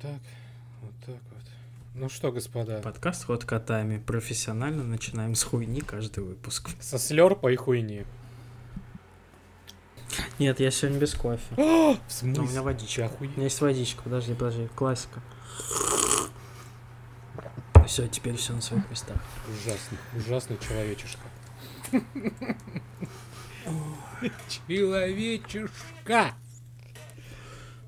Так, вот так вот. Ну что, господа, Подкаст «Ход котами». Профессионально начинаем с хуйни каждый выпуск. со слерпа и хуйни. Нет, я сегодня без кофе. В Но у смысле? меня водичка. Охуеть. У меня есть водичка, подожди, подожди, классика. Все, теперь все на своих местах. Ужасный, ужасный человечишка. Человечишка!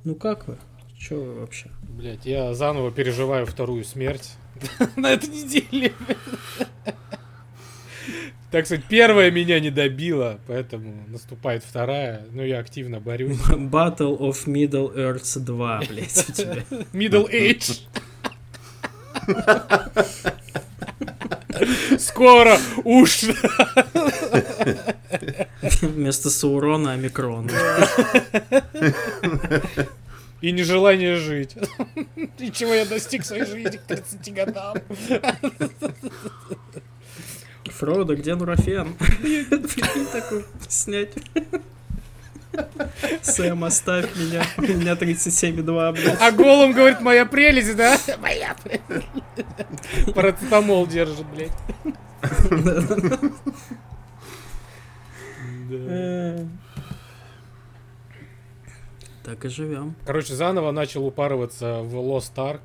Ну как вы? Че вы вообще? Блять, я заново переживаю вторую смерть на этой неделе. Так сказать, первая меня не добила, поэтому наступает вторая. Но я активно борюсь. Battle of Middle Earths 2, блять, у тебя. Middle Age. Скоро уж. Вместо Саурона Омикрон. И нежелание жить. И чего я достиг своей жизни к 30 годам. Фродо, где Нурофен? Прикинь, такой снять. Сэм, оставь меня. У меня 37,2, блядь. А голым говорит, моя прелесть, да? Моя прелесть. Парацетамол держит, блядь. Да. Так и живем. Короче, заново начал упарываться в Lost Ark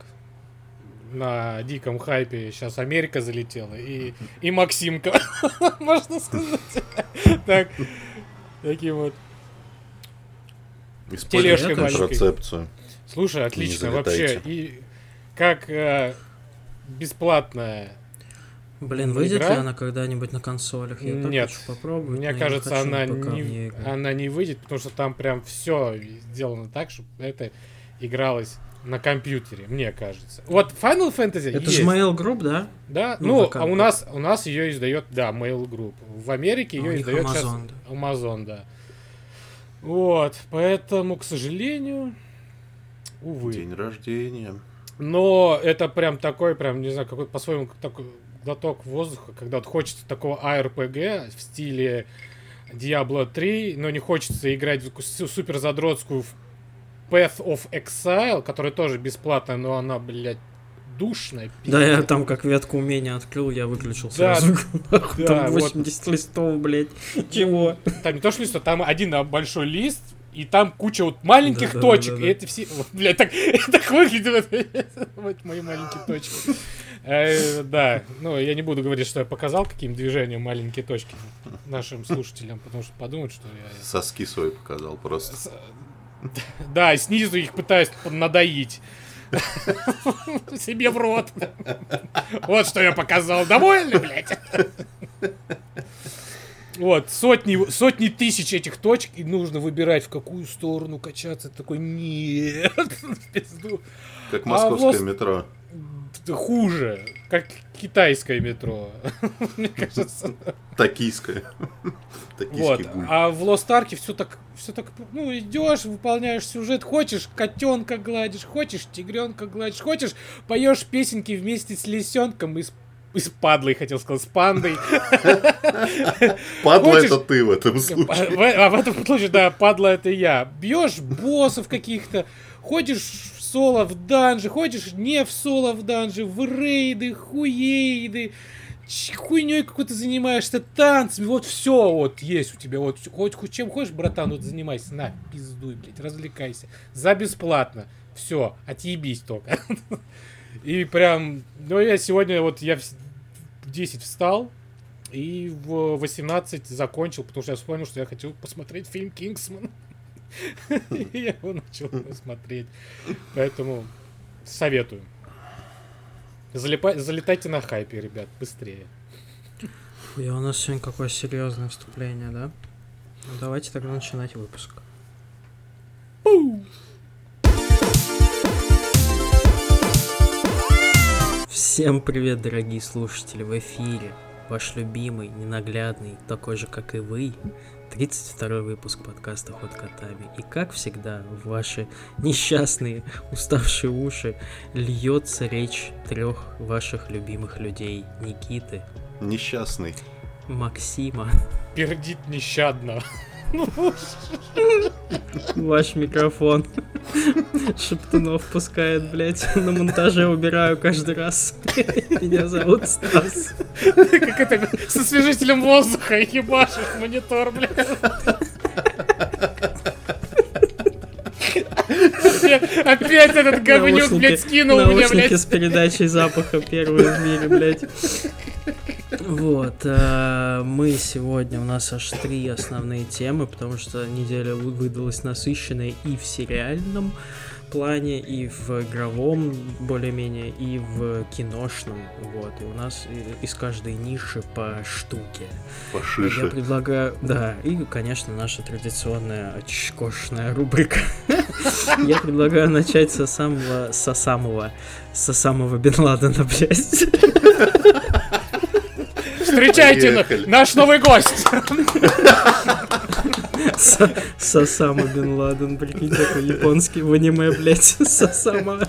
на диком хайпе. Сейчас Америка залетела и, и Максимка, можно сказать. Так, таким вот. Используйте контрацепцию. Слушай, отлично, вообще. И как э, бесплатная. Блин, выйдет Игра? ли она когда-нибудь на консолях? Я так Нет. хочу попробовать. Мне кажется, хочу она не, она не выйдет, потому что там прям все сделано так, чтобы это игралось на компьютере, мне кажется. Вот Final Fantasy Это есть. же Mail Group, да? Да, Ну, ну, а у нас у нас ее издает, да, Mail Group. В Америке А ее издает сейчас Amazon, да. Amazon, да. Вот, поэтому, к сожалению, увы. День рождения. Но это прям такой, прям, не знаю, какой по-своему такой глоток воздуха, когда вот хочется такого ARPG в стиле Diablo 3, но не хочется играть в су- супер задротскую в Path of Exile, которая тоже бесплатная, но она, блядь, душная. Да, я там как ветку умения открыл, я выключил Да, сразу. Да, Там вот. 80 листов, блядь. Чего? Там не то, что лист, а там один большой лист, и там куча вот маленьких Да-да-да-да-да. точек, и это все... вот, Блядь, так, так выглядит вот, мои маленькие точки. Э, Да, ну я не буду говорить, что я показал, каким движением маленькие точки нашим слушателям, потому что подумают, что я... Соски свои показал просто. С- Да, и снизу их пытаюсь надоить. Себе в рот. Вот что я показал. Довольны, блядь? Вот, сотни, сотни тысяч этих точек, и нужно выбирать, в какую сторону качаться. Такой, нет, пизду. Как А московское Лос- метро. Хуже, как китайское метро, мне кажется. Токийское. Вот. А в Lost Ark все так, все так, ну, идешь, выполняешь сюжет, хочешь котенка гладишь, хочешь тигренка гладишь, хочешь поешь песенки вместе с лисенком и с, падлой, хотел сказать, с пандой. Падла это ты в этом А случае. в, а в этом случае, да, падла это я. Бьешь боссов каких-то, ходишь в соло в данжи, ходишь не в соло в данжи, в рейды, хуейды, хуйней какой-то занимаешься, танцами, вот все вот есть у тебя, вот хоть, хоть чем хочешь, братан, вот занимайся, на, пиздуй, блядь, развлекайся, за бесплатно, все, отъебись только. И прям, ну я сегодня вот, я в с- в 10 встал, и в 18 закончил, потому что я вспомнил, что я хотел посмотреть фильм «Кингсман». И я его начал смотреть. Поэтому советую. Залетайте на хайпе, ребят, быстрее. Я у нас сегодня какое серьезное вступление, да? Ну, давайте тогда начинать выпуск. Всем привет, дорогие слушатели, в эфире ваш любимый, ненаглядный, такой же, как и вы, 32 выпуск подкаста «Ход котами». И как всегда, в ваши несчастные, уставшие уши льется речь трех ваших любимых людей. Никиты, Несчастный. Максима Пердит нещадно. Ваш микрофон. Шептунов пускает, блядь. На монтаже убираю каждый раз. Меня зовут Стас. Как это с освежителем воздуха ебашишь монитор, блядь. Опять, опять этот говнюк, Наушники- блядь, скинул мне, наушники блядь. с передачей запаха первые в мире, блядь. Вот, э, мы сегодня, у нас аж три основные темы, потому что неделя вы- выдалась насыщенная и в сериальном плане, и в игровом более-менее, и в киношном, вот, и у нас и- из каждой ниши по штуке. Я Пошише. предлагаю, да, и, конечно, наша традиционная очкошная рубрика. Я предлагаю начать со самого, со самого, со самого Бен Ладена, блядь. Встречайте Поехали. наш новый гость. Со, Сосама Бен Ладен, прикинь, такой японский в аниме, блядь, Сосама.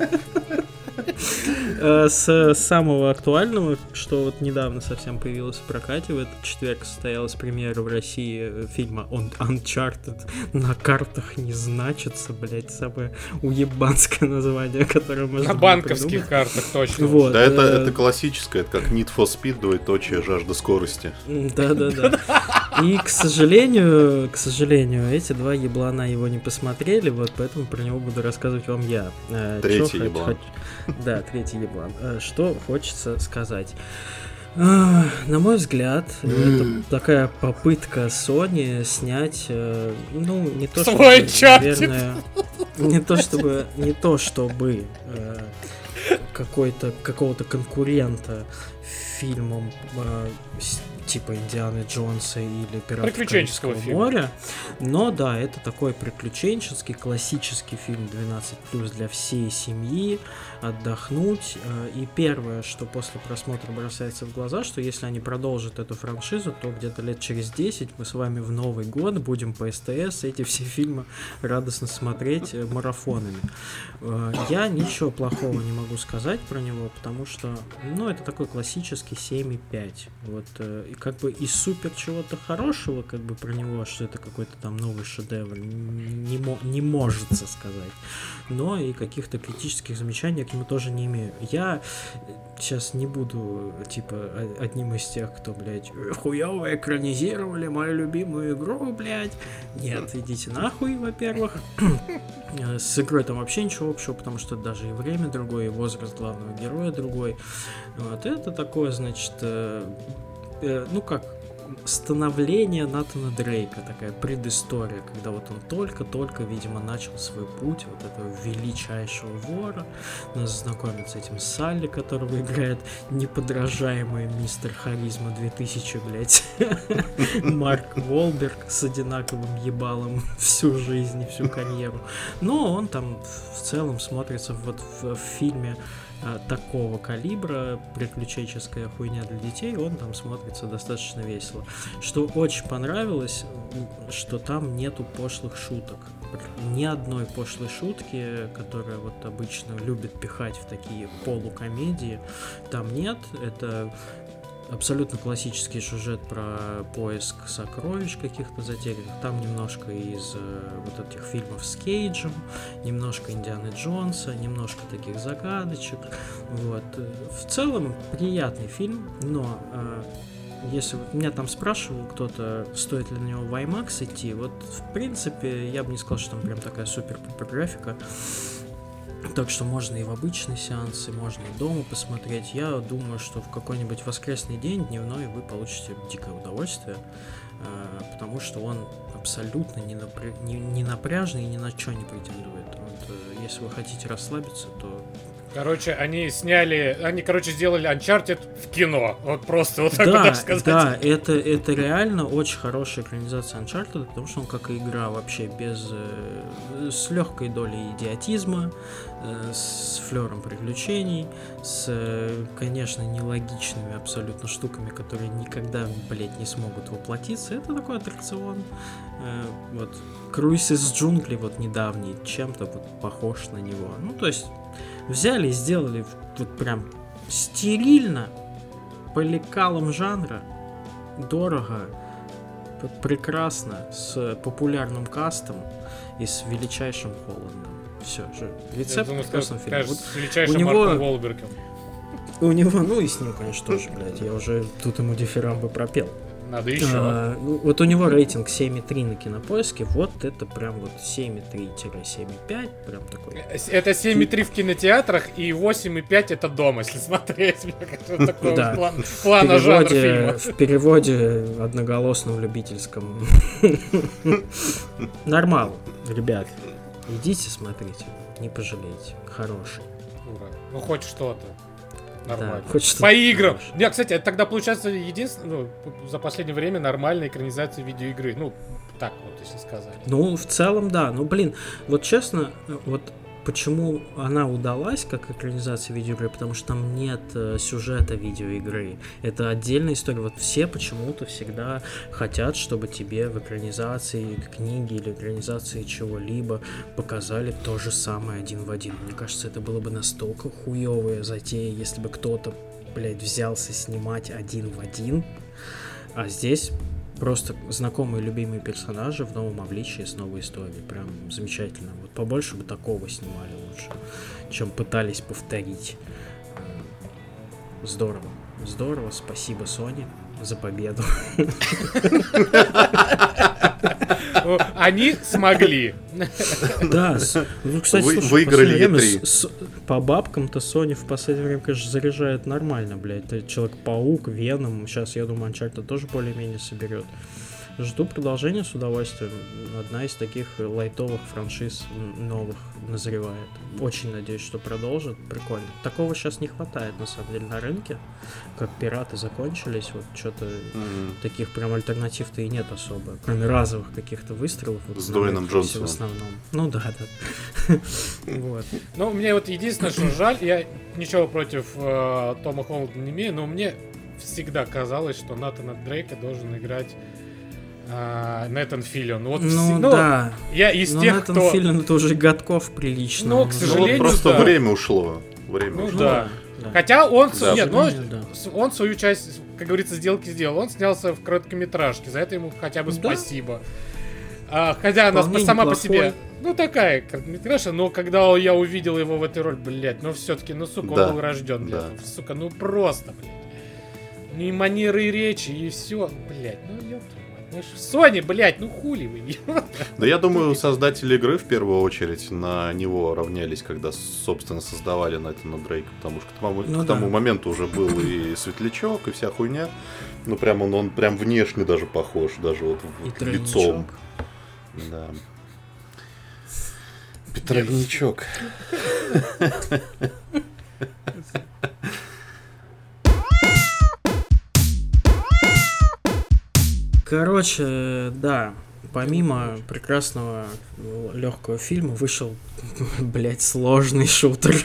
Э, С самого актуального, что вот недавно совсем появилось в прокате, в этот четверг состоялась премьера в России э, фильма Он- Uncharted. На картах не значится, блядь, самое уебанское название, которое можно На банковских картах, точно. Вот, Да, это, э, это классическое, это как Need for Speed, двоеточие, жажда скорости. Да-да-да. И, к сожалению, к сожалению, эти два еблана его не посмотрели, вот поэтому про него буду рассказывать вам я. Третий еблан. Да, третий еблан. Э, Что хочется сказать. А, На мой взгляд, это такая попытка Sony снять, э, ну, не то чтобы, наверное, не то чтобы, не то чтобы э, какой-то какого-то конкурента фильмом э, типа Индианы Джонса или Пиратов Приключенческого фильма. моря. Но да, это такой приключенческий, классический фильм 12 для всей семьи, отдохнуть. Э, И первое, что после просмотра бросается в глаза, что если они продолжат эту франшизу, то где-то лет через 10 мы с вами в Новый год будем по СТС эти все фильмы радостно смотреть э, марафонами. Э, Я ничего плохого не могу сказать про него, потому что, ну, это такой классический 7,5. Вот, как бы из супер чего-то хорошего, как бы про него, что это какой-то там новый шедевр, не, мо- не может сказать. Но и каких-то критических замечаний я к нему тоже не имею. Я сейчас не буду, типа, одним из тех, кто, блядь, хуёво экранизировали мою любимую игру, блядь. Нет, идите нахуй, во-первых. Э, С игрой там вообще ничего общего, потому что даже и время другое, и возраст главного героя другой. Вот это такое, значит, э, ну как, становление Натана Дрейка, такая предыстория, когда вот он только-только, видимо, начал свой путь вот этого величайшего вора. Нас знакомит с этим Салли, которого играет неподражаемый мистер Харизма 2000, блядь. Марк Волберг с одинаковым ебалом всю жизнь и всю карьеру. Но он там в целом смотрится вот в, в фильме а, такого калибра, приключенческая хуйня для детей, он там смотрится достаточно весело. Что очень понравилось, что там нету пошлых шуток. Ни одной пошлой шутки, которая вот обычно любят пихать в такие полукомедии, там нет. Это абсолютно классический сюжет про поиск сокровищ каких-то затерянных. Там немножко из э, вот этих фильмов с Кейджем, немножко Индианы Джонса, немножко таких загадочек. Вот. В целом приятный фильм, но э, если вот меня там спрашивал кто-то, стоит ли на него в IMAX идти, вот в принципе я бы не сказал, что там прям такая супер графика. Так что можно и в обычные сеансы, можно и дома посмотреть. Я думаю, что в какой-нибудь воскресный день дневной вы получите дикое удовольствие, э, потому что он абсолютно не, напря... не, не напряжный и ни на что не претендует. Вот, э, если вы хотите расслабиться, то Короче, они сняли, они, короче, сделали Uncharted в кино. Вот просто вот так да, вот даже сказать. да, это, это реально очень хорошая экранизация Uncharted, потому что он как и игра вообще без... э, с легкой долей идиотизма, э, с флером приключений, с, э, конечно, нелогичными абсолютно штуками, которые никогда, блядь, не смогут воплотиться. Это такой аттракцион. Вот круиз из джунглей вот недавний чем-то вот похож на него. Ну, то есть взяли и сделали вот прям стерильно, по лекалам жанра, дорого, прекрасно, с популярным кастом и с величайшим Холландом. Все же. Рецепт думаю, прекрасного фильма. Вот с величайшим у него- Марком у него, ну и с ним, конечно, тоже, блядь. Я уже тут ему дифирамбы пропел. Надо еще. А, ну, вот у него рейтинг 7,3 на кинопоиске. Вот это прям вот 7,3-7,5. Прям такой. Это 7,3 в кинотеатрах и 8,5 это дома, если смотреть. Мне кажется, такого Да. план- В переводе, фильма. в переводе одноголосном любительском. Нормал, ребят. Идите смотрите, не пожалеете. Хороший. Ура. Ну хоть что-то. Нормально. Да, что-то По играм. Не, кстати, это тогда получается единственное, ну, за последнее время нормальная экранизация видеоигры. Ну, так вот, если сказать. Ну, в целом, да. Ну, блин, вот честно, вот почему она удалась как экранизация видеоигры, потому что там нет э, сюжета видеоигры. Это отдельная история. Вот все почему-то всегда хотят, чтобы тебе в экранизации книги или экранизации чего-либо показали то же самое один в один. Мне кажется, это было бы настолько хуевая затея, если бы кто-то, блядь, взялся снимать один в один. А здесь просто знакомые любимые персонажи в новом обличии с новой историей. Прям замечательно. Вот побольше бы такого снимали лучше, чем пытались повторить. Э, Здорово. Здорово. Спасибо, Sony, за победу. Они смогли. Да, ну, кстати, слушай, выиграли время E3. с- с- по бабкам-то Sony в последнее время, конечно, заряжает нормально, блядь. Человек-паук, Веном, сейчас, я думаю, Uncharted тоже более-менее соберет. Жду продолжения с удовольствием. Одна из таких лайтовых франшиз новых назревает. Очень надеюсь, что продолжат. Прикольно. Такого сейчас не хватает, на самом деле, на рынке. Как пираты закончились, вот что-то Мгм. таких прям альтернатив-то и нет особо, кроме разовых каких-то выстрелов. вот С Дуэйном Джонсоном. В основном. Ну да, да. Вот. Ну, мне вот единственное, что жаль, я ничего против э, Тома Холланда не имею, но мне всегда казалось, что Натана Дрейка должен играть э, Нэтан Филлион. Вот Ну вс- да. Я из Но тех, Натан кто... Филлиан это уже годков прилично. Ну, к Он уже- Ну, вот сожалению, просто да. время ушло. Время Ну, ушло. да. да. Хотя он... Да. Нет, ну, Да. он свою часть, как говорится, сделки сделал. Он снялся в короткометражке. За это ему хотя бы Да. спасибо. А, хотя она Вполне сама по неплохой. себе, ну такая короткометражка, но когда я увидел его в этой роли, блядь, ну все-таки, ну сука, Да. он был рожден для Да. этого, сука, ну просто, блядь. Ну и манеры и речи, и все, блядь, ну мать, ну Sony, блядь, ну хули вы. Да я думаю, создатели игры в первую очередь на него равнялись, когда, собственно, создавали Натана Дрейка, потому что к тому, Ну к тому да. моменту уже был и светлячок, и вся хуйня. Ну, прям он, он прям внешне даже похож, даже вот И в- тройничок. лицом. Да. Петрогничок. Короче, да, помимо прекрасного легкого фильма вышел, блять, сложный шутер.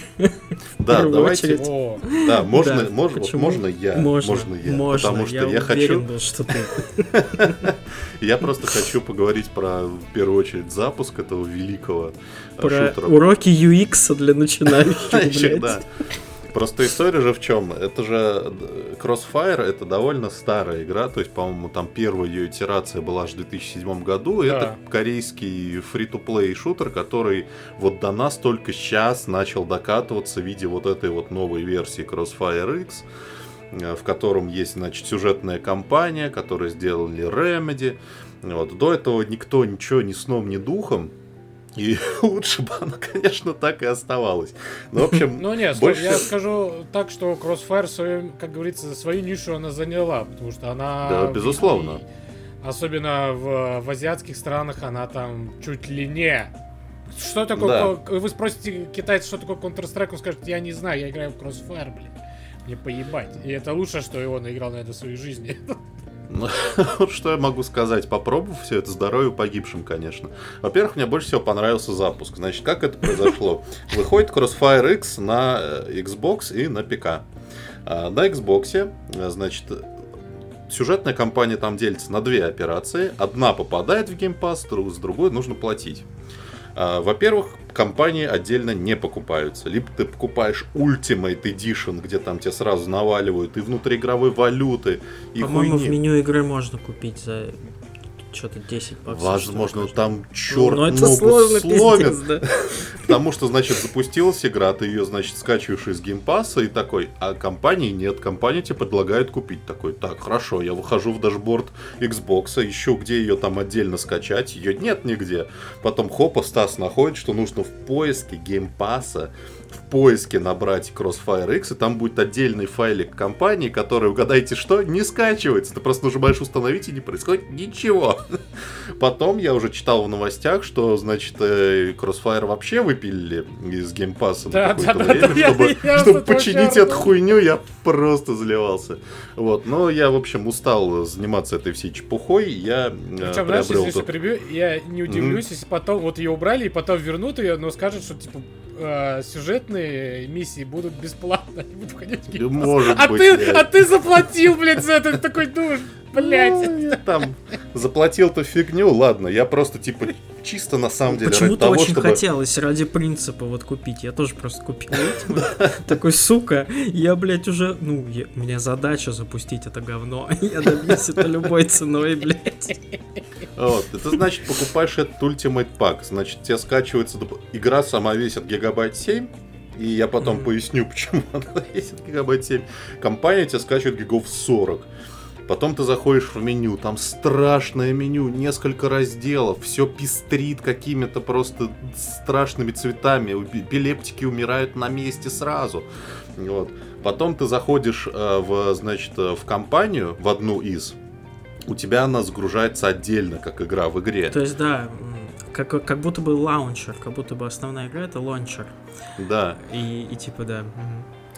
Да, давайте. О, Да, можно, Да, мож- вот почему? можно я. Можно, я. можно. Потому что я, хочу. был, что ты. Я просто хочу поговорить про, в первую очередь, запуск этого великого э, Про шутера. уроки UX для начинающих, блядь. да. Просто история же в чем? Это же э, Crossfire это довольно старая игра, то есть, по-моему, там первая ее итерация была аж в 2007 году. Да. Это корейский фри-то-плей шутер, который вот до нас только сейчас начал докатываться в виде вот этой вот новой версии Crossfire X э, в котором есть, значит, сюжетная кампания, которую сделали Remedy. Вот. До этого никто ничего ни сном, ни духом. И лучше бы она, конечно, так и оставалась. Ну, в общем, Ну нет, больше... я скажу так, что Crossfire, свою, как говорится, свою нишу она заняла, потому что она... Да, безусловно. Особенно в, в азиатских странах она там чуть ли не... Что такое... Да. Вы спросите китайца, что такое Counter-Strike, он скажет, я не знаю, я играю в Crossfire, блин. Мне поебать. И это лучше, что его наиграл на это в своей жизни. Ну, что я могу сказать, попробовав все это, здоровье погибшим, конечно. Во-первых, мне больше всего понравился запуск. Значит, как это произошло? Выходит Crossfire X на э, Xbox и на ПК. А, На Xbox, э, значит, сюжетная кампания там делится на две операции. Одна попадает в Game Pass, с другой нужно платить. А, Во-первых, кампании отдельно не покупаются. Либо ты покупаешь Ultimate Edition, где там тебе сразу наваливают и внутриигровой валюты, и По-моему, в хуйни. меню игры можно купить за что-то 10 баксов. Возможно, что там черт Ну, это ногу сложно, сломит. пиздец, да. Потому что, значит, запустилась игра, ты ее, значит, скачиваешь из Game Pass а и такой, а кампании нет, кампания тебе предлагает купить. Такой, так, хорошо, я выхожу в дашборд Xbox, ищу, где ее там отдельно скачать, ее нет нигде. Потом хопа, Стас находит, что нужно в поиске геймпасса в поиске набрать Crossfire X, и там будет отдельный файлик компании, который, угадайте что, не скачивается. Ты просто нажимаешь установить, и не происходит ничего. Потом я уже читал в новостях, что, значит, э, Crossfire вообще выпилили из геймпасса Да, на какое-то да, время, да, чтобы, я починить эту хуйню, я просто заливался. Вот, но я, в общем, устал заниматься этой всей чепухой, я э, Причем, знаешь, приобрел если тот- прибью, я не удивлюсь, если потом вот ее убрали и потом вернут ее, но скажут, что типа э, сюжетные миссии будут бесплатно, они будут входить в И геймпасс. Может А быть, ты, а ты заплатил, блядь, за это, ты такой думаешь, блядь. Ну, я там заплатил-то фигню, ладно, я просто, типа, чисто на самом деле ради Почему-то того, очень чтобы... хотелось ради принципа вот купить. Я тоже просто купил. Такой, сука, я, блядь, уже... Ну, у меня задача запустить это говно. Я добьюсь это любой ценой, блядь. Вот, это значит, покупаешь этот Ultimate Pack, значит, тебе скачивается... Игра сама весит гигабайт 7, и я потом Мгм. поясню, почему она весит гигабайт 7. Компания тебе скачивает гигов 40. Потом ты заходишь в меню, там страшное меню, несколько разделов, все пестрит какими-то просто страшными цветами, эпилептики умирают на месте сразу. Вот. Потом ты заходишь э, в, значит, э, в кампанию, в одну из, у тебя она загружается отдельно, как игра в игре. То есть, да, как, как будто бы лаунчер, как будто бы основная игра это лаунчер. Да. И, и типа, да.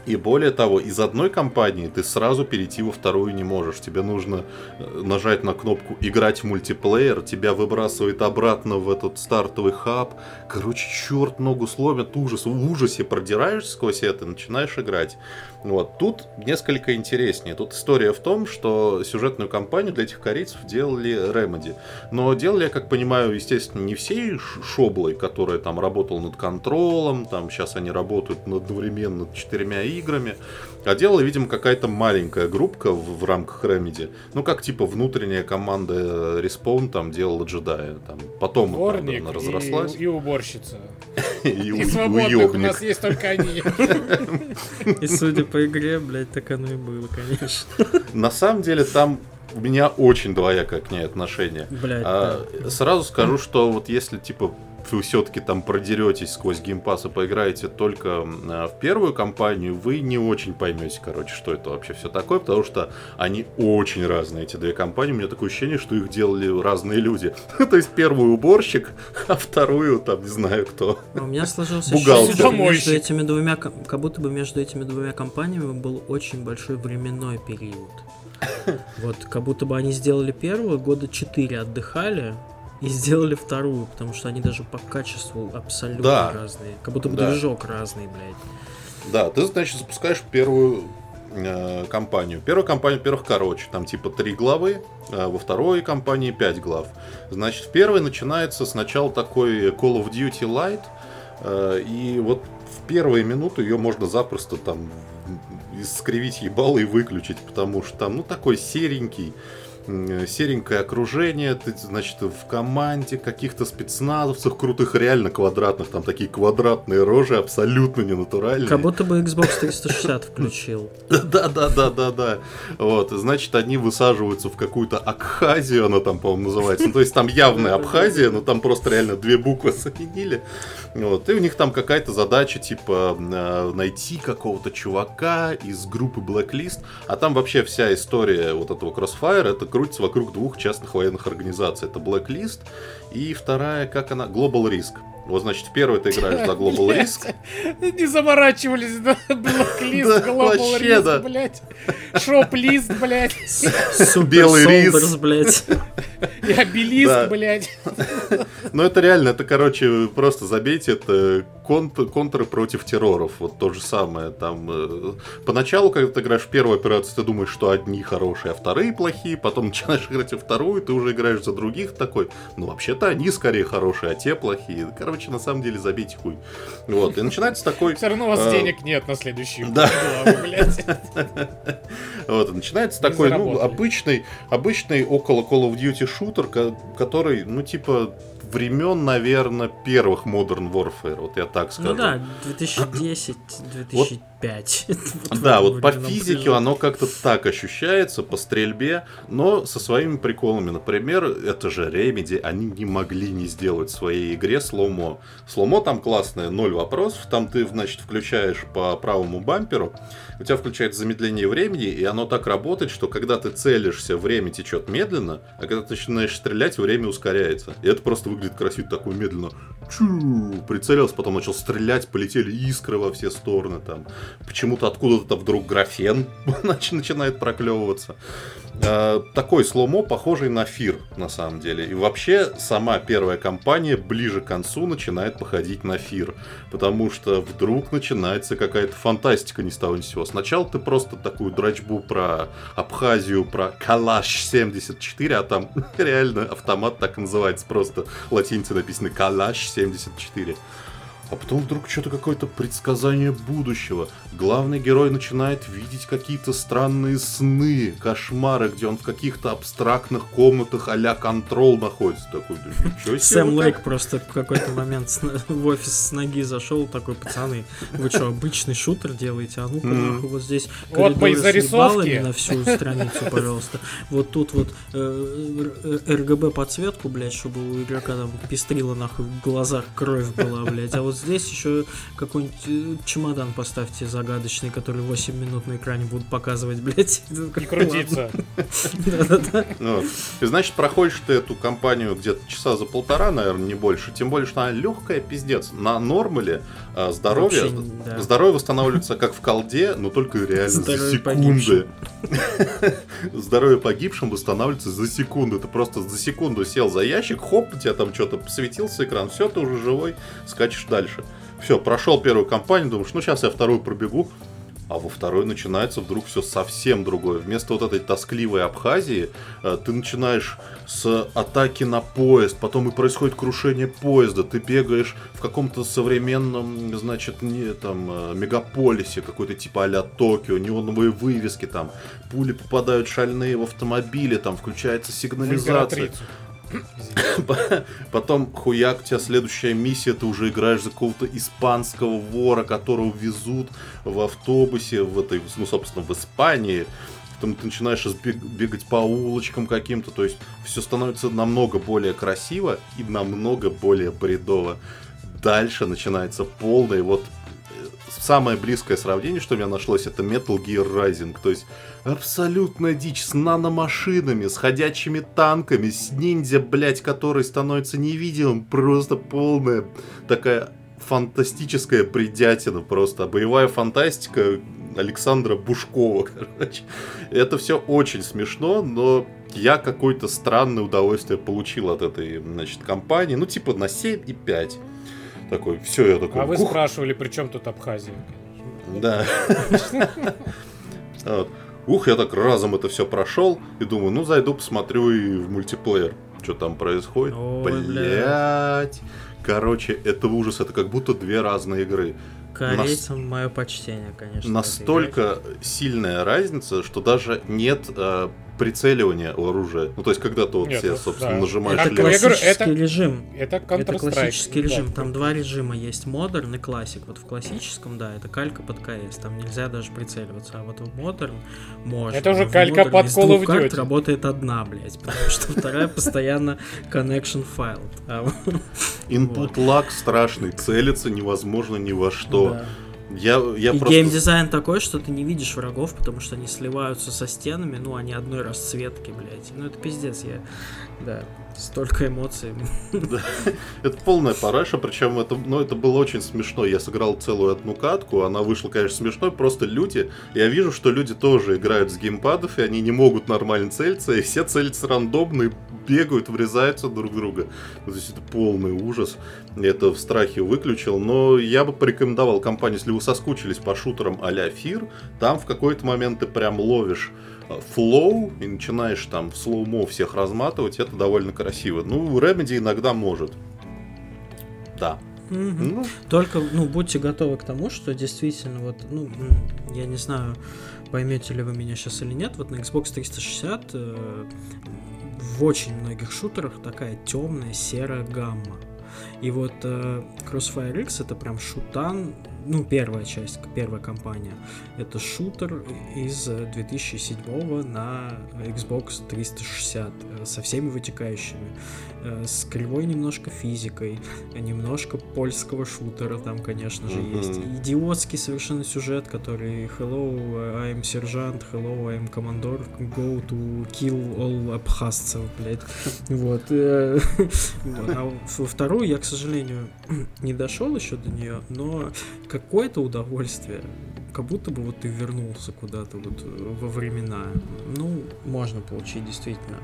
И более того, из одной кампании ты сразу перейти во вторую не можешь. Тебе нужно э, нажать на кнопку «Играть в мультиплеер», тебя выбрасывает обратно в этот стартовый хаб. Короче, черт ногу сломит, ужас. В ужасе продираешься сквозь это начинаешь играть. Вот. Тут несколько интереснее. Тут история в том, что сюжетную кампанию для этих корейцев делали Remedy. Но делали, я как понимаю, естественно, не всей шоблой, которая там работала над контролом, там сейчас они работают одновременно над четырьмя играми, а делала, видимо, какая-то маленькая группка в, в рамках Remedy. Ну, как типа внутренняя команда э, Respawn там делала джедая. Там, потом Дворник она разрослась. и, и уборщица. И, И у- свободных у уёбник. нас есть только они. И судя по игре, блядь, так оно и было, конечно. На самом деле там у меня очень двоякое к ней отношение. Блядь, А, да. Сразу скажу, что вот если типа вы все-таки там продеретесь сквозь геймпас и поиграете только а, в первую кампанию, вы не очень поймете, короче, что это вообще все такое, потому что они очень разные, эти две компании. У меня такое ощущение, что их делали разные люди. То есть первую уборщик, а вторую там не знаю кто. А У меня сложилось ощущение, что между этими двумя, как будто бы между этими двумя компаниями был очень большой временной период. Вот, как будто бы они сделали первую, года 4 отдыхали, и сделали вторую, потому что они даже по качеству абсолютно Да. разные. Как будто бы Да. движок разный, блядь. Да, ты, значит, запускаешь первую э, кампанию. Первая кампания, во-первых, короче, там типа три главы, а во второй кампании 5 глав. Значит, в первой начинается сначала такой Call of Duty Light, э, и вот в первые минуты ее можно запросто там скривить ебало и выключить, потому что там, ну, такой серенький, серенькое окружение, ты, значит, в команде каких-то спецназовцев крутых, реально квадратных, там такие квадратные рожи, абсолютно ненатуральные. Как будто бы Xbox 360 включил. Да, да, да, да, да. Вот, значит, они высаживаются в какую-то Абхазию, она там, по-моему, называется. Ну, то есть там явная Абхазия, но там просто реально две буквы соединили. Вот, и у них там какая-то задача, типа, э, найти какого-то чувака из группы Blacklist. А там вообще вся история вот этого Crossfire, это крутится вокруг двух частных военных организаций. Это Blacklist и вторая, как она, Global Risk. Вот, значит, в первой ты играешь за Global Risk. Не заморачивались, да, вообще, риск, да. блядь, шоп-лист, блядь, Белый рис. Блядь. и обелиск, блядь. Ну это реально, это, короче, просто забейте, это конт, контры против терроров. Вот то же самое. Там э, поначалу, когда ты играешь в первую операцию, ты думаешь, что одни хорошие, а вторые плохие. Потом начинаешь играть во вторую, ты уже играешь за других такой. Ну, вообще-то они скорее хорошие, а те плохие. Короче, на самом деле, забейте хуй. Вот. И начинается такой... Все равно у вас э, денег нет на следующий Да. Вот, начинается такой, ну, обычный, обычный около Call of Duty шутер, ко- который, ну, типа, времен, наверное, первых Modern Warfare, вот я так скажу. Ну да, 2010, 2005. Вот Да, вот по физике оно как-то так ощущается, по стрельбе, но со своими приколами. Например, это же Remedy, они не могли не сделать в своей игре сломо. Сломо там классное, ноль вопросов. Там ты, значит, включаешь по правому бамперу, у тебя включается замедление времени, и оно так работает, что когда ты целишься, время течет медленно, а когда ты начинаешь стрелять, время ускоряется. И это просто выглядит красиво, такое медленно. Чу, прицелился, потом начал стрелять, полетели искры во все стороны там. Почему-то откуда-то вдруг графен нач- начинает проклевываться. Э, Такой сломо, похожий на фир, на самом деле. И вообще, сама первая кампания ближе к концу начинает походить на фир. Потому что вдруг начинается какая-то фантастика ни с того ни с сего. Сначала ты просто такую драчбу про Абхазию, про Калаш 74, а там реально автомат так называется. Просто латиницей написано Калаш 74. А потом вдруг что-то какое-то предсказание будущего. Главный герой начинает видеть какие-то странные сны, кошмары, где он в каких-то абстрактных комнатах а-ля контрол находится. Такой, да ничего себе. Сэм Лейк так». просто в какой-то момент с- в офис с ноги зашел, такой, пацаны, вы что, обычный шутер делаете? А ну-ка, вот здесь Вот мои коридоры с зарисовки. ебалами на всю страницу, пожалуйста. Вот тут вот э, РГБ подсветку, блядь, чтобы у игрока там пестрила нахуй в глазах кровь была, блядь. А вот здесь еще какой-нибудь э, чемодан поставьте загадочный, который 8 минут на экране будут показывать, блядь. Не крутиться. И значит, проходишь ты эту кампанию где-то часа за полтора, наверное, не больше. Тем более, что она легкая, пиздец. На нормале а, здоровье, здоровье восстанавливается как в колде, но только реально за Здоровье секунды. Здоровье погибшим восстанавливается за секунду. Ты просто за секунду сел за ящик, хоп, у тебя там что-то посветился экран, все, ты уже живой, скачешь дальше. Все, прошел первую кампанию, думаешь, ну сейчас я вторую пробегу. А во второй начинается вдруг все совсем другое. Вместо вот этой тоскливой Абхазии э, ты начинаешь с атаки на поезд, потом и происходит крушение поезда, ты бегаешь в каком-то современном, значит, не там э, мегаполисе, какой-то типа а-ля Токио, неоновые вывески там, пули попадают шальные в автомобили, там включается сигнализация. Потом хуяк, у тебя следующая миссия, ты уже играешь за какого-то испанского вора, которого везут в автобусе в этой, ну, собственно, в Испании. Потом ты начинаешь бегать по улочкам каким-то, то есть все становится намного более красиво и намного более бредово. Дальше начинается полное, вот самое близкое сравнение, что у меня нашлось, это Metal Gear Rising. То есть абсолютная дичь с наномашинами, с ходячими танками, с ниндзя, блять, который становится невидимым. Просто полная такая фантастическая бредятина просто. Боевая фантастика Александра Бушкова, короче. Это все очень смешно, но я какое-то странное удовольствие получил от этой, значит, компании. Ну, типа на 7,5. Такой, все, я такой, А вы «Ух, спрашивали, при чем тут Абхазия? да. Вот. Ух, я так разом это все прошел и думаю, ну зайду посмотрю и в мультиплеер, что там происходит. Блять. Короче, это ужас, это как будто две разные игры. Корейцам мое почтение, конечно. Настолько сильная разница, что даже нет э, прицеливания у оружия. Ну, то есть, когда ты вот Нет, все, ну, собственно, да. нажимаешь Это Это левый. классический это- режим. Это Это классический да. режим. Там два режима есть. Модерн и classic. Вот в классическом, да, это калька под КС. Там нельзя даже прицеливаться. А вот в модерн можно. Это уже В калька Modern под Call of Duty. работает одна, блядь. Потому что вторая постоянно connection fail. Input lag страшный, целиться невозможно ни во что. да. Я, я И просто... геймдизайн такой, что ты не видишь врагов, потому что они сливаются со стенами, ну, они одной расцветки, блядь. Ну, это пиздец, я... Да. Столько эмоций. Это полная параша, причем это, ну, это было очень смешно. Я сыграл целую одну катку, она вышла, конечно, смешной, просто люди, я вижу, что люди тоже играют с геймпадов, и они не могут нормально целиться, и все целятся рандомно, и бегают, врезаются друг в друга. То есть это полный ужас. Я это в страхе выключил, но я бы порекомендовал кампанию, если вы соскучились по шутерам а-ля F.E.A.R., там в какой-то момент ты прям ловишь flow и начинаешь там в slow-mo всех разматывать, это довольно красиво. Ну, Remedy иногда может. Да. Угу. Ну. Только, ну, будьте готовы к тому, что действительно, вот, ну, я не знаю, поймете ли вы меня сейчас или нет, вот на Xbox 360 э, в очень многих шутерах такая темная серая гамма. И вот э, Crossfire X это прям шутан ну, первая часть, первая кампания. Это шутер из 2007 на Xbox 360 э, со всеми вытекающими. Э, с кривой немножко физикой, немножко польского шутера там, конечно же, mm-hmm. есть. Идиотский совершенно сюжет, который Hello, I'm Sergeant, Hello, I'm Commandor, go to kill all абхазцев, блядь. Вот. Э, а во вторую я, к сожалению, не дошел еще до нее, но какое-то удовольствие как будто бы вот ты вернулся куда-то вот э, во времена. Ну, можно получить действительно.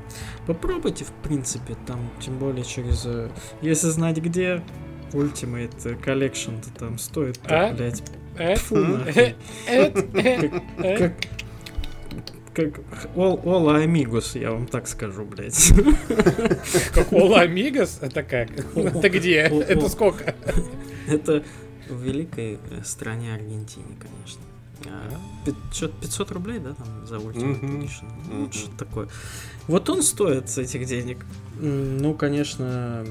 Попробуйте, в принципе, там, тем более через... Э, если знать где, Ultimate Collection то там стоит, а? блядь, Фу, как, как All, All Amigos, я вам так скажу, блядь. Как All Amigos? Это как? Это где? Это сколько? Это в великой э, стране Аргентине, конечно. А, 500 рублей, да, там за Ultimate mm-hmm. Edition. Ну, mm-hmm. что такое. Вот он стоит с этих денег. Ну, конечно,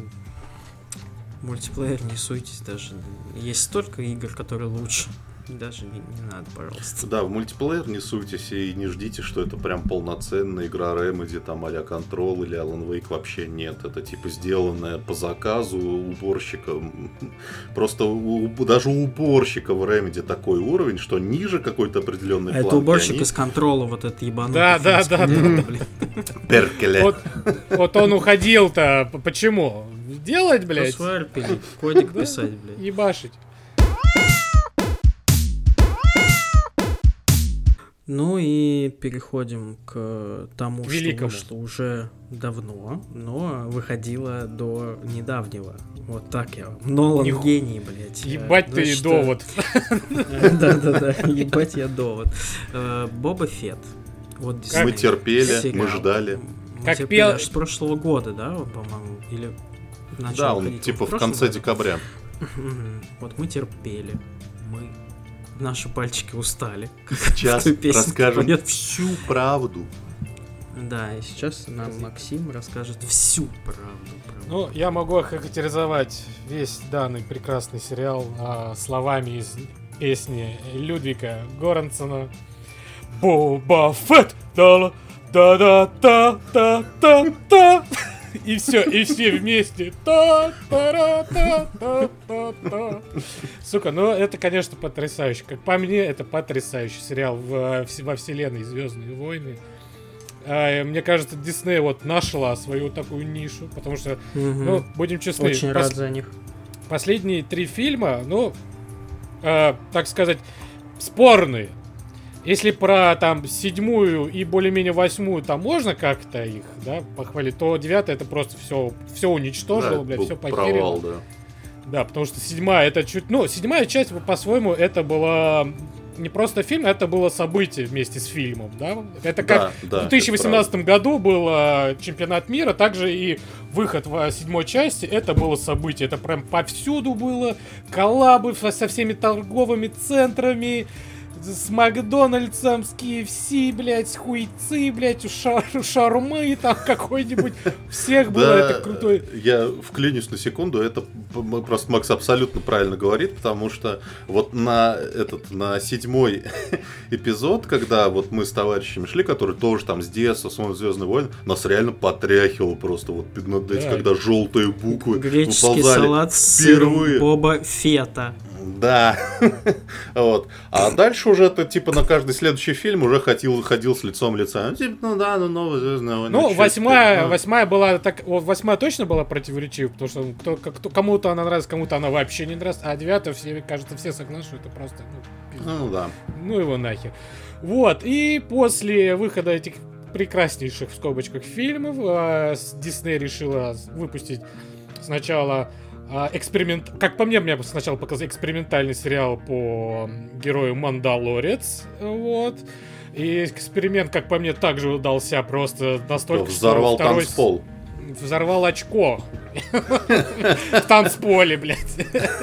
мультиплеер не суйтесь даже. Есть столько игр, которые лучше. Даже не, не надо, пожалуйста. Да, в мультиплеер не суйтесь и не ждите, что это прям полноценная игра Remedy, там а-ля Control или Alan Wake вообще нет. Это типа сделанная по заказу уборщика. Просто у, даже у уборщика в Remedy такой уровень, что ниже какой-то определенной а Это уборщик они... из контрола, вот этот ебанутый. Да, да, да, да. Перкеле. Вот он уходил-то. Почему? Делать, блядь? Кодик писать, блядь. Ебашить. Ну и переходим к тому, Великому. что вышло уже давно, но выходило до недавнего. Вот так я. Нолан Них... гений, блядь. Ебать ну, ты что... довод. Да-да-да, ебать я довод. Э, Боба Фет. Вот Мы терпели, мы ждали. Как пел... с прошлого года, да, по-моему? Или Да, он типа в конце декабря. Вот мы терпели. Мы наши пальчики устали. Сейчас расскажем поет. всю правду. Да, и сейчас нам Максим расскажет всю правду. правду. Ну, я могу охарактеризовать весь данный прекрасный сериал а, словами из песни Людвига Горансона. Боба Фетт! Да-да-да-да-да-да-да! И все, и все вместе. Та -та -та -та -та -та. Сука, ну это, конечно, потрясающе. Как по мне, это потрясающий сериал в, во вселенной Звездные войны. А, мне кажется, Дисней вот нашла свою такую нишу, потому что, угу. ну, будем честны. Очень рад за них. Последние три фильма, ну, э, так сказать, спорные. Если про там седьмую и более-менее восьмую там можно как-то их, да, похвалить, то девятая это просто все, все уничтожило, да, блядь, все потеряло. да. Да, потому что седьмая это чуть... Ну, седьмая часть, по-своему, это была не просто фильм, это было событие вместе с фильмом, да? Это как да, да, в 2018 году был э, чемпионат мира, также и выход в седьмой части, это было событие. Это прям повсюду было, коллабы со всеми торговыми центрами, с Макдональдсом, с KFC, блядь, с хуйцы, блядь, у, шар, у шармы там какой-нибудь. Всех было да, это крутой. Я вклинюсь на секунду, это просто Макс абсолютно правильно говорит, потому что вот на этот, на седьмой эпизод, когда вот мы с товарищами шли, которые тоже там с детства смотрят Звездные войны, нас реально потряхивало просто вот да. когда желтые буквы Греческий салат с впервые. Боба Фета. Да. вот. А дальше уже это типа на каждый следующий фильм уже ходил, ходил с лицом лица. Ну, типа, ну да, ну новая звездная война. Ну, восьмая? Ну, восьмая была так, восьмая точно была противоречива, потому что кто, кто- кому-то она нравится, кому-то она вообще не нравится, а девятая все, кажется, все согласны, что это просто, ну, пиздец. Ну да. Ну его нахер. Вот, и после выхода этих прекраснейших в скобочках фильмов, э, Дисней решила выпустить сначала а, эксперимент... Как по мне, мне сначала показал экспериментальный сериал по герою Мандалорец, вот. И эксперимент, как по мне, также удался просто настолько, что Взорвал второй с- танцпол. Взорвал очко. В танцполе, блядь.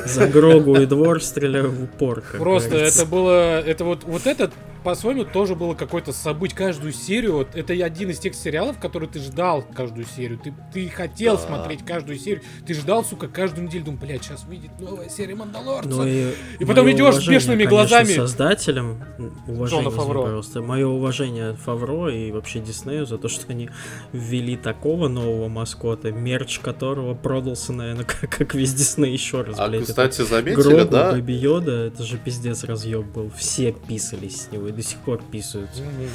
За Грогу и двор стреляю в упор. Просто это было, это вот, вот этот, по-своему, тоже было какое-то событие. Каждую серию, вот, это и один из тех сериалов, который ты ждал каждую серию. Ты, ты хотел Да. смотреть каждую серию. Ты ждал, сука, каждую неделю. Думал, блядь, сейчас выйдет новая серия Мандалорца. Ну и, И потом моё идёшь с бешеными конечно, глазами. создателям. Уважение, Джона Фавро. Просто мое уважение Фавро и вообще Диснею за то, что они ввели такого нового маскота, мерч которого продался, наверное, как, как весь Дисней еще раз, А, блядь. кстати, заметили, Грогу, да? Бэби Йода, это же пиздец разъеб был. Все писались с него до сих пор писаются. Мгм.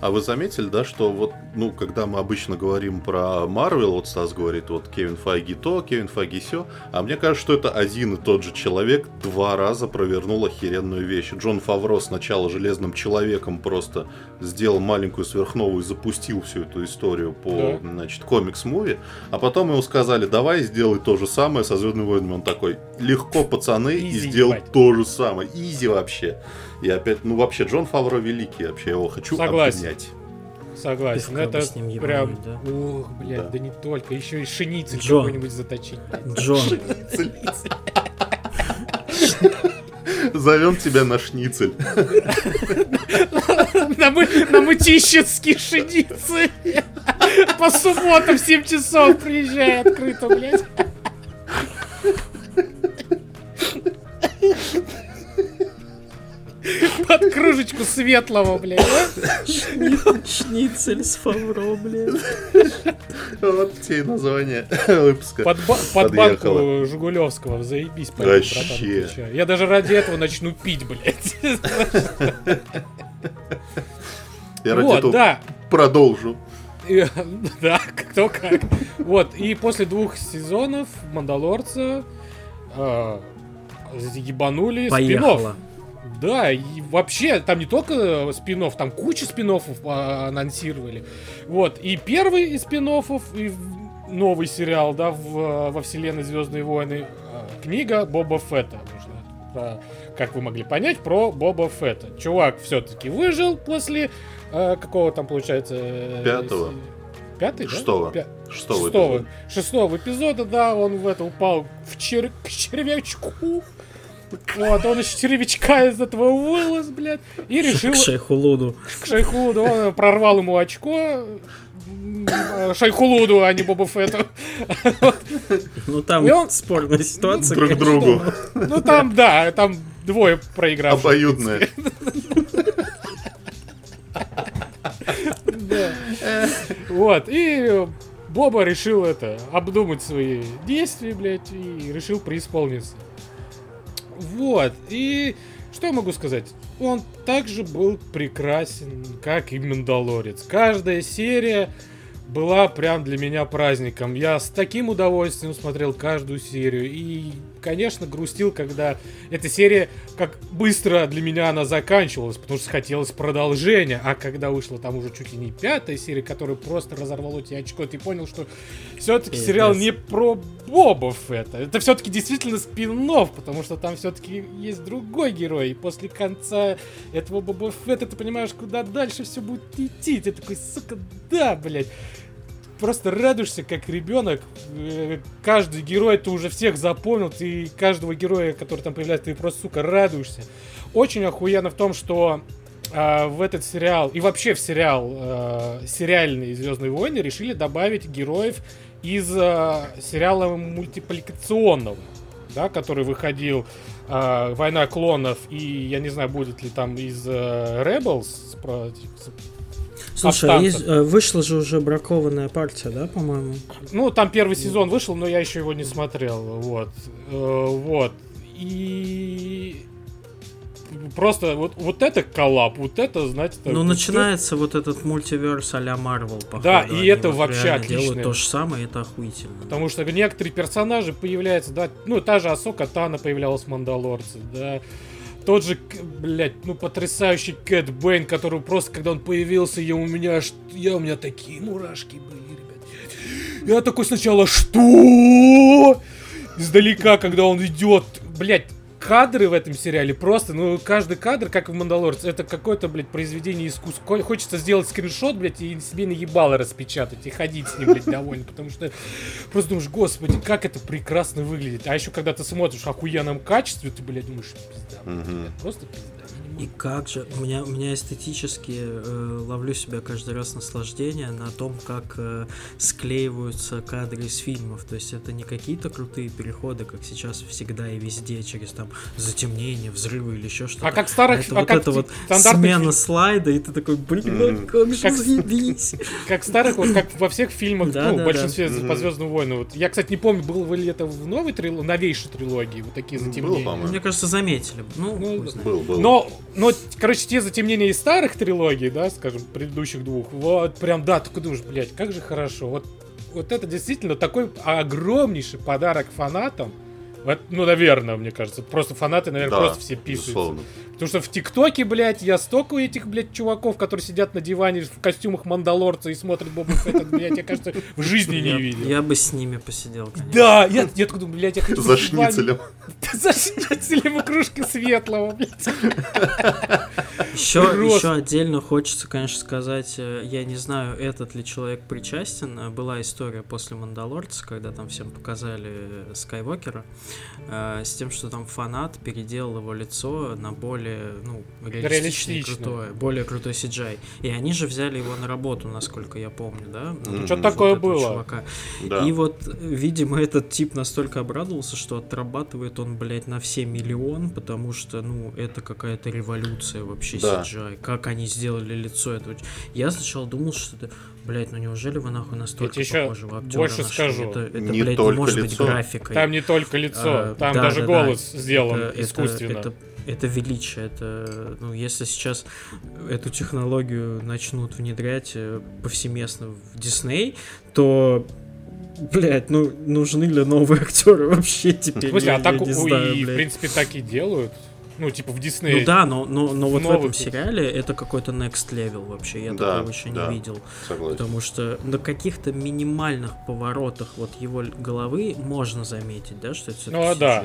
А вы заметили, да, что вот, ну, когда мы обычно говорим про Марвел, вот Стас говорит, вот Кевин Файги то, Кевин Файги сё, а мне кажется, что это один и тот же человек два раза провернул охеренную вещь. Джон Фавро сначала Железным Человеком просто сделал маленькую сверхновую и запустил всю эту историю по, значит, комикс-movie, а потом ему сказали, давай сделай то же самое со Звездными войнами. Он такой, легко, пацаны, и easy, сделал ебать. то же самое. Easy вообще. И опять, ну вообще, Джон Фавро великий, вообще, я его хочу Согласен. Обнять. Согласен. Пивка Это с ним прям... ебануть, да? Ох, блядь, Да. да. не только. Еще и шиницель Джо. какой-нибудь заточить. блядь. Джон, Зовем тебя на шницель. На, мы, на мытищинские шиницы. По субботам в 7 часов приезжай открыто, блядь. Под кружечку светлого, блядь. шницель с Фавро, блядь. Вот те название выпуска. Под, ба- под банку Жигулевского. Заебись, пойдём, Вообще. братан? Я даже ради этого начну пить, блядь. Я ради Вот, этого да. продолжу. И- Да, кто как. Вот, и после двух сезонов Мандалорца э, ебанули спин. Да, и вообще, там не только спин там куча спин анонсировали. Вот, и первый из спин и новый сериал, да, в, во вселенной Звездные войны, э, книга Боба Фетта. Про- как вы могли понять, про Боба Фетта. Чувак все-таки выжил после э, какого там, получается... э, Пятого. Пятый, да? Шестого. Пя- Шестого шестого, эпизода. шестого эпизода, да, он в это упал в чер... к червячку. Вот, он из червячка из этого вылез, блядь, и решил К шейху Луду. к Шайхулуду, он прорвал ему очко, Шайхулуду, а не Боба Фетту. Ну там И он- спорная ситуация. Друг конечно. другу. Ну там, да, там двое проигравших. Обоюдное. Да. Вот, и Боба решил это, обдумать свои действия, блядь, и решил преисполниться. Вот, и что я могу сказать? Он также был прекрасен, как и Мандалорец. Каждая серия была прям для меня праздником. Я с таким удовольствием смотрел каждую серию. И, конечно, грустил, когда эта серия, как быстро для меня она заканчивалась, потому что хотелось продолжения. А когда вышла там уже чуть ли не пятая серия, которая просто разорвала тебе очко, ты понял, что все-таки сериал не про Боба Фетта. Это все-таки действительно спин потому что там все-таки есть другой герой. И после конца этого Боба Фетта ты понимаешь, куда дальше все будет идти. Ты такой, сука, да, блядь просто радуешься как ребенок. Э, Каждый герой ты уже всех запомнил, ты каждого героя, который там появляется, ты просто, сука, радуешься. Очень охуенно в том, что а, в этот сериал и вообще в сериал э, сериальные Звездные войны решили добавить героев из э, сериала мультипликационного, да, который выходил э, Война клонов и я не знаю, будет ли там из э, Rebels про- Слушай, а есть- э, вышла же уже бракованная партия, да, по-моему? Ну, там первый сезон вышел, но я еще его не смотрел. Вот. Э, Вот. И просто вот, вот это коллап, вот это, знаете... Ну, начинается вот этот мультиверс а-ля Марвел, походу. Да, и Они это вот вообще отлично. делают то же самое, это охуительно. Потому что некоторые персонажи появляются, да, ну, та же Асока Тана появлялась в Мандалорце, да. Тот же, блядь, ну, потрясающий Кэт Бэйн, который просто, когда он появился, я у меня, аж- я, у меня такие мурашки были, ребят. Я такой сначала, что? Издалека, когда он идет, блядь, кадры в этом сериале просто, ну, каждый кадр, как в Мандалорце, это какое-то, блядь, произведение искусства. Ко- Хочется сделать скриншот, блядь, и себе наебало распечатать, и ходить с ним, блядь, довольно, потому что просто думаешь, господи, как это прекрасно выглядит. А еще, когда ты смотришь в охуенном качестве, ты, блядь, думаешь, пизда, блядь, просто пизда. И как же, у меня, у меня эстетически э, ловлю себя каждый раз наслаждение на том, как э, склеиваются кадры из фильмов. То есть это не какие-то крутые переходы, как сейчас всегда и везде, через там затемнение, взрывы или еще что-то. А как старых, это а вот как это вот смена слайда, и ты такой, блин, Мгм. как же Как- заебись. Как старых, вот как во всех фильмах, Да, ну, да, в большинстве да. по Звездным войнам. Вот. Я, кстати, не помню, было ли это в новой трилогии, новейшей трилогии, вот такие Было, затемнения. по-моему. Мне кажется, заметили. бы. Ну, Ну. Был, был. Но, но, короче, те затемнения из старых трилогий, да, скажем, предыдущих двух, вот прям, да, только думаешь, блядь, как же хорошо. Вот, вот это действительно такой огромнейший подарок фанатам. Ну, наверное, мне кажется. Просто фанаты, наверное, Да, просто все писаются. безусловно. Потому что в ТикТоке, блядь, я столько у этих, блядь, чуваков, которые сидят на диване в костюмах Мандалорца и смотрят Боба Фетта, блядь, я, кажется, в жизни не видел. я бы с ними посидел, конечно. Да, я, я такой думаю, блядь, я хочу За шницелем. За шницелем и кружкой светлого, блядь. Еще, еще отдельно хочется, конечно, сказать, э, я не знаю, этот ли человек причастен. Была история после Мандалорца, когда там всем показали э, Скайуокера, э, с тем, что там фанат переделал его лицо на более, ну, реалистичное, Реалистично. крутое, более крутой CGI. И они же взяли его на работу, насколько я помню, да? Ну, Мгм. вот Что-то такое было. чувака. Да. И вот, э, видимо, этот тип настолько обрадовался, что отрабатывает он, блядь, на все миллион, потому что, ну, это какая-то революция вообще Да. CGI. Как они сделали лицо этого. Я сначала думал, что это, блядь, ну неужели вы нахуй настолько ещё похожего актера больше нашли? скажу. Это, это Не блядь, только не может лицо. быть графикой. Там не только лицо, А, там да, даже да, голос да. сделан Это- это- искусственно. Это, это величие, это, ну, если сейчас эту технологию начнут внедрять э, повсеместно в Дисней, то, блядь, ну, нужны ли новые актеры вообще теперь? В смысле, Я- а так я не у- знаю, и, в блядь. принципе, так и делают. Ну, типа в Диснее. Ну да, но, но, но вот в новых этом вот. сериале это какой-то next level вообще, я Да, такого еще да. не видел. Согласен. Потому что на каких-то минимальных поворотах вот его головы можно заметить, да, что это все-таки Ну, да.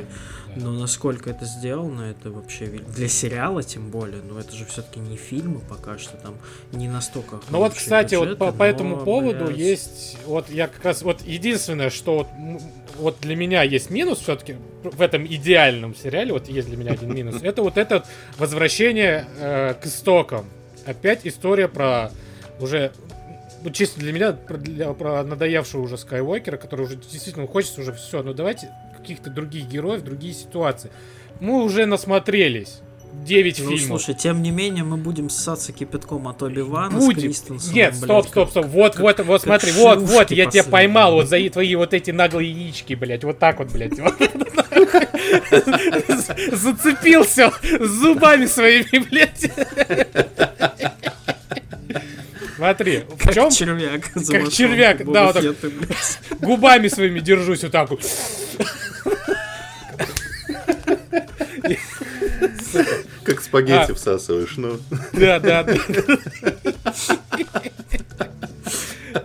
Но насколько это сделано, это вообще для сериала тем более, но это же все-таки не фильмы пока что там не настолько. Ну вот, кстати, вот бюджеты, по, по этому но, поводу блядь, есть, вот я как раз, вот единственное, что вот, вот для меня есть минус все-таки в этом идеальном сериале, вот есть для меня один минус, это вот это возвращение э, к истокам. Опять история про уже, ну чисто для меня, про, для- про надоевшего уже Скайуокера, который уже действительно хочется уже все, ну давайте каких-то других героев, другие ситуации. Мы уже насмотрелись. 9 Ну, фильмов. слушай, тем не менее, мы будем ссаться кипятком от Оби Вана с Будем. Кристенсеном, Нет, стоп, как- стоп, стоп. Вот, вот, вот, как смотри, вот, вот, я тебя поймал вот за твои вот эти наглые яички, блядь. Вот так вот, блядь. Вот. Зацепился зубами своими, блядь. Смотри, в Как чем червяк. Как червяк, да, вот так. Губами своими держусь вот так вот. Как спагетти А. всасываешь, ну. Да, да, да.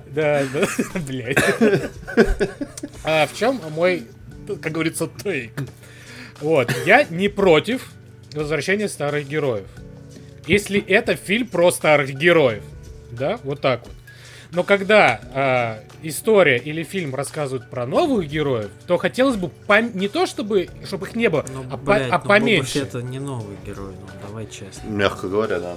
Да, да, блядь. А в чем мой, как говорится, тейк? Вот, я не против возвращения старых героев. Если это фильм про старых героев. Да, вот так вот. Но когда а, история или фильм рассказывают про новых героев, то хотелось бы пом- не то чтобы, чтобы их не было, Ну, а, по- блядь, а ну, поменьше. Фетт не новый герой, ну, давай честно. Мягко говоря, да.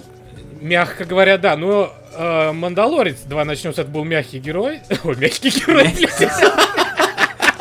Мягко говоря, да. Но э, Мандалорец, давай начнем с этого, был мягкий герой. Ой, мягкий герой, блядь.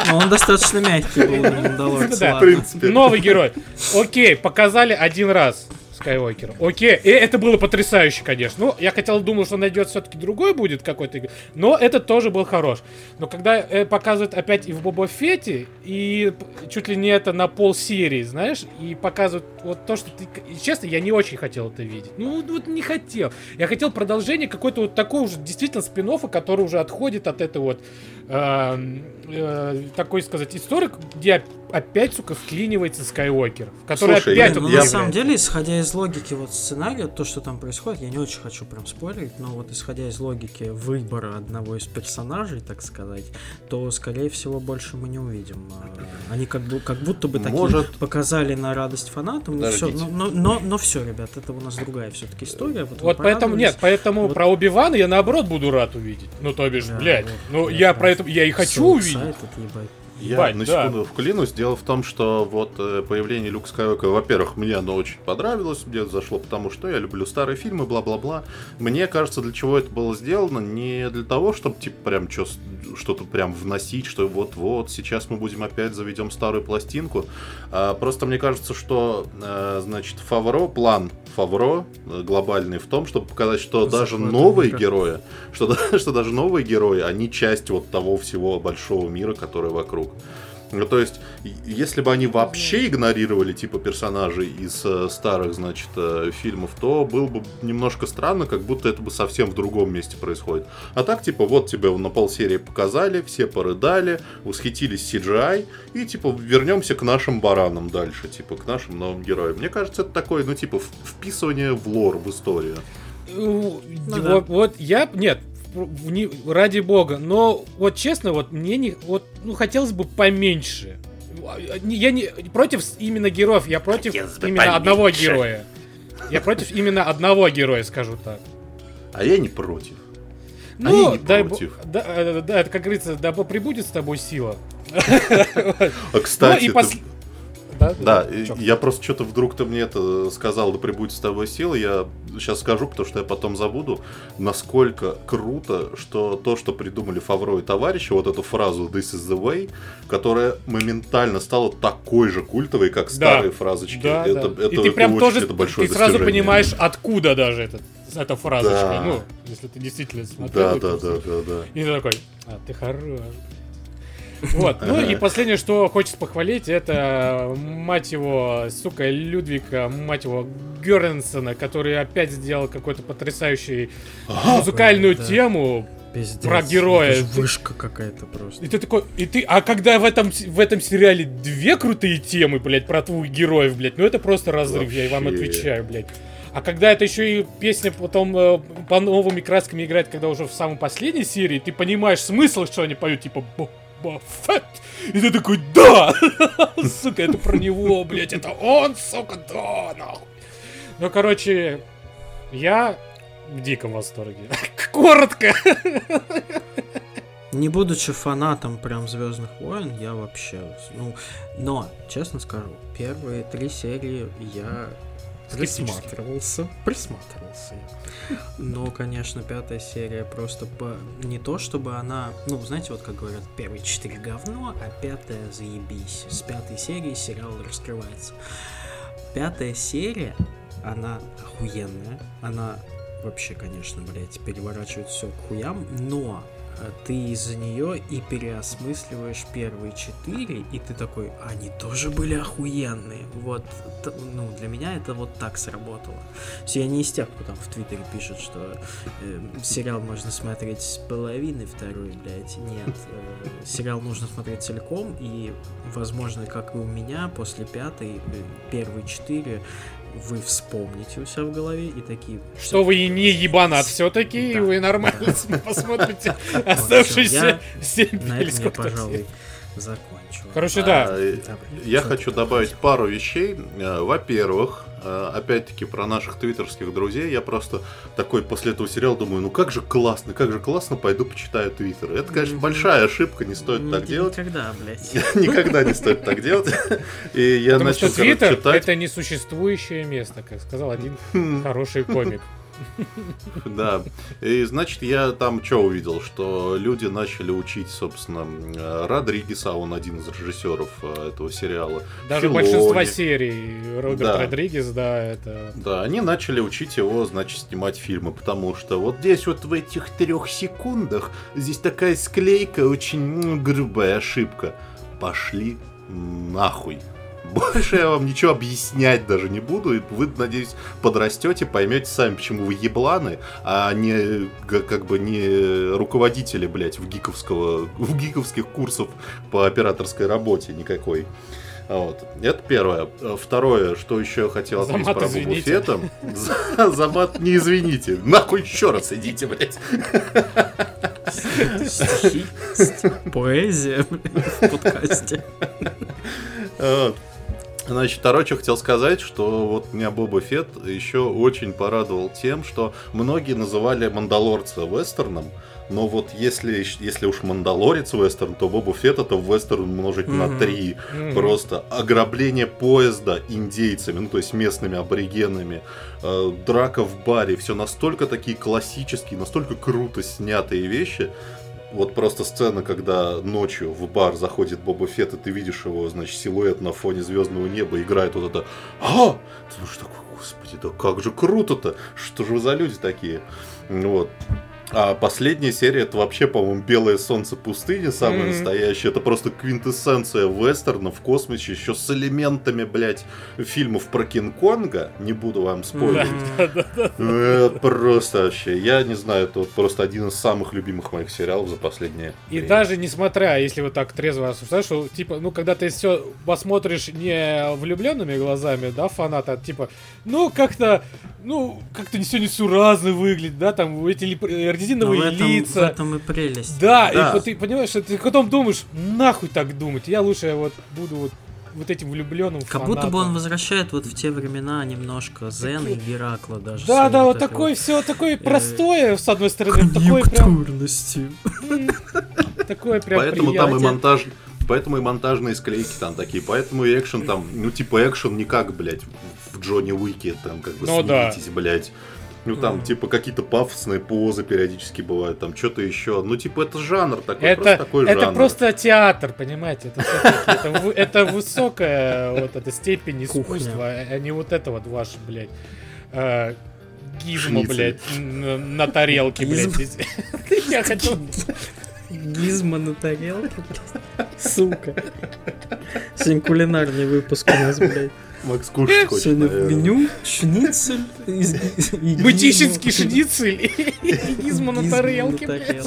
Ну, он достаточно мягкий был, Мандалорец, Да, В принципе. Новый герой. Окей, показали один раз. Скайуокер. Окей, и это было потрясающе, конечно. Ну, я хотел, думал, что найдет все-таки другой будет какой-то, но это тоже был хорош. Но когда э, показывают опять и в Боба Фете, и чуть ли не это на пол серии, знаешь, и показывают вот то, что ты... Честно, я не очень хотел это видеть. Ну, вот не хотел. Я хотел продолжение какой-то вот такой уже действительно спин который уже отходит от этой вот э, э, такой сказать историк, где опять, сука, вклинивается Скайуокер, который Слушай, опять... Ну, Я- на самом деле, исходя из логики вот сценария, то, что там происходит, я не очень хочу прям спорить, но вот исходя из логики выбора одного из персонажей, так сказать, то, скорее всего, больше мы не увидим. А, Они как, бы, как будто бы такие Может- показали на радость фанатам, всё, Подождите. но, но, но, но все, ребят, это у нас другая все-таки история. Вот, Вот поэтому, нет, поэтому Вот. про Оби-Вана я наоборот буду рад увидеть. Ну, то бишь, Да, блядь, вот, ну, я я про это, я и хочу увидеть. excited, ебать. Я Ебать, на да. секунду вклинусь. Дело в том, что вот э, появление Люка Скайуокера, во-первых, мне оно очень понравилось, мне зашло, потому что я люблю старые фильмы, бла-бла-бла. Мне кажется, для чего это было сделано, не для того, чтобы типа прям что-то прям вносить, что вот-вот, сейчас мы будем опять заведем старую пластинку. А, просто мне кажется, что, э, значит, Фавро, план Фавро э, глобальный в том, чтобы показать, что даже Захват новые мира. герои, что, что даже новые герои, они часть вот того всего большого мира, который вокруг. Ну, то есть, если бы они вообще игнорировали, типа, персонажей из э, старых, значит, э, фильмов, то было бы немножко странно, как будто это бы совсем в другом месте происходит. А так, типа, вот тебе на полсерии показали, все порыдали, восхитились CGI, и, типа, вернемся к нашим баранам дальше, типа, к нашим новым героям. Мне кажется, это такое, ну, типа, вписывание в лор, в историю. Ну, Ну вот, вот я, нет, не- ради бога, но вот честно, вот мне не, вот, ну, хотелось бы поменьше. Не- Я не против именно героев, я против Хотелось именно одного поменьше. героя. Я против именно одного героя, скажу так. А я не против. Ну, не дай бо- против. да, э, да, это как говорится, да прибудет с тобой сила. А, кстати, ну и ты- пос- Да, Да, да, чё? я просто что-то вдруг ты мне это сказал, да прибудет с тобой сила, я сейчас скажу, потому что я потом забуду, насколько круто, что то, что придумали Фавро и товарищи, вот эту фразу «This is the way», которая моментально стала такой же культовой, как старые фразочки. Да, это, да. это, и ты прям очень- тоже, это большое ты сразу понимаешь, откуда даже этот, эта фразочка. Да. Ну, если ты действительно смотрел. Да, да, да, да, да. И ты такой, а, ты хорош. Вот, ну и последнее, что хочется похвалить, это, мать его, сука, Людвига, мать его, Гернсона, который опять сделал какую-то потрясающую музыкальную да. тему. Пиздец. Про героя. Вышка какая-то просто. И ты такой, и ты, а когда в этом, в этом сериале две крутые темы, блядь, про твоих героев, блядь, ну это просто разрыв, я вам Вообще. отвечаю, блядь. А когда это еще и песня потом э, по новыми красками играет, когда уже в самой последней серии, ты понимаешь смысл, что они поют, типа Боба Фетт. И ты такой, да! Сука, это про него, блядь, это он, сука, да, нахуй. Ну, короче, я в диком восторге. Коротко. Не будучи фанатом прям Звездных войн, я вообще. Ну, но, честно скажу, первые три серии я присматривался. Присматривался я. Но, конечно, пятая серия просто по... не то, чтобы она. Ну, знаете, вот как говорят, первые четыре говно, а пятая заебись. С пятой серии сериал раскрывается. Пятая серия, она охуенная. Она вообще, конечно, блядь, переворачивает все к хуям, но ты из-за нее и переосмысливаешь первые четыре, и ты такой, они тоже были охуенные. Вот, ну, для меня это вот так сработало. Есть я не из тех, кто там в Твиттере пишет, что э, сериал можно смотреть с половины второй, блядь. Нет, э, сериал нужно смотреть целиком, и, возможно, как и у меня, после пятой, э, первые четыре вы вспомните у себя в голове и такие... Что вы и не ебанат все-таки, и Да. вы нормально посмотрите Я оставшиеся 7 На этом я, пожалуй, закончу. Короче, да. А, Я хочу добавить пару вещей. Э, Во-первых, опять-таки про наших твиттерских друзей. Я просто такой после этого сериала думаю, ну как же классно, как же классно, пойду почитаю твиттер. Это, конечно, большая ошибка, не стоит Ни- так делать. Никогда, блядь. Никогда не стоит так делать. И я Потому что начал короче, Твиттер читать. это несуществующее место, как сказал один хороший комик. Да. И значит, я там что увидел, что люди начали учить, собственно, э, Родригеса, он один из режиссеров э, этого сериала. Даже Филони. большинство серий Роберт Да. Родригес, да, это... Да, они начали учить его, значит, снимать фильмы, потому что вот здесь вот в этих трех секундах здесь такая склейка, очень грубая ошибка. Пошли нахуй. Больше я вам ничего объяснять даже не буду, и вы, надеюсь, подрастете, поймете сами, почему вы ебланы, а не как бы не руководители, блядь, в гиковского, в гиковских курсов по операторской работе никакой. Вот. Это первое. Второе, что еще я хотел отметить мат про извините. Боба Фетта. За, за мат не извините. Нахуй еще раз идите, блядь. Поэзия в подкасте. Вот. Значит, второе, что хотел сказать, что вот меня Боба Фетт еще очень порадовал тем, что многие называли Мандалорца вестерном, но вот если, если уж Мандалорец вестерн, то Боба Фетт это вестерн умножить на Мгм. три. Мгм. Просто ограбление поезда индейцами, ну то есть местными аборигенами, э, драка в баре, все настолько такие классические, настолько круто снятые вещи. Вот просто сцена, когда ночью в бар заходит Боба Фетт, и ты видишь его, значит, силуэт на фоне звездного неба, играет вот это «А!» Ты думаешь, такой, господи, да как же круто-то! Что же вы за люди такие? Вот. А последняя серия это вообще, по-моему, белое солнце пустыни, самое Мгм. настоящее. Это просто квинтэссенция вестерна в космосе, еще с элементами, блядь, фильмов про Кинг-Конга. Не буду вам Это просто вообще, я не знаю, это просто один из самых любимых моих сериалов за последнее И даже несмотря, если вот так трезво осуждаешь, что, типа, ну, когда ты все посмотришь не влюбленными глазами, да, фаната, типа, ну, как-то, ну, как-то не все несуразно выглядит, да, там эти лип- э, Но в резиновые этом, в лица. этом и прелесть. Да, Да. и ты понимаешь, что ты потом думаешь, нахуй так думать, я лучше вот буду вот, вот этим влюбленным Как будто бы он фанатом. возвращает вот в те времена немножко Зена и Геракла даже. Да, да, вот такое вот все такое простое, с одной стороны, такое прям, такое прям Поэтому там и монтаж... Поэтому и монтажные склейки там такие, поэтому и экшен там, ну типа экшен не как, блядь, в Джонни Уике, там как бы Ну да. смиритесь, блядь. Ну там, Мгм. типа, какие-то пафосные позы периодически бывают, там что-то еще. Ну, типа, это жанр такой, Это, просто такой это жанр. просто театр, понимаете? Это, это, вы- это высокая вот эта степень искусства, а не вот это вот ваше, блядь, э, Шницель. блядь, на, тарелке, блядь. Я хотел... Гизма на тарелке. Сука. Сегодня кулинарный выпуск у нас, блядь. Макс кушать хочет, Сегодня в меню шницель гизма. Мытищинский шницель и гизмо на Гизма тарелке.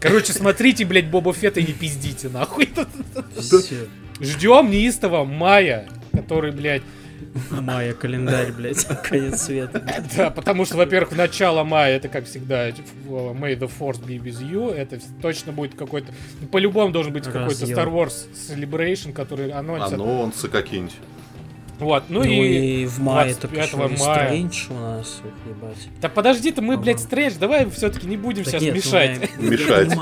Короче, смотрите, блядь, Боба Фетта и не пиздите, нахуй. Ждем неистово мая, который, блядь, Майя, календарь, блядь, конец света. Да, потому что, во-первых, начало мая, это, как всегда, May the Force be with you, это точно будет какой-то, по-любому должен быть какой-то. Star Wars Celebration, который анонсит. Анонсы какие-нибудь. Вот, ну, Ну, и... и в мае так 25 еще и мая. Стрэндж у нас, ух, ебать. Да подожди-то, мы, блядь, Ага. Стрэндж, давай все-таки не будем Так сейчас нет, ну, мешать. Мешать.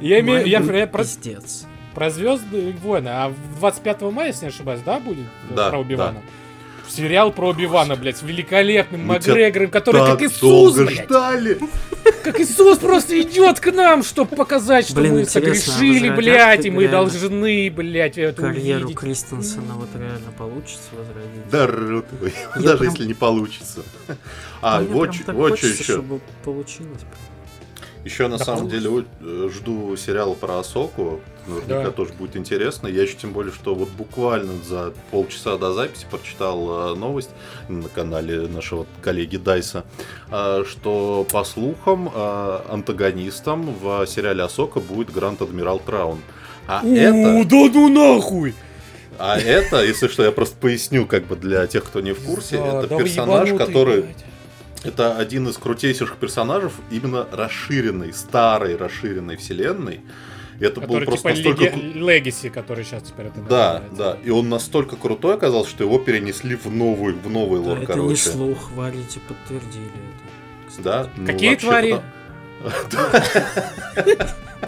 Я имею- я- я про- Пиздец. Про Звездные войны, а в 25 мая, если не ошибаюсь, да, будет? Да, Про Оби-Вана? Сериал про Оби-Вана, блядь, с великолепным Мы Макгрегором, который как Иисус, долго блядь. ждали! Как Иисус просто идет к нам, чтобы показать, что Блин, мы а согрешили, блядь, и мы реально должны, блядь, это Карьеру увидеть. Кристенсена вот реально получится возродить. Да рот Даже прям- если не получится. А, вот, вот что еще. чтобы получилось. Еще на Да самом деле о- э, жду сериала про Асоку. Наверняка Да. тоже будет интересно. Я еще тем более, что вот буквально за полчаса до записи прочитал э, новость на канале нашего коллеги Дайса, э, что по слухам антагонистом в сериале Асока будет Гранд Адмирал Траун. А У, это, да ну нахуй! а это, если что, я просто поясню, как бы для тех, кто не в курсе, Да, это да персонаж, который блядь. Это один из крутейших персонажей именно расширенной, старой расширенной вселенной. И это был просто типа настолько... Legacy, который сейчас теперь это Да, называется. да. И он настолько крутой оказался, что его перенесли в новый, в новый Да, лор, это не короче. слух, варите, подтвердили это. кстати. Да? Ну, Какие вообще, твари? потому-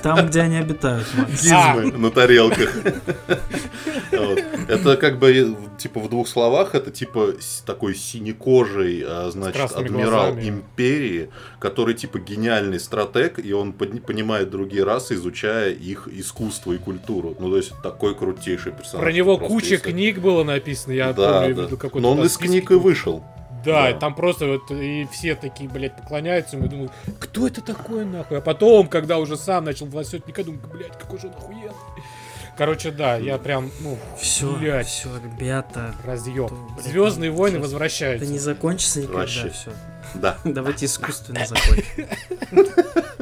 Там, где они обитают, Макс. Гизмы на тарелках. Вот. Это как бы, типа, в двух словах, это типа такой синекожий, а, значит, адмирал глазами. империи, который, типа, гениальный стратег, и он понимает другие расы, изучая их искусство и культуру. Ну, то есть, такой крутейший персонаж. Про него Просто куча если- книг было написано, я Да, помню, да. какой-то Но он из книг и вышел. Да, Да. и там просто вот и все такие, блядь, поклоняются ему, и думаю, кто это такой, нахуй? А потом, когда уже сам начал власть я думаю, блядь, какой же он охуенный. Короче, да, я прям, ну, Все, блядь, все, ребята. разъеб. То, блядь, Звездные войны сейчас возвращаются. Это не закончится никогда, Вообще. все. Да, Давайте искусственно закончим.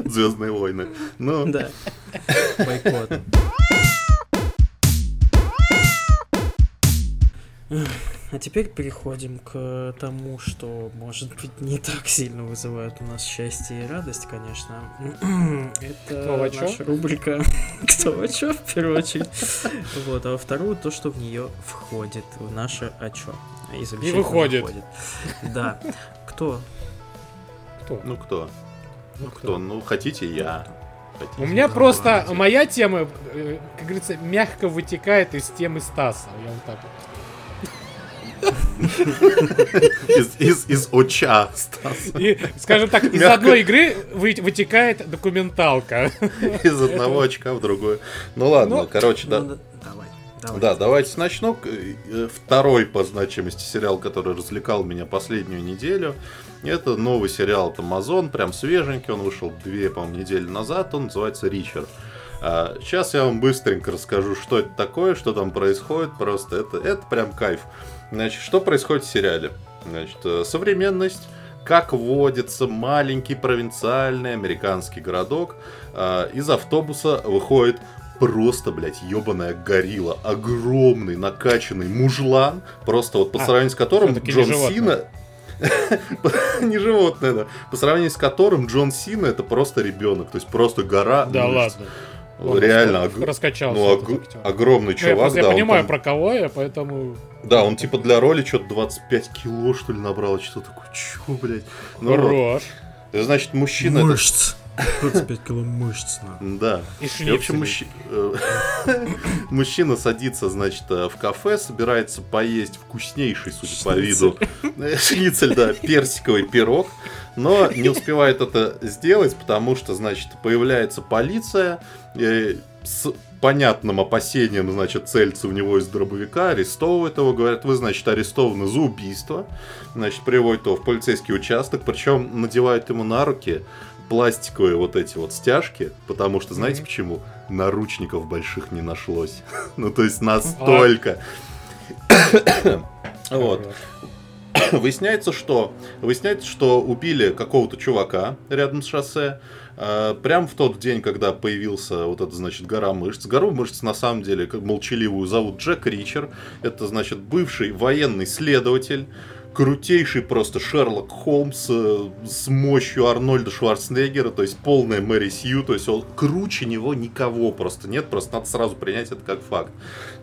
Звездные войны. Ну, Да. Бойкот. А теперь переходим к тому, что, может быть, не так сильно вызывает у нас счастье и радость, конечно. Это Кто чё? наша рубрика «Кто во чё?» в первую очередь. Вот, а во вторую то, что в нее входит, в наше «А чё?». И, замечательно выходит. Да. Кто? Кто? ну кто? Ну Кто? Ну, хотите я. Хотите. У меня Да, просто моя тема, э, как говорится, мягко вытекает из темы Стаса. Я вот так вот. Из, из, из оча, Стас. И, скажем так, из Мягко. одной игры вы- вытекает документалка. Из одного очка в другое. Ну ладно, Ну, короче, да. Ну, да, Давай. Да, давайте начну. К- э, Второй по значимости сериал, который развлекал меня последнюю неделю, это новый сериал от Amazon, прям свеженький, он вышел две, по-моему, недели назад, он называется «Ричард». А, Сейчас я вам быстренько расскажу, что это такое, что там происходит, просто это, это прям кайф. Значит, что происходит в сериале? Значит, э, современность, как вводится маленький провинциальный американский городок, а, из автобуса выходит просто, блядь, ебаная горилла. Огромный, накачанный мужлан. Просто вот по А, сравнению с которым Джон. Сина... Не животное, да. По сравнению с которым Джон Сина это просто ребенок. То есть просто гора Да ладно. Он Реально, просто ог- раскачался. ну, ог- огромный Ну, я чувак, просто- да. я он понимаю, там- про кого я, поэтому... Да, он типа для роли что-то 25 кило, что ли, набрал. Что такое? Чё, блядь? Ну вот. Хорош. Значит, мужчина... это- Мышц. 25 кило мышц. Да. И И, в общем, э, мужчина садится, значит, э, в кафе, собирается поесть вкуснейший, судя по виду, э, шницель, да, персиковый пирог, но не успевает это сделать, потому что, значит, появляется полиция с понятным опасением, значит, цельцы в него из дробовика, арестовывают его, говорят, вы, значит, арестованы за убийство, значит, приводят его в полицейский участок, причем надевают ему на руки пластиковые вот эти вот стяжки, потому что, знаете Мгм. почему? Наручников больших не нашлось. ну, то есть настолько. вот. Выясняется, что выясняется, что убили какого-то чувака рядом с шоссе. э, Прям в тот день, когда появился вот эта, значит, гора мышц. Гору мышц, на самом деле, как молчаливую, зовут Джек Ричер. Это, значит, бывший военный следователь. Крутейший просто Шерлок Холмс э, с мощью Арнольда Шварценеггера, то есть полная Мэри Сью, то есть он круче него никого просто нет, просто надо сразу принять это как факт.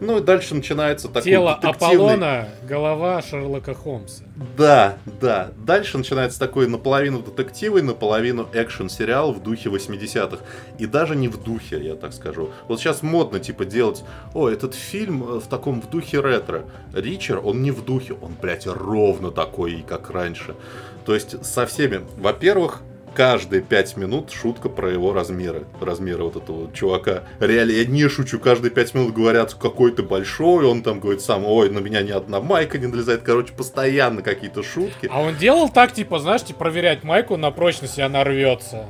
Ну и дальше начинается такой Тело детективный- Аполлона, голова Шерлока Холмса. Да, да. Дальше начинается такой наполовину детективный, наполовину экшен-сериал в духе 80-х. И даже не в духе, я так скажу. Вот сейчас модно, типа, делать, о, этот фильм э, в таком в духе ретро. Ричер, он не в духе, он, блядь, ровно такой, как раньше. То есть со всеми, во-первых, каждые пять минут шутка про его размеры. Размеры вот этого чувака. Реально, я не шучу, каждые пять минут говорят, какой ты большой, он там говорит сам, ой, на меня ни одна майка не налезает. Короче, постоянно какие-то шутки. А он делал так, типа, знаешь, типа, проверять майку на прочность, и она рвется.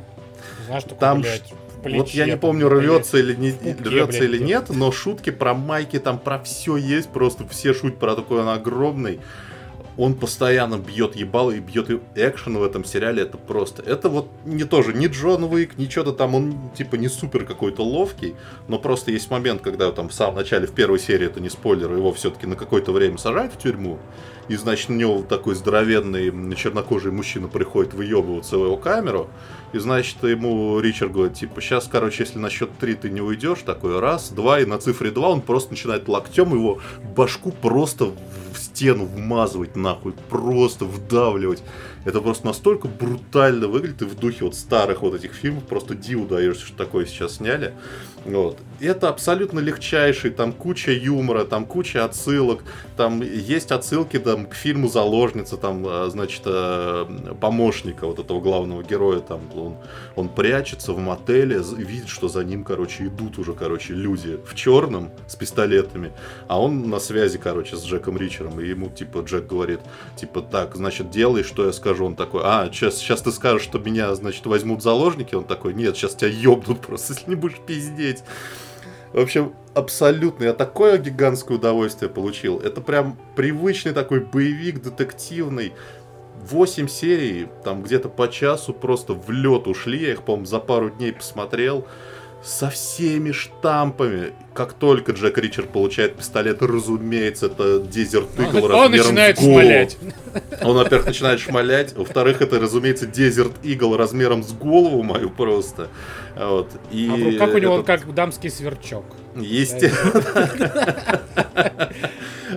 Знаешь, такой, Там блядь, плече, вот я не помню, рвется или не пупке, рвется блядь, или нет, но шутки про майки там про все есть, просто все шутят про такой он огромный. Он постоянно бьет ебало и бьет экшен в этом сериале. Это просто. Это вот не тоже, не Джон Уик, ни что-то там. Он типа не супер какой-то ловкий. Но просто есть момент, когда там в самом начале, в первой серии, это не спойлер, его все-таки на какое-то время сажают в тюрьму. И, значит, на него такой здоровенный чернокожий мужчина приходит выебываться в его камеру. И, значит, ему Ричард говорит, типа, сейчас, короче, если на счет три ты не уйдешь, такой раз, два, и на цифре два он просто начинает локтем его башку просто стену вмазывать нахуй, просто вдавливать. Это просто настолько брутально выглядит и в духе вот старых вот этих фильмов, просто диву даешься, что такое сейчас сняли. Вот. Это абсолютно легчайший, там куча юмора, там куча отсылок, там есть отсылки там, к фильму «Заложница», там, а, значит, э, помощника вот этого главного героя, там, он, он прячется в мотеле, видит, что за ним, короче, идут уже, короче, люди в черном с пистолетами, а он на связи, короче, с Джеком Ричером, и ему, типа, Джек говорит, типа, так, значит, делай, что я скажу. Он такой, а, сейчас, сейчас ты скажешь, что меня, значит, возьмут в заложники? Он такой, нет, сейчас тебя ёбнут просто, если не будешь пиздеть. В общем, абсолютно, я такое гигантское удовольствие получил. Это прям привычный такой боевик детективный. 8 серий, там где-то по часу просто в лед ушли. Я их, по-моему, за пару дней посмотрел со всеми штампами. Как только Джек Ричард получает пистолет, разумеется, это Дезерт Игл размером Он начинает с голову. шмалять. Он, во-первых, начинает шмалять, во-вторых, это, разумеется, Дезерт Игл размером с голову мою просто. Вот. И А в руках у него этот- как дамский сверчок. Естественно.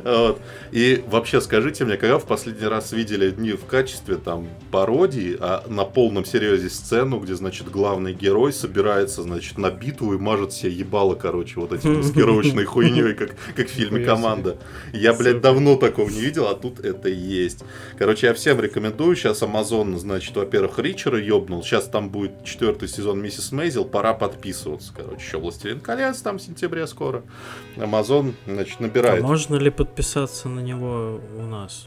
И вообще скажите мне, когда в последний раз видели не в качестве там пародии, а на полном серьезе сцену, где, значит, главный герой собирается, значит, на битву и мажет себе ебало, короче, вот этим маскировочной хуйней, как, как в фильме. «Команда». Я, блядь, давно такого не видел, а тут это есть. Короче, я всем рекомендую. Сейчас Amazon, значит, во-первых, Ричера ёбнул. Сейчас там будет четвертый сезон Миссис Мейзел. Пора подписываться. Короче, еще Властелин колец там в сентябре скоро. Amazon, значит, А набирает. можно ли подписаться на него у нас?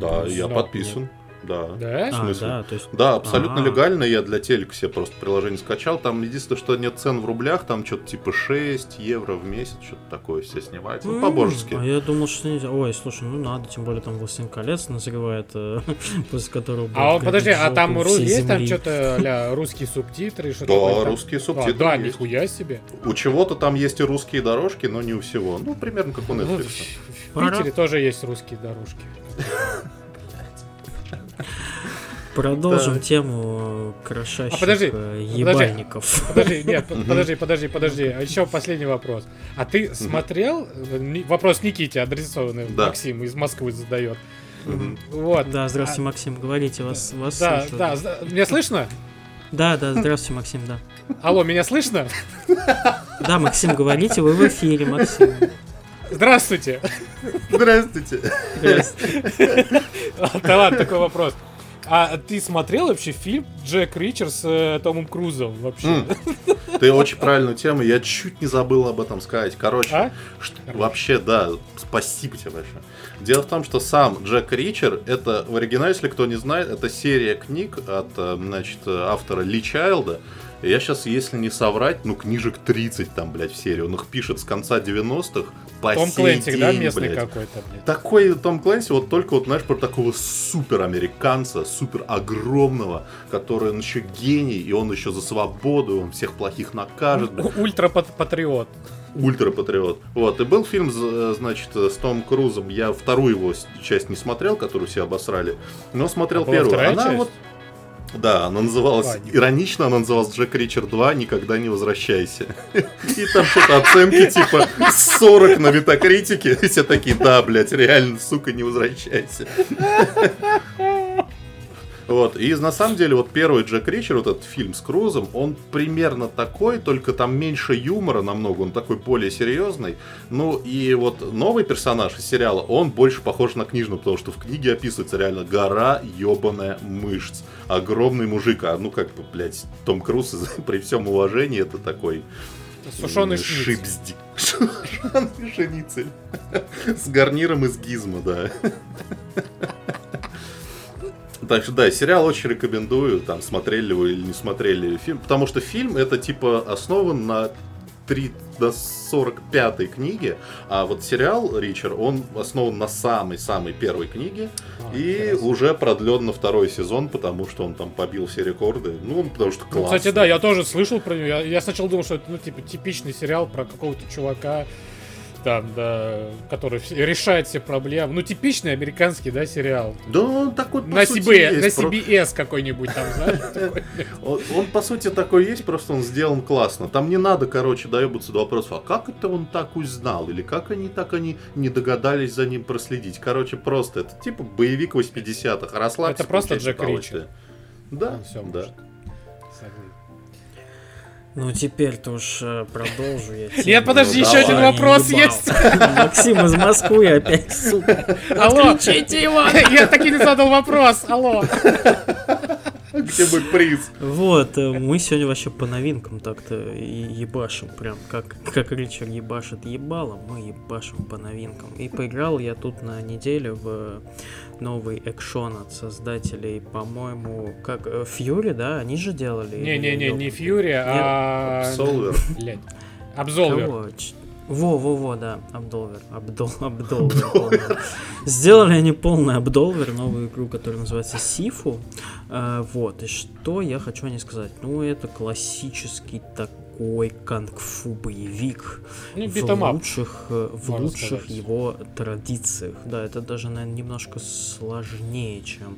Да, я подписан. Да. Да? В А, смысле? да, то есть... Да, абсолютно А. легально. Я для телека себе просто приложение скачал. Там единственное, что нет цен в рублях. Там что-то типа 6 евро в месяц. Что-то такое все снимается. Ну, по-божески. А я думал, что нельзя. Ой, слушай, ну надо, тем более там «Властелин колец» назревает, э, после которого... А он, подожди, а там есть там что-то ля русские субтитры? Да, русские А, субтитры Да, нихуя себе. У чего-то там есть и русские дорожки, но не у всего. Ну, примерно как у Ну, в, Netflix. в. Питере тоже есть русские дорожки. Продолжим Да. тему крошащих А подожди, э, подожди. ебальников. Подожди, нет, подожди, подожди, подожди. А еще последний вопрос. А ты смотрел? э, Вопрос Никите адресованный. Да. Максим из Москвы задает. Вот. Да, здравствуйте, Максим, говорите, вас, вас Да, слышу. да, зда- меня слышно? Да, да, здравствуйте, Максим, да. Алло, меня слышно? Да, Максим, говорите, вы в эфире, Максим. Здравствуйте. Здравствуйте. Здравствуйте. Да ладно, такой вопрос. А ты смотрел вообще фильм Джек Ричард с э, Томом Крузом вообще? М. Ты очень правильную тему, я чуть не забыл об этом сказать. Короче, А? что- вообще, да, спасибо тебе большое. Дело в том, что сам Джек Ричер, это в оригинале, если кто не знает, это серия книг от, э, значит, э, автора Ли Чайлда. Я сейчас, если не соврать, ну, книжек 30 там, блядь, в серии. Он их пишет с конца 90-х по Том сей Клэнси, да, местный блядь. какой-то, блядь. Такой Том Клэнси, вот только вот, знаешь, про такого супер американца, супер огромного, который он еще гений, и он еще за свободу, он всех плохих накажет, Ультра-патриот. ультра-патриот. Вот, и был фильм, з- значит, с Томом Крузом, я вторую его часть не смотрел, которую все обосрали, но смотрел А первую. Она часть? вот да, она называлась, не- иронично она называлась Джек Ричард 2 «Никогда не возвращайся». И там что-то оценки типа 40 на метакритике. И все такие, да, блядь, реально, сука, не возвращайся. Вот, и на самом деле вот первый Джек Ричер, вот этот фильм с Крузом, он примерно такой, только там меньше юмора намного, он такой более серьезный. Ну и вот новый персонаж из сериала, он больше похож на книжного, потому что в книге описывается реально гора ебаная мышц. Огромный мужик, а ну как бы, блядь, Том Круз, при всем уважении, это такой... Сушеный. Шипздик. Сушеный шницель. С гарниром из гизма, да. Так что да, сериал очень рекомендую, там смотрели вы или не смотрели фильм, потому что фильм это типа основан на 3 до 45 книге, а вот сериал Ричард, он основан на самой-самой первой книге А, и интересно. уже продлен на второй сезон, потому что он там побил все рекорды. Ну, потому что Ну, классный. кстати, да, я тоже слышал про него. Я, я сначала думал, что это ну, типа типичный сериал про какого-то чувака, там, да, который решает все проблемы. Ну, типичный американский, да, сериал. Да, он такой по На, сути, CB, на есть, про- CBS какой-нибудь там, знаешь. Он, по сути такой есть, просто он сделан классно. Там не надо, короче, доебаться до вопроса, а как это он так узнал? Или как они так они не догадались за ним проследить? Короче, просто это типа боевик 80-х. Расслабься, Это просто Джек. Ричер. Да, всё да. может. Ну, теперь-то уж э, продолжу я. Нет, тему. подожди, Ну, еще один вопрос ебал. есть. Максим из Москвы опять, сука. Алло. Отключите его. Я таки не задал вопрос. Алло. Где мой приз? Вот, э, мы сегодня вообще по новинкам так-то ебашим, прям как, как Ричард ебашит ебало, мы ебашим по новинкам. И поиграл я тут на неделю в новый экшон от создателей, по-моему, как Фьюри, да, они же делали? Не-не-не, не Фьюри, а... Кого? Ч- Во-во-во, да, Абдолвер, Абдол, Абдолвер. полный. Сделали они полный Абдолвер, новую игру, которая называется Сифу. А, Вот, и что я хочу о ней сказать? Ну, это классический такой канг-фу боевик Ну, в лучших, э, в лучших сказать. его традициях. Да, это даже, наверное, немножко сложнее, чем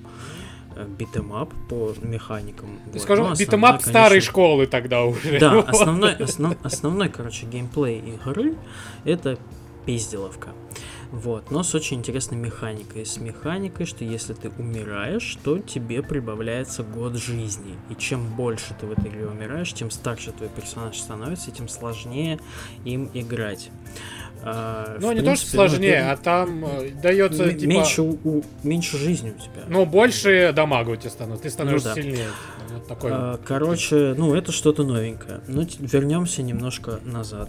beat 'em up по механикам. Вот. Скажу, Ну, beat 'em up старой конечно, школы тогда уже. да, Вот. основной, основ- основной, короче, геймплей игры это пизделовка. Вот, но с очень интересной механикой. С механикой, что если ты умираешь, то тебе прибавляется год жизни. И чем больше ты в этой игре умираешь, тем старше твой персонаж становится, и тем сложнее им играть. А, Ну, не то, что принципе, ну, сложнее, ты- а там э, дается, м- типа... меньше, у- меньше жизни у тебя. Ну, больше дамага у тебя становится, ты становишься Ну да. сильнее. Вот такой. А, Короче, ну это что-то новенькое. Ну, вернемся немножко назад.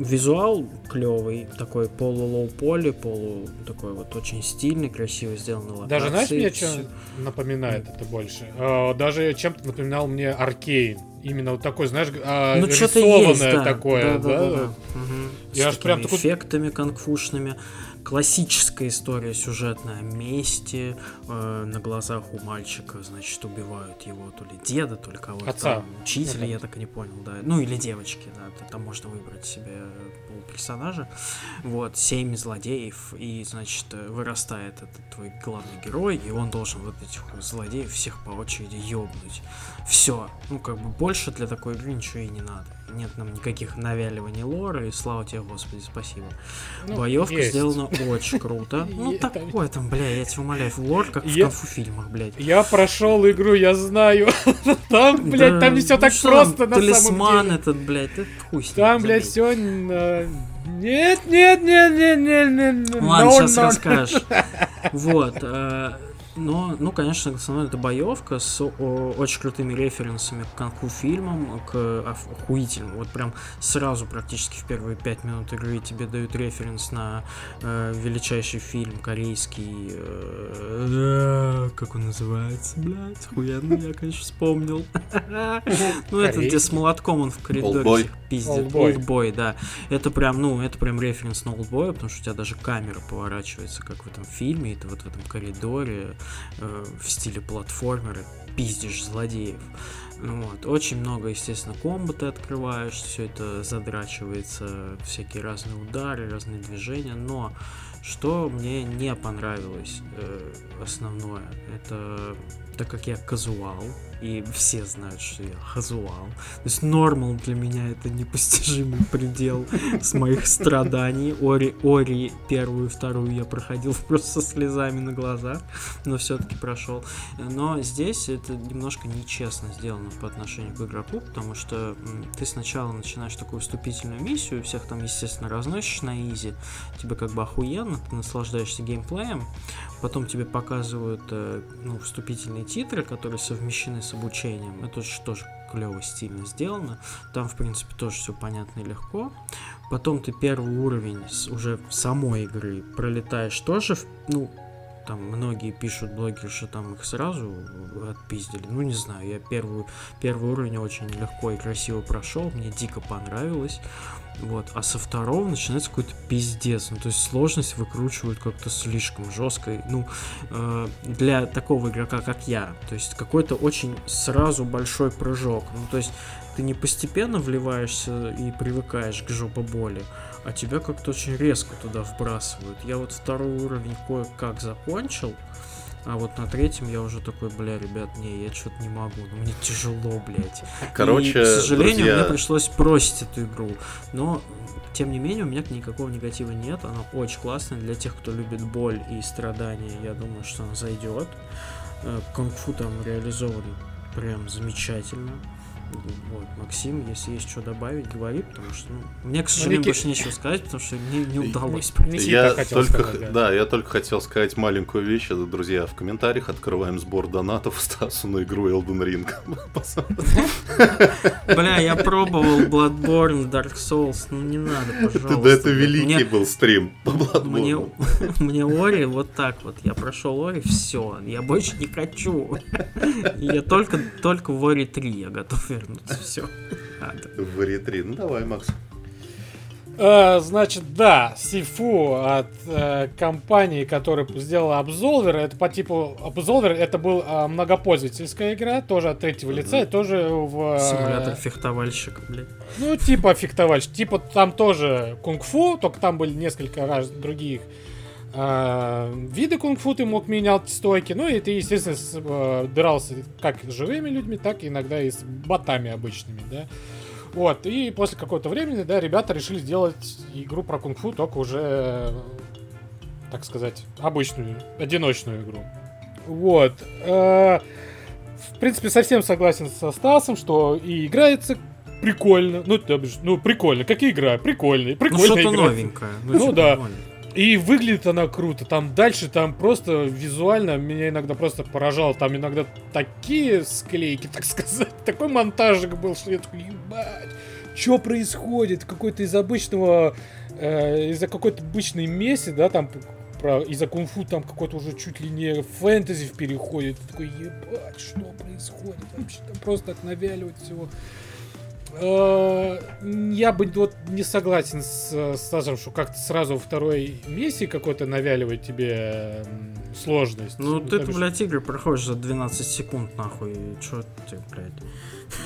Визуал клевый, такой полу-лоу поли, полу такой вот очень стильный, красиво сделанный Даже знаешь, мне что напоминает это больше? Э, Даже чем-то напоминал мне Аркейн. Именно вот такой, знаешь, а, Ну, рисованное есть, да. такое, да? Да-да-да-да. Мгм. Я С аж прям такой- эффектами конфушными. Классическая история сюжетная о мести. э, на глазах у мальчика, значит, убивают его то ли деда, то ли кого-то Отца. там, учителя, Ну, я так и не понял, да. Ну, или девочки, да. Там можно выбрать себе пол персонажа. Вот, семь злодеев, и, значит, э, вырастает этот твой главный герой, и он должен вот этих злодеев всех по очереди ёбнуть. Все. Ну, как бы больше для такой игры ничего и не надо. Нет нам никаких навяливаний лора, и слава тебе, Господи, спасибо. Ну, Боевка есть. сделана очень круто. Ну, такое там, бля, я тебя умоляю, лор, как в конфу фильмах, блядь. Я прошел игру, я знаю. Там, блядь, там не все ну так просто на самом Талисман деле. этот, блядь, это хуй Там, блядь, все... Нет, нет, нет, нет, нет, нет. Ладно, сейчас расскажешь. Вот. Э, Но, ну, конечно, основная это боевка с о, очень крутыми референсами к конфу фильмам, к ох- охуительным. Вот прям сразу практически в первые пять минут игры тебе дают референс на э, величайший фильм корейский. э, как он называется, блядь? Охуенно, я, конечно, вспомнил. Ну, это где с молотком он в коридоре пиздит. Олдбой. Да. Это прям, ну, это прям референс на Олдбоя, потому что у тебя даже камера поворачивается, как в этом фильме, ты вот в этом коридоре э, в стиле платформера пиздишь злодеев. Ну Вот. Очень много, естественно, комбо ты открываешь, все это задрачивается, всякие разные удары, разные движения, но что мне не понравилось э, основное, это так как я казуал, и все знают, что я казуал, то есть нормал для меня это непостижимый предел с моих страданий. Ори, Ори первую, вторую я проходил просто со слезами на глазах, но все-таки прошел. Но здесь это немножко нечестно сделано по отношению к игроку, потому что ты сначала начинаешь такую вступительную миссию, всех там, естественно, разносишь на изи, тебе как бы охуенно, ты наслаждаешься геймплеем, потом тебе показывают э, ну, вступительные титры, которые совмещены с обучением. Это же тоже клево, стильно сделано. Там, в принципе, тоже все понятно и легко. Потом ты первый уровень уже самой игры пролетаешь тоже, ну, там многие пишут блогеры, что там их сразу отпиздили. Ну, не знаю, я первую, первый уровень очень легко и красиво прошел, мне дико понравилось. Вот. А со второго начинается какой-то пиздец. Ну, то есть сложность выкручивают как-то слишком жестко. Ну, э, для такого игрока, как я. То есть какой-то очень сразу большой прыжок. Ну, то есть ты не постепенно вливаешься и привыкаешь к жопоболи, а тебя как-то очень резко туда вбрасывают. Я вот второй уровень кое-как закончил, а вот на третьем я уже такой, бля, ребят, не, я что-то не могу, ну мне тяжело, блядь. Короче, и, к сожалению, друзья... мне пришлось бросить эту игру. Но, тем не менее, у меня никакого негатива нет. Она очень классная для тех, кто любит боль и страдания. Я думаю, что она зайдет. Э, кунг-фу там реализован прям замечательно. Вот, Максим, если есть что добавить, говори, потому что ну, мне, к сожалению, Ники... больше нечего сказать, потому что мне не удалось. Я только, сказать, да. да, я только хотел сказать маленькую вещь, это, друзья, в комментариях открываем сбор донатов Стасу на игру Elden Ring. Бля, я пробовал Bloodborne, Dark Souls, ну не надо, пожалуйста. Да это великий был стрим по Bloodborne. Мне Ори вот так вот, я прошел Ори, все, я больше не хочу. Я только, только в Ори 3 я готов вернуться. Все. В ретри. Ну давай, Макс. Uh, значит, да, Сифу от uh, компании, которая сделала Absolver, это по типу Absolver, это был uh, многопользовательская игра, тоже от третьего лица, mm-hmm. и тоже в... Симулятор фехтовальщика, блядь. Ну, типа фехтовальщик, типа там тоже кунг-фу, только там были несколько раз других э, виды кунг-фу ты мог менять стойки. Ну и ты, естественно, с, э, дрался как с живыми людьми, так иногда и с ботами обычными, да. Вот, и после какого-то времени, да, ребята решили сделать игру про кунг-фу, только уже, так сказать, обычную, одиночную игру. Вот. Э, в принципе, совсем согласен со Стасом, что и играется прикольно. Ну, ну прикольно, как и игра, прикольная, прикольная ну, что-то новенькое. Ну, ну да. Новенькое. И выглядит она круто. Там дальше, там просто визуально меня иногда просто поражало. Там иногда такие склейки, так сказать. Такой монтажик был, что я такой, ебать, что происходит? Какой-то из обычного, э, из-за какой-то обычной месси, да, там про из-за кунг-фу там какой-то уже чуть ли не фэнтези в переходе. Ты такой, ебать, что происходит? Вообще там просто так навяливать всего. Э, я бы вот не согласен с Стасом, что как-то сразу второй миссии какой-то навяливает тебе сложность. Ну, ну ты, блядь, игры проходишь за 12 секунд, нахуй, чё ты, блядь.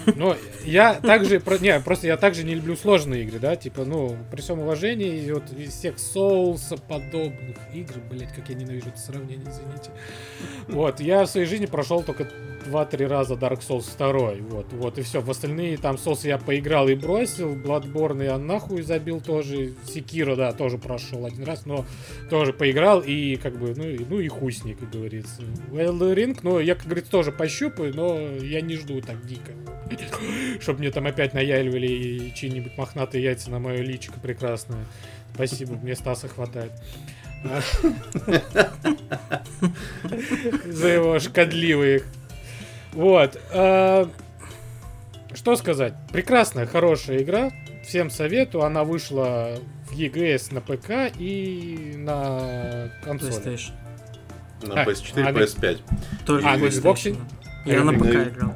Ну, я также, не, просто я также не люблю сложные игры, да, типа, ну, при всем уважении, вот из всех соуса подобных игр, блядь, как я ненавижу это сравнение, извините. Вот, я в своей жизни прошел только 2-3 раза Dark Souls 2, вот, вот, и все. В остальные там соусы я поиграл и бросил, Bloodborne я нахуй забил тоже, Секиро, да, тоже прошел один раз, но тоже поиграл и как бы, ну, и, ну и хуй с ней, как говорится. Elden Ring, ну, я, как говорится, тоже пощупаю, но я не жду так дико. Чтобы мне там опять наяливали чьи-нибудь мохнатые яйца на мое личико прекрасное. Спасибо, мне Стаса хватает. За его шкодливые. Вот. А, что сказать? Прекрасная, хорошая игра. Всем советую. Она вышла в EGS на ПК и на консоли. На PS4 и PS5. Только а, на Xbox? Я на ПК играл.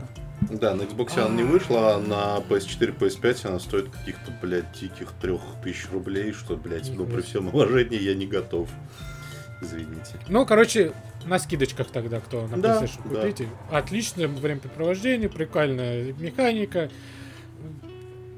Да, на Xbox она не вышла, а на PS4, PS5 она стоит каких-то, блядь, диких трех тысяч рублей, что, блядь, ну при всем уважении я не готов. Извините. Ну, короче, на скидочках тогда, кто на да, PlayStation да. купите. Отличное времяпрепровождение, прикольная механика.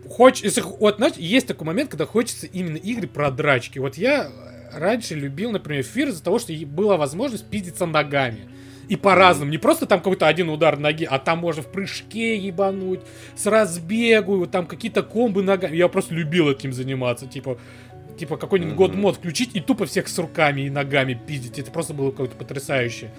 Хоч... Вот, знаете, есть такой момент, когда хочется именно игры про драчки. Вот я раньше любил, например, Фир из-за того, что была возможность пиздиться ногами. И по-разному. Не просто там какой-то один удар ноги, а там можно в прыжке ебануть, с разбегу, там какие-то комбы ногами. Я просто любил этим заниматься. Типа, типа какой-нибудь mm-hmm. год мод включить и тупо всех с руками и ногами пиздить. Это просто было какое-то потрясающе.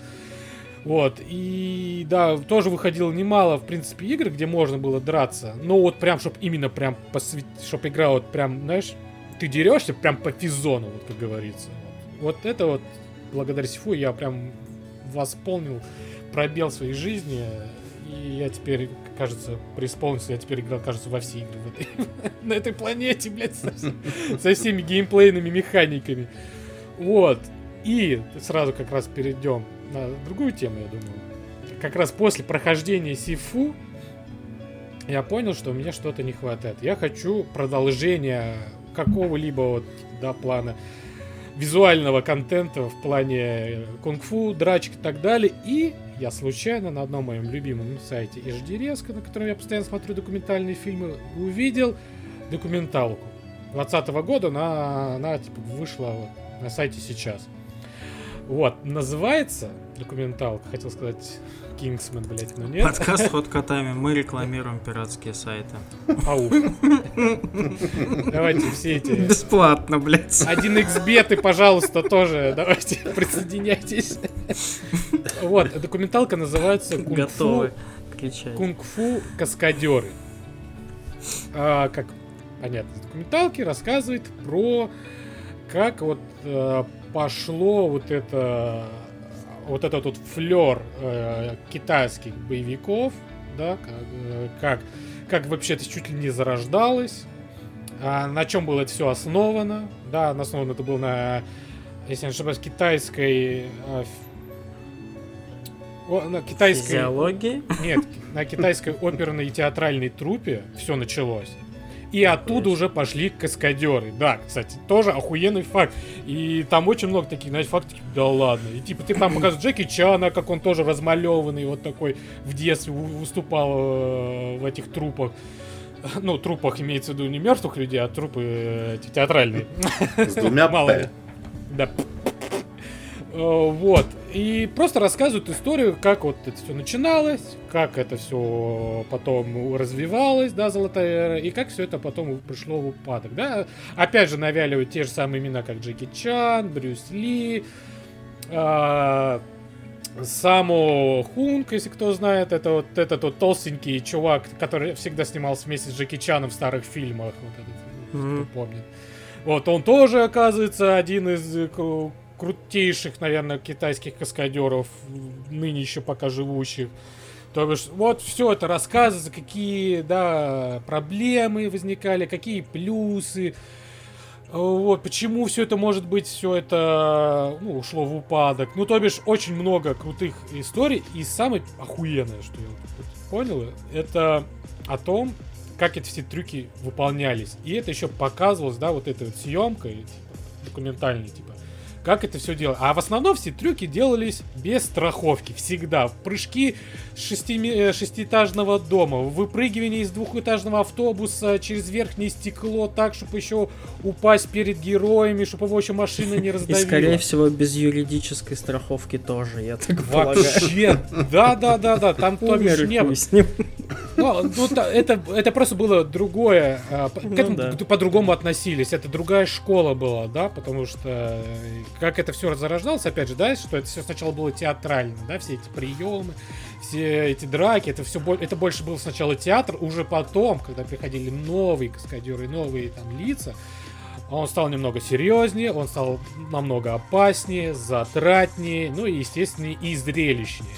Вот, и да, тоже выходило немало, в принципе, игр, где можно было драться. Но вот прям, чтобы именно прям посвят... чтобы игра вот прям, знаешь, ты дерешься прям по физону, вот как говорится. Вот, вот это вот, благодаря Сифу, я прям восполнил пробел своей жизни, и я теперь, кажется, преисполнился, я теперь играл, кажется, во все игры в этой, на этой планете, блядь, со, со всеми геймплейными механиками. Вот. И сразу как раз перейдем на другую тему, я думаю. Как раз после прохождения Сифу я понял, что меня что-то не хватает. Я хочу продолжения какого-либо вот, да, плана визуального контента в плане кунг-фу, драчек и так далее. И я случайно на одном моем любимом сайте HDRESC, на котором я постоянно смотрю документальные фильмы, увидел документалку 2020 года, она, она типа, вышла на сайте сейчас. Вот, называется документалка, хотел сказать Кингсмен, блять, но нет. Подкаст ход котами, мы рекламируем пиратские сайты. Ау. Давайте все эти... Бесплатно, блядь. 1xbet и, пожалуйста, тоже давайте присоединяйтесь. Вот, документалка называется Кунг-фу. Готовы кричать. Кунг-фу каскадеры. А, как понятно, из документалки рассказывает про как вот э, пошло вот это вот этот вот флер э, китайских боевиков, да, как, э, как, как вообще это чуть ли не зарождалось, а на чем было это все основано, да, основано это было на, если не ошибаюсь, китайской э, о, на китайской... Физиологии? Нет, на китайской оперной и театральной трупе все началось. И оттуда уже пошли каскадеры. Да, кстати, тоже охуенный факт. И там очень много таких, знаете, фактов, типа, да ладно. И типа ты там показываешь Джеки Чана, как он тоже размалеванный, вот такой в детстве выступал э, в этих трупах. Ну, трупах имеется в виду не мертвых людей, а трупы э, театральные. С двумя Мало. Да. Э, Вот. И просто рассказывают историю, как вот это все начиналось, как это все потом развивалось, да, золотая эра, и как все это потом пришло в упадок, да. Опять же, навяливают те же самые имена, как Джеки Чан, Брюс Ли, а, Саму Хунг, если кто знает, это вот этот вот толстенький чувак, который всегда снимался вместе с Джеки Чаном в старых фильмах, вот этот, Мгм. кто помнит. Вот он тоже, оказывается, один из э, крутейших, наверное, китайских каскадеров, ныне еще пока живущих. То бишь, вот все это рассказывается, какие, да, проблемы возникали, какие плюсы, вот, почему все это может быть, все это, ну, ушло в упадок. Ну, то бишь, очень много крутых историй, и самое охуенное, что я понял, это о том, как эти все трюки выполнялись. И это еще показывалось, да, вот этой вот съемкой, типа, документальной, типа, как это все делать. А в основном все трюки делались без страховки. Всегда. Прыжки с шестими- э, шестиэтажного дома, выпрыгивание из двухэтажного автобуса через верхнее стекло так, чтобы еще упасть перед героями, чтобы его еще машина не И, раздавила. скорее всего, без юридической страховки тоже, я так. Вообще, да, да, да, да, там то бишь и не было. с ним. Ну, ну, это, это просто было другое. а, по- К Ну этому по-другому относились. Это другая школа была, да, потому что э, как это все зарождалось, опять же, да, что это все сначала было театрально, да, все эти приемы, все эти драки, это все это больше был сначала театр, уже потом, когда приходили новые каскадеры, новые там лица, он стал немного серьезнее, он стал намного опаснее, затратнее, ну и, естественно, и зрелищнее.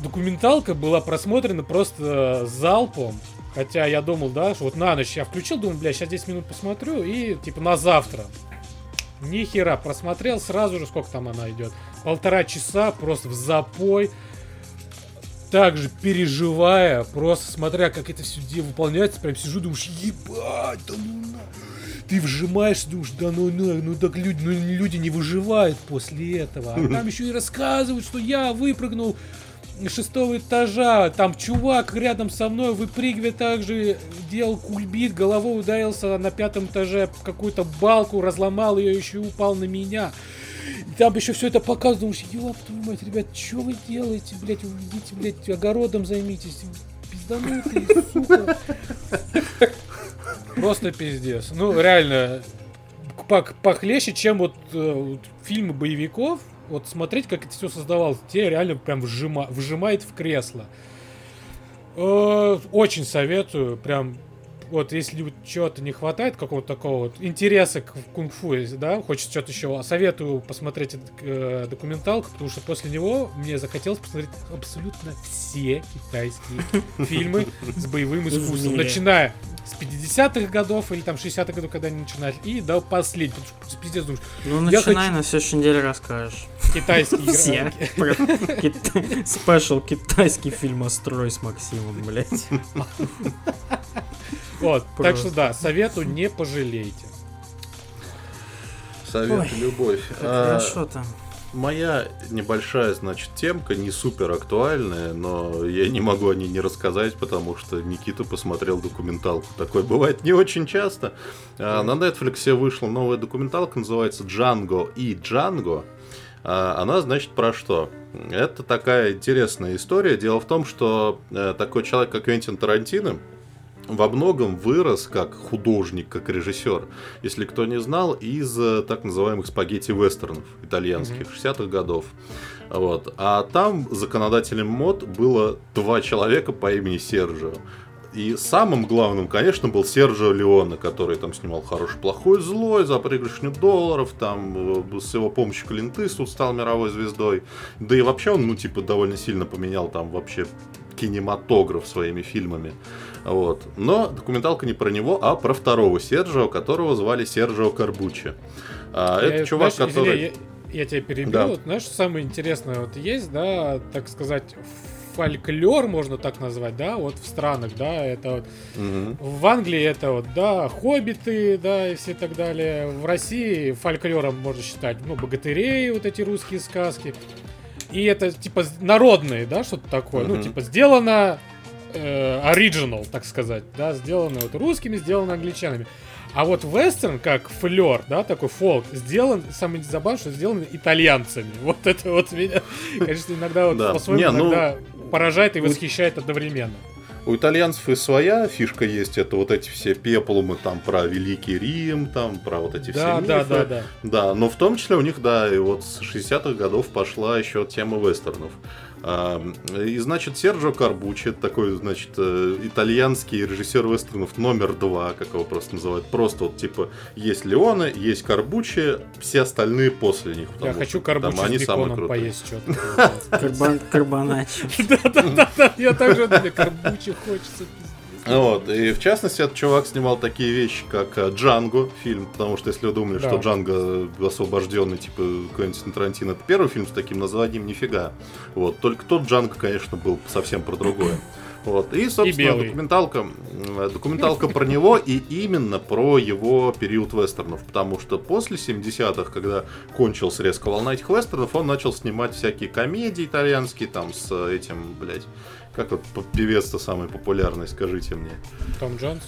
Документалка была просмотрена просто залпом. Хотя я думал, да, что вот на ночь я включил, думал, бля, сейчас 10 минут посмотрю и типа на завтра. Ни хера, просмотрел сразу же, сколько там она идет. Полтора часа просто в запой. Также переживая, просто смотря, как это все выполняется, прям сижу, думаешь, ебать, да ну на. Ты вжимаешь, думаешь, да ну, ну, ну так люди, ну, люди не выживают после этого. А там еще и рассказывают, что я выпрыгнул шестого этажа, там чувак рядом со мной выпрыгивая также делал кульбит, головой ударился на пятом этаже какую-то балку, разломал ее, еще и упал на меня. И там еще все это думаешь, ёб твою мать, ребят, что вы делаете, блядь, вы идите, блядь, огородом займитесь, пизданутые, сука. Просто пиздец. Ну, реально, пох- похлеще, чем вот, э, вот фильмы боевиков, вот смотреть, как это все создавалось, тебе реально прям вжима- вжимает в кресло. Э, Очень советую, прям вот если чего-то не хватает, какого-то такого вот интереса к кунг-фу, да, хочется что-то еще, советую посмотреть этот, э, документалку, потому что после него мне захотелось посмотреть абсолютно все китайские фильмы с боевым искусством, начиная с 50-х годов или там 60-х годов, когда они начинали, и до потому что пиздец, думаешь, Ну, Я начинай, хочу- на следующей неделе расскажешь. китайский Все. Спешл китайский фильмострой с Максимом, блядь. Вот, так что да, совету не пожалейте. Совет любовь. А, хорошо там. Моя небольшая, значит, темка, не супер актуальная, но я не могу о ней не рассказать, потому что Никита посмотрел документалку. Такое бывает не очень часто. А, На Netflix вышла новая документалка, называется «Джанго и Джанго». А, Она, значит, про что? Это такая интересная история. Дело в том, что э, такой человек, как Квентин Тарантино, во многом вырос как художник, как режиссер, если кто не знал, из э, так называемых спагетти-вестернов итальянских 60-х годов. Вот. А там законодателем мод было два человека по имени Серджио. И самым главным, конечно, был Серджио Леоне, который там снимал «Хороший, плохой, злой», «За пригоршню долларов», там э, с его помощью Клинт Иствуд стал мировой звездой. Да и вообще он, ну, типа, довольно сильно поменял там вообще кинематограф своими фильмами. Вот. Но документалка не про него, а про второго Серджио, которого звали Серджио Корбуччи. А, это Я, чувак, знаешь, который... извини, я, я тебя перебью. Да. Вот, знаешь, что самое интересное вот есть, да, так сказать, фольклор, можно так назвать, да, вот в странах, да, это вот Мгм. в Англии это вот, да, хоббиты, да, и все так далее. В России фольклором можно считать, ну, богатырей, вот эти русские сказки. И это, типа, народные, да, что-то такое. Ну, Мгм. типа, сделано оригинал, так сказать, да, сделано вот русскими, сделано англичанами. А вот вестерн, как флер, да, такой фолк, сделан, самое забавное, что сделан итальянцами. Вот это вот меня, конечно, иногда вот Да. по-своему Не, ну, иногда поражает и восхищает одновременно. У итальянцев и своя фишка есть, это вот эти все пеплумы там про Великий Рим, там про вот эти Да, все да, мифы. да, да. Да, но в том числе у них, да, и вот с 60-х годов пошла еще тема вестернов. И, значит, Серджо Карбучи, это такой, значит, э, итальянский режиссер вестернов номер два, как его просто называют. Просто вот, типа, есть Леоне, есть Карбучи, все остальные после них. Я хочу карбучи там они с беконом крутые. поесть что-то. Карбон... Карбоначи. Да-да-да, я также мне карбучи хочется. Вот, и в частности, этот чувак снимал такие вещи, как э, Джанго фильм, потому что если вы думали, Да. что Джанго освобожденный, типа Квентин Тарантино, это первый фильм с таким названием, нифига. Вот, только тот Джанго, конечно, был совсем про другое. Вот. И, собственно, белый. документалка, м, документалка про него и именно про его период вестернов. Потому что после 70-х, когда кончился резко волна этих вестернов, он начал снимать всякие комедии итальянские, там, с этим, блядь, как вот певец-то самый популярный, скажите мне. Том Джонс.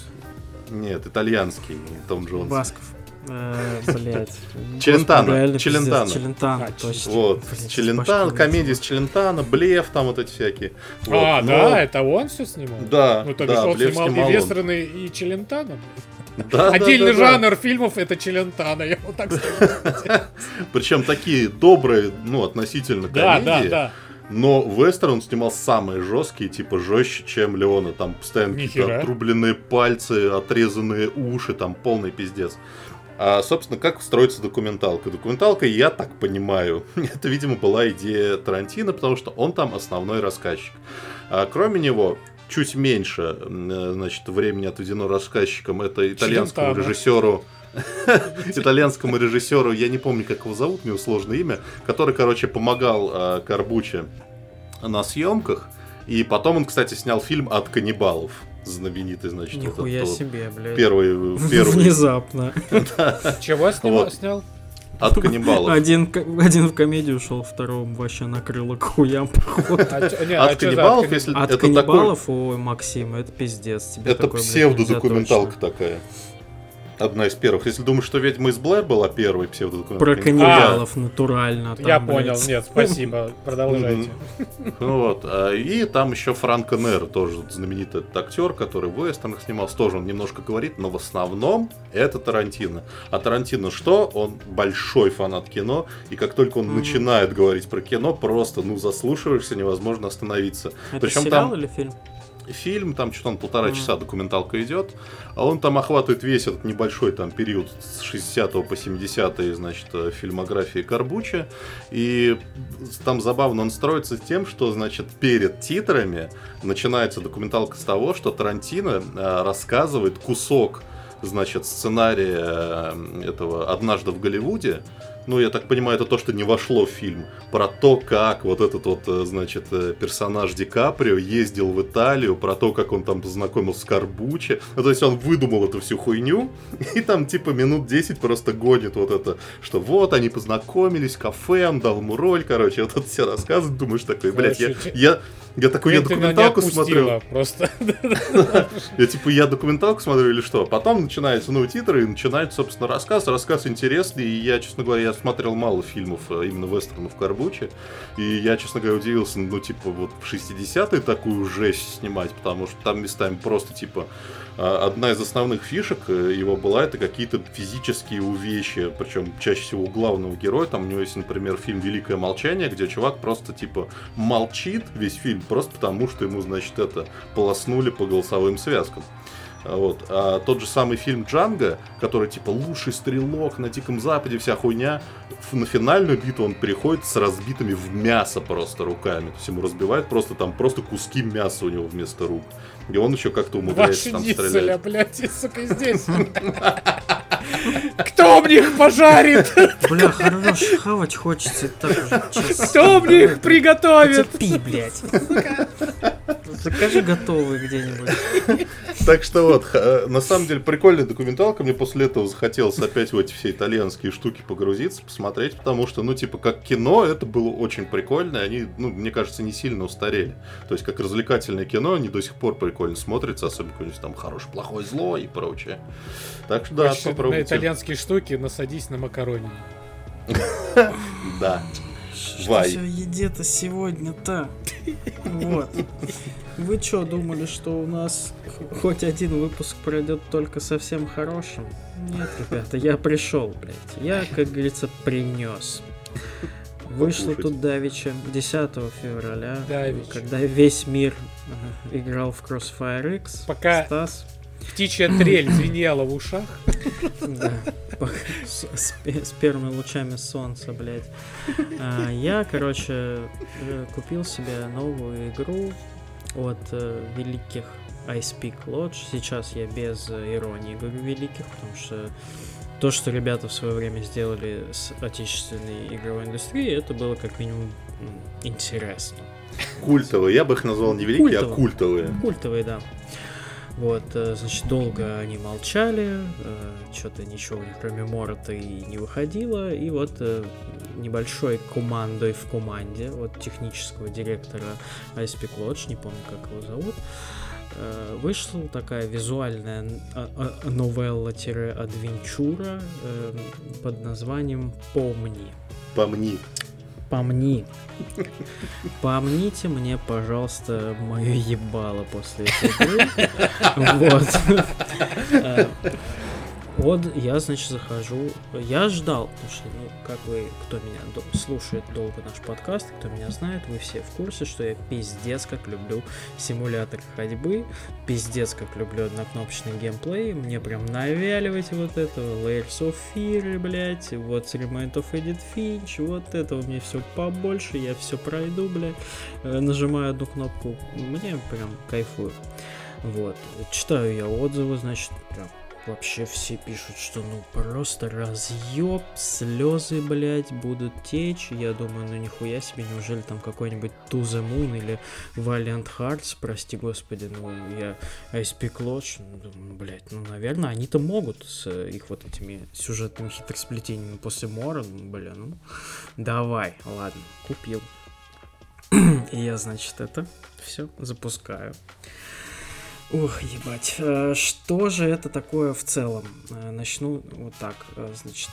Нет, итальянский, Том Джонс. Басков. Э, Блять. Челентано, реально Челентано. Челентано, А, точно. Вот, Челентано, комедии с. Челентано, Блеф, там вот эти всякие. А, да, это он все снимал? Да, Ну, то бишь да, он снимал и вестерны, и Челентано. Да, да, Отдельный да, да. жанр фильмов это Челентано, я вот так скажу. Причем такие добрые, ну, относительно Да, комедии. да, да. Но вестерн он снимал самые жесткие, типа жестче, чем Леона. Там постоянно какие-то отрубленные пальцы, отрезанные уши, там полный пиздец. А, собственно, как строится документалка? Документалка, я так понимаю, это, видимо, была идея Тарантино, потому что он там основной рассказчик. А, кроме него, чуть меньше, э, значит, времени отведено рассказчикам. Это итальянскому Челентано. режиссеру, итальянскому режиссеру, я не помню, как его зовут, у него сложное имя, который, короче, помогал э, Карбуче на съемках. И потом он, кстати, снял фильм от каннибалов. Знаменитый, значит, вот Нихуя этот вот себе, блядь. Первый, первый Внезапно. Чего снял? от каннибалов. Один, один в комедию ушел, второму вообще накрыло к хуям походу. А а От каннибалов, канни- если От это такой... каннибалов, ой, Максим, это пиздец. Тебе Это псевдодокументалка такая. Одна из первых. Если думаешь, что «Ведьма из Блэр» была первой псевдодокументалкой. Про каннибалов натурально. там, Я блядь. понял, нет, спасибо, продолжайте. Ну Вот. а, И там еще Франко Нер, тоже знаменитый этот актер, который в вестернах снимался, тоже он немножко говорит, но в основном это Тарантино. А Тарантино что? Он большой фанат кино, и как только он начинает говорить про кино, просто, ну, заслушиваешься, невозможно остановиться. Это Причем сериал там- или фильм? Фильм, там что-то он полтора Мгм. часа документалка идет, а он там охватывает весь этот небольшой там период с 60 по 70 значит, э, фильмографии Карбуча. И там забавно он строится тем, что, значит, перед титрами начинается документалка с того, что Тарантино э, рассказывает кусок значит, сценария э, этого «Однажды в Голливуде», ну, я так понимаю, это то, что не вошло в фильм, про то, как вот этот вот, э, значит, э, персонаж Ди Каприо ездил в Италию, про то, как он там познакомился с Карбучи. Ну, то есть он выдумал эту всю хуйню, и там типа минут 10 просто гонит вот это, что вот они познакомились, кафе, он дал ему роль, короче, вот это все рассказывает, думаешь такой, блядь, я, я, я такой, я документалку смотрю. Просто. Я типа, я документалку смотрю или что? Потом начинается, ну, титры, и начинается, собственно, рассказ. Рассказ интересный, и я, честно говоря, я смотрел мало фильмов э, именно вестернов Карбучи, и я, честно говоря, удивился, ну, типа, вот в 60-е такую жесть снимать, потому что там местами просто, типа, а, одна из основных фишек э, его была это какие-то физические увечья, причем чаще всего у главного героя. Там у него есть, например, фильм «Великое молчание», где чувак просто типа молчит весь фильм, просто потому что ему, значит, это полоснули по голосовым связкам. Вот. А тот же самый фильм Джанго, который типа лучший стрелок на Диком Западе, вся хуйня, на финальную битву он переходит с разбитыми в мясо просто руками. То есть ему разбивают просто там просто куски мяса у него вместо рук. И он еще как-то умудряется там стрелять. блядь, и, сука, здесь. Кто мне их пожарит? Бля, хорош, хавать хочется так уже. Кто мне их приготовит? Пи, блядь. Закажи готовый где-нибудь. Так что вот, на самом деле прикольная документалка. Мне после этого захотелось опять в эти все итальянские штуки погрузиться, посмотреть, потому что, ну, типа, как кино, это было очень прикольно. и Они, ну, мне кажется, не сильно устарели. То есть, как развлекательное кино, они до сих пор прикольно смотрятся, особенно какой-нибудь там хороший, плохой, зло и прочее. Так что да, Короче, попробуйте. На итальянские штуки насадись на макарони. Да. Что Вай. все еде-то сегодня-то? Вот. Вы что, думали, что у нас хоть один выпуск пройдет только совсем хорошим? Нет, ребята, я пришел, блядь. Я, как говорится, принес. Вышло Покушать. тут Давича 10 февраля, Давич. когда весь мир играл в Crossfire X. Пока- Стас, Птичья трель звенела в ушах. Да, с, с пе- с первыми лучами солнца, блядь. А, я, короче, э, купил себе новую игру от э, великих Ice Peak Lodge. Сейчас я без э, иронии говорю великих, потому что то, что ребята в свое время сделали с отечественной игровой индустрией, это было как минимум интересно. Культовые. Я бы их назвал не великие, а Культовые. культовые. Культовые, да. Вот, э, значит, долго они молчали, что-то ничего у них кроме Морота и не выходило, и вот э, небольшой командой в команде, вот технического директора ISP Lodge, не помню, как его зовут, э, вышла такая визуальная а- а- новелла-адвенчура э, под названием «Помни». Помни. Помни. Помните мне, пожалуйста, мое ебало после этой игры. Вот. Вот я, значит, захожу. Я ждал, потому что, ну, как вы, кто меня до- слушает долго наш подкаст, кто меня знает, вы все в курсе, что я пиздец как люблю симулятор ходьбы, пиздец как люблю однокнопочный геймплей, мне прям навяливайте вот этого Layers of Fear, блядь, вот Remain of Edith Finch, вот этого мне все побольше, я все пройду, блядь, Э, нажимаю одну кнопку, мне прям кайфую. Вот, читаю я отзывы, значит, прям вообще все пишут, что ну просто разъеб, слезы, блядь, будут течь. Я думаю, ну нихуя себе, неужели там какой-нибудь To The Moon или Valiant Hearts, прости господи, ну я Ice Peak Lodge, ну, думаю, блядь, ну наверное, они-то могут с э, их вот этими сюжетными хитросплетениями после Мора, ну, бля, ну давай, ладно, купил. И я, значит, это все запускаю. Ух, ебать. Э, Что же это такое в целом? Э, Начну вот так. Э, Значит,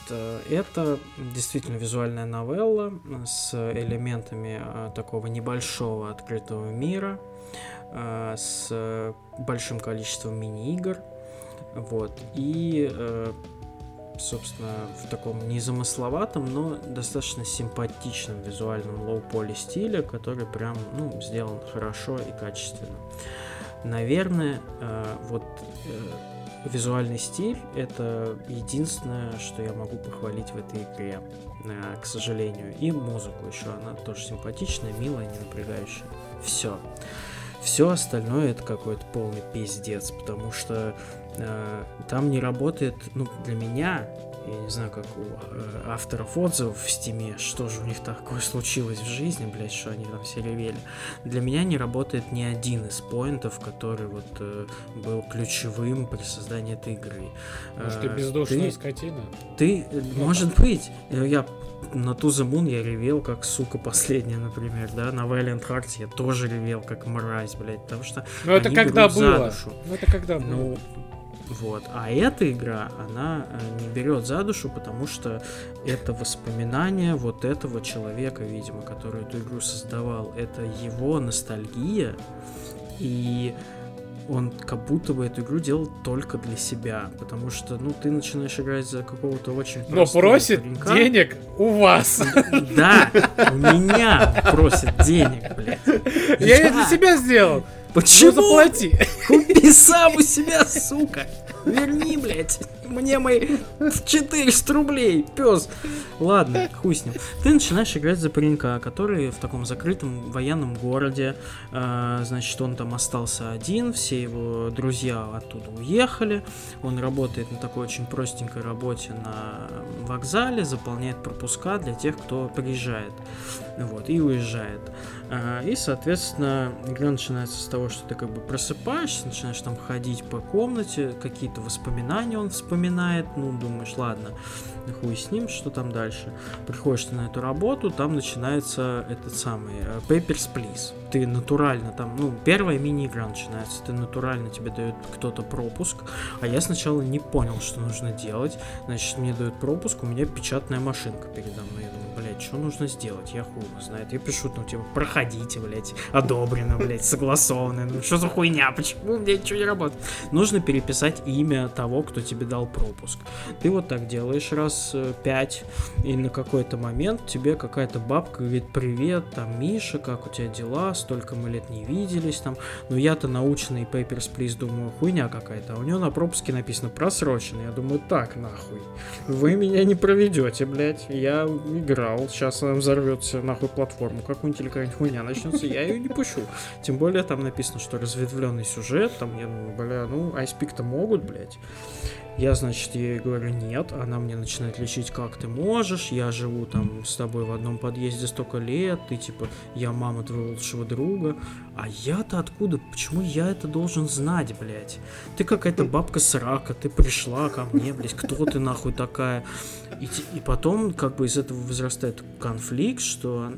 это действительно визуальная новелла с элементами такого небольшого открытого мира, с большим количеством мини-игр. Вот. И собственно, в таком незамысловатом, но достаточно симпатичном визуальном лоу-поле стиле, который прям, ну, сделан хорошо и качественно. Наверное, э, вот э, визуальный стиль это единственное, что я могу похвалить в этой игре, э, к сожалению. И музыку еще, она тоже симпатичная, милая, не напрягающая. Все. Все остальное это какой-то полный пиздец, потому что там не работает, ну, для меня я не знаю, как у э, авторов отзывов в стиме, что же у них такое случилось в жизни, блядь, что они там все ревели. Для меня не работает ни один из поинтов, который вот э, был ключевым при создании этой игры. Может, ты Э, бездушная ты- скотина? Ты, э, может быть, э, я на To The Moon я ревел, как сука последняя, например, да, на Valiant Hearts я тоже ревел, как мразь, блядь, потому что Ну это когда за было? Ну это когда было? Ну, вот. А эта игра, она э, не берет за душу, потому что это воспоминание вот этого человека, видимо, который эту игру создавал. Это его ностальгия, и он как будто бы эту игру делал только для себя, потому что, ну, ты начинаешь играть за какого-то очень Но просит паренька. денег у вас. Да, у меня просит денег, блядь. Я для себя сделал. Ну Почему? заплати. Купи сам у себя, сука. Верни, блядь, мне мои 400 рублей, пес. Ладно, хуй с ним. Ты начинаешь играть за паренька, который в таком закрытом военном городе. э, значит, он там остался один, все его друзья оттуда уехали. Он работает на такой очень простенькой работе на вокзале, заполняет пропуска для тех, кто приезжает. Вот, и уезжает. А, И, соответственно, игра начинается с того, что ты как бы просыпаешься, начинаешь там ходить по комнате, какие-то воспоминания он вспоминает, ну, думаешь, ладно, хуй с ним, что там дальше. Приходишь ты на эту работу, там начинается этот самый э, Papers, Please. Ты натурально там, ну, первая мини-игра начинается, ты натурально тебе дает кто-то пропуск, а я сначала не понял, что нужно делать. Значит, мне дают пропуск, у меня печатная машинка передо мной. Я думаю, блядь, что нужно сделать? Я хуй знает. Я пишу, ну, типа, проходите, блядь, одобрено, блядь, согласовано. Ну, что за хуйня? Почему у меня ничего не работает? Нужно переписать имя того, кто тебе дал пропуск. Ты вот так делаешь раз э, пять, и на какой-то момент тебе какая-то бабка говорит, привет, там, Миша, как у тебя дела? Столько мы лет не виделись, там. Но я-то наученный Papers, Please, думаю, хуйня какая-то. А у него на пропуске написано просроченный. Я думаю, так, нахуй. Вы меня не проведете, блядь. Я играл, сейчас она взорвется нахуй платформу, какую-нибудь или какая-нибудь хуйня начнется, я ее не пущу. Тем более там написано, что разветвленный сюжет, там я бля, ну, айспик-то могут, блядь. Я, значит, ей говорю, нет, она мне начинает лечить, как ты можешь, я живу там с тобой в одном подъезде столько лет, ты типа, я мама твоего лучшего друга, а я-то откуда, почему я это должен знать, блядь? Ты какая-то бабка срака, ты пришла ко мне, блядь, кто ты нахуй такая? И, и потом как бы из этого возрастает конфликт, что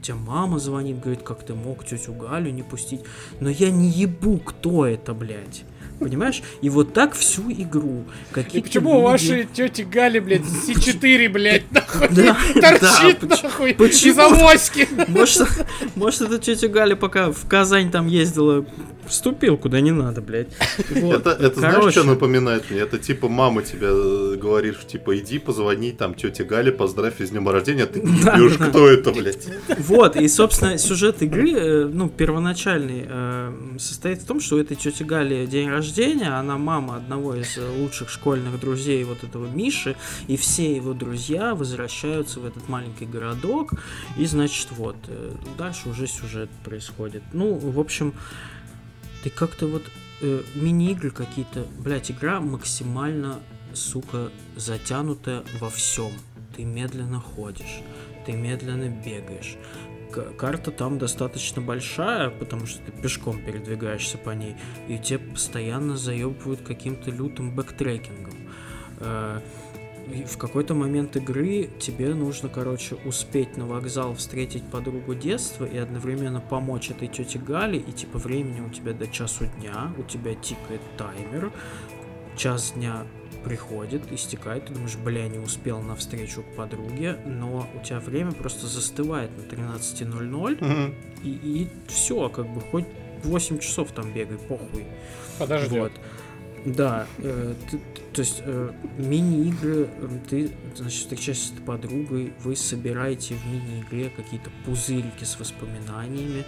тебе мама звонит, говорит, как ты мог тетю Галю не пустить. Но я не ебу, кто это, блядь. Понимаешь? И вот так всю игру. И Какие-то почему люди- вашей тети Гали, блядь, С4, блядь, нахуй, Да, торчит, да, нахуй, почему? из авоськи? Может, может, эта тетя Галя, пока в Казань там ездила, вступил куда не надо, блядь. Вот. Это, это знаешь, Короче, что напоминает мне? Это типа мама тебе э, говорит, типа, иди позвони там тете Гале, поздравь с днем рождения, а ты не Да, да. кто это, блядь. Вот, и, собственно, сюжет игры, э, ну, первоначальный, э, состоит в том, что у этой тети Гали день рождения, она мама одного из лучших школьных друзей вот этого Миши, и все его друзья возвращаются в этот маленький городок, и, значит, вот, э, дальше уже сюжет происходит. Ну, в общем, ты как-то вот э, мини-игры какие-то, блядь, игра максимально, сука, затянутая во всем. Ты медленно ходишь, ты медленно бегаешь. К- Карта там достаточно большая, потому что ты пешком передвигаешься по ней, и тебя постоянно заебывают каким-то лютым backtracking ом. Э, и в какой-то момент игры тебе нужно, короче, успеть на вокзал встретить подругу детства и одновременно помочь этой тете Гале, и типа времени у тебя до часу дня, у тебя тикает таймер, час дня приходит, истекает, ты думаешь, бля, не успел на встречу к подруге, но у тебя время просто застывает на 13.00, Мгм. и, и все, как бы, хоть 8 часов там бегай, похуй. Подождет. Вот. Да, э, ты- то есть э, мини-игры, ты, значит, встречаешься с подругой, вы собираете в мини-игре какие-то пузырики с воспоминаниями,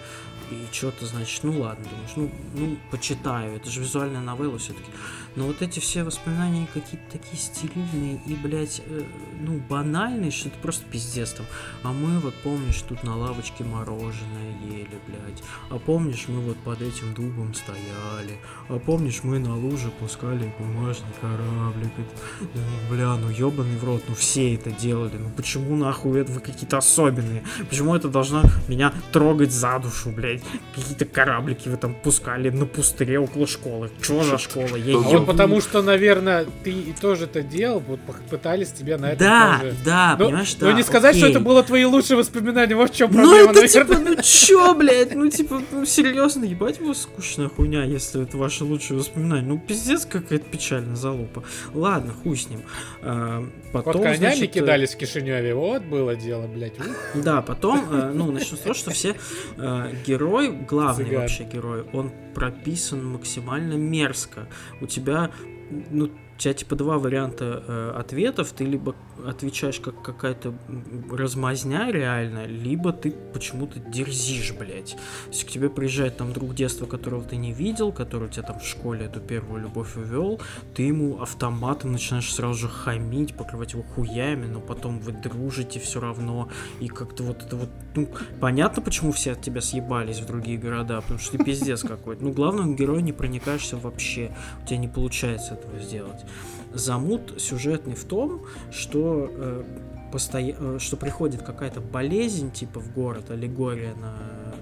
и что-то, значит, ну ладно, думаешь, ну, ну, почитаю, это же визуальная новелла все-таки. Но вот эти все воспоминания какие-то такие стерильные и, блядь, э, ну, банальные, что это просто пиздец там. А мы вот, помнишь, тут на лавочке мороженое ели, блядь. А помнишь, мы вот под этим дубом стояли. А помнишь, мы на луже запускали бумажный кораблик. Ну, бля, ну ебаный в рот, ну все это делали. Ну почему нахуй это вы какие-то особенные? Почему это должно меня трогать за душу, блядь? Какие-то кораблики вы там пускали на пустыре около школы. Чё за школа? Я Ну, ебу. потому что, наверное, ты и тоже это делал, вот пытались тебя на это Да, тоже... да, Ну, понимаешь, ну, да, не сказать, что окей. это было твои лучшие воспоминания, вот в чем Ну проблема, это типа, наверное. ну чё, блядь, ну типа, ну серьезно, ебать его скучная хуйня, если это ваши лучшие воспоминания. Ну пиздец, какая-то печальная залупа. Ладно, хуй с ним. А, Вот потом, конями значит, э, кидались в Кишиневе, вот было дело, блядь. Да, потом, э, ну, начну с того, что все э, герой, главный Цыган. вообще герой, он прописан максимально мерзко. У тебя, ну, у тебя типа два варианта э, ответов. Ты либо отвечаешь как какая-то размазня реально, либо ты почему-то дерзишь, блядь. То есть к тебе приезжает там друг детства, которого ты не видел, который тебя там в школе эту первую любовь увел, ты ему автоматом начинаешь сразу же хамить, покрывать его хуями, но потом вы дружите все равно, и как-то вот это вот, ну, понятно, почему все от тебя съебались в другие города, потому что ты пиздец какой-то. Ну, главного героя не проникаешься вообще, у тебя не получается этого сделать. Замут сюжетный в том, что э, постоя- э, что приходит какая-то болезнь типа в город, аллегория на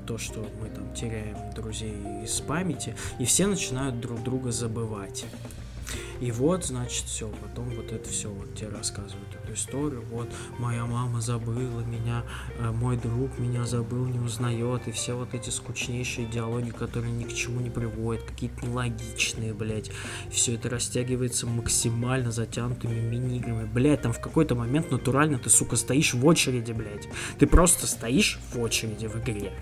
то, что мы там теряем друзей из памяти, и все начинают друг друга забывать. И вот, значит, все, потом вот это все вот тебе рассказывают эту историю. Вот моя мама забыла меня, э, мой друг меня забыл, не узнает, и все вот эти скучнейшие диалоги, которые ни к чему не приводят, какие-то нелогичные, блядь. Все это растягивается максимально затянутыми мини-играми. Блядь, там в какой-то момент натурально ты, сука, стоишь в очереди, блядь. Ты просто стоишь в очереди в игре.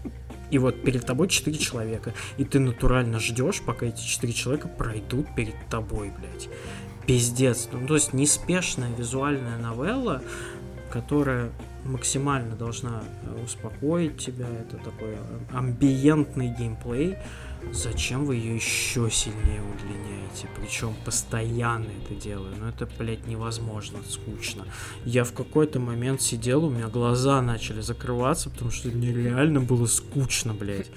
И вот перед тобой четыре человека. И ты натурально ждешь, пока эти четыре человека пройдут перед тобой, блядь. Пиздец. Ну, то есть неспешная визуальная новелла, которая максимально должна э, успокоить тебя. Это такой амбиентный геймплей. Зачем вы ее еще сильнее удлиняете? Причем постоянно это делаю. Но это, блядь, невозможно, скучно. Я в какой-то момент сидел, у меня глаза начали закрываться, потому что мне реально было скучно, блядь.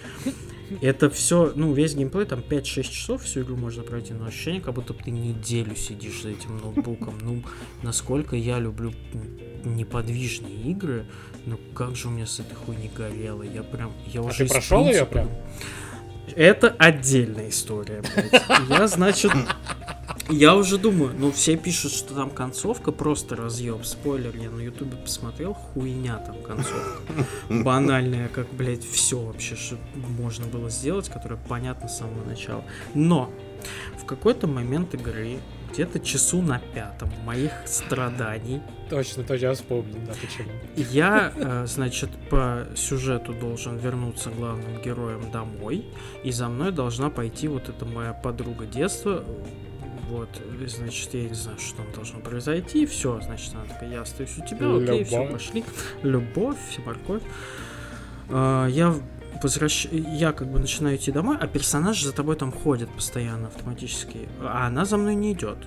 Это все, ну, весь геймплей, там 5-6 часов, всю игру можно пройти, но ощущение, как будто бы ты неделю сидишь за этим ноутбуком. Ну, насколько я люблю неподвижные игры, ну, как же у меня с этой хуйней горело. Я прям, я А уже ты прошел ее прям? Это отдельная история, блядь. Я, значит, я уже думаю, ну все пишут, что там концовка просто разъеб. Спойлер, я на ютубе посмотрел, хуйня там концовка. Банальная, как, блядь, все вообще, что можно было сделать, которое понятно с самого начала. Но в какой-то момент игры, где-то часу на пятом моих страданий, Точно, точно, я вспомнил, да, почему. я, э, значит, по сюжету должен вернуться главным героем домой, и за мной должна пойти вот эта моя подруга детства. Вот, значит, я не знаю, что там должно произойти. Все, значит, она такая, я остаюсь у тебя, окей, все, Любовь. пошли. Любовь, все морковь. А, я возвращ... я как бы начинаю идти домой, а персонаж за тобой там ходит постоянно автоматически, а она за мной не идет.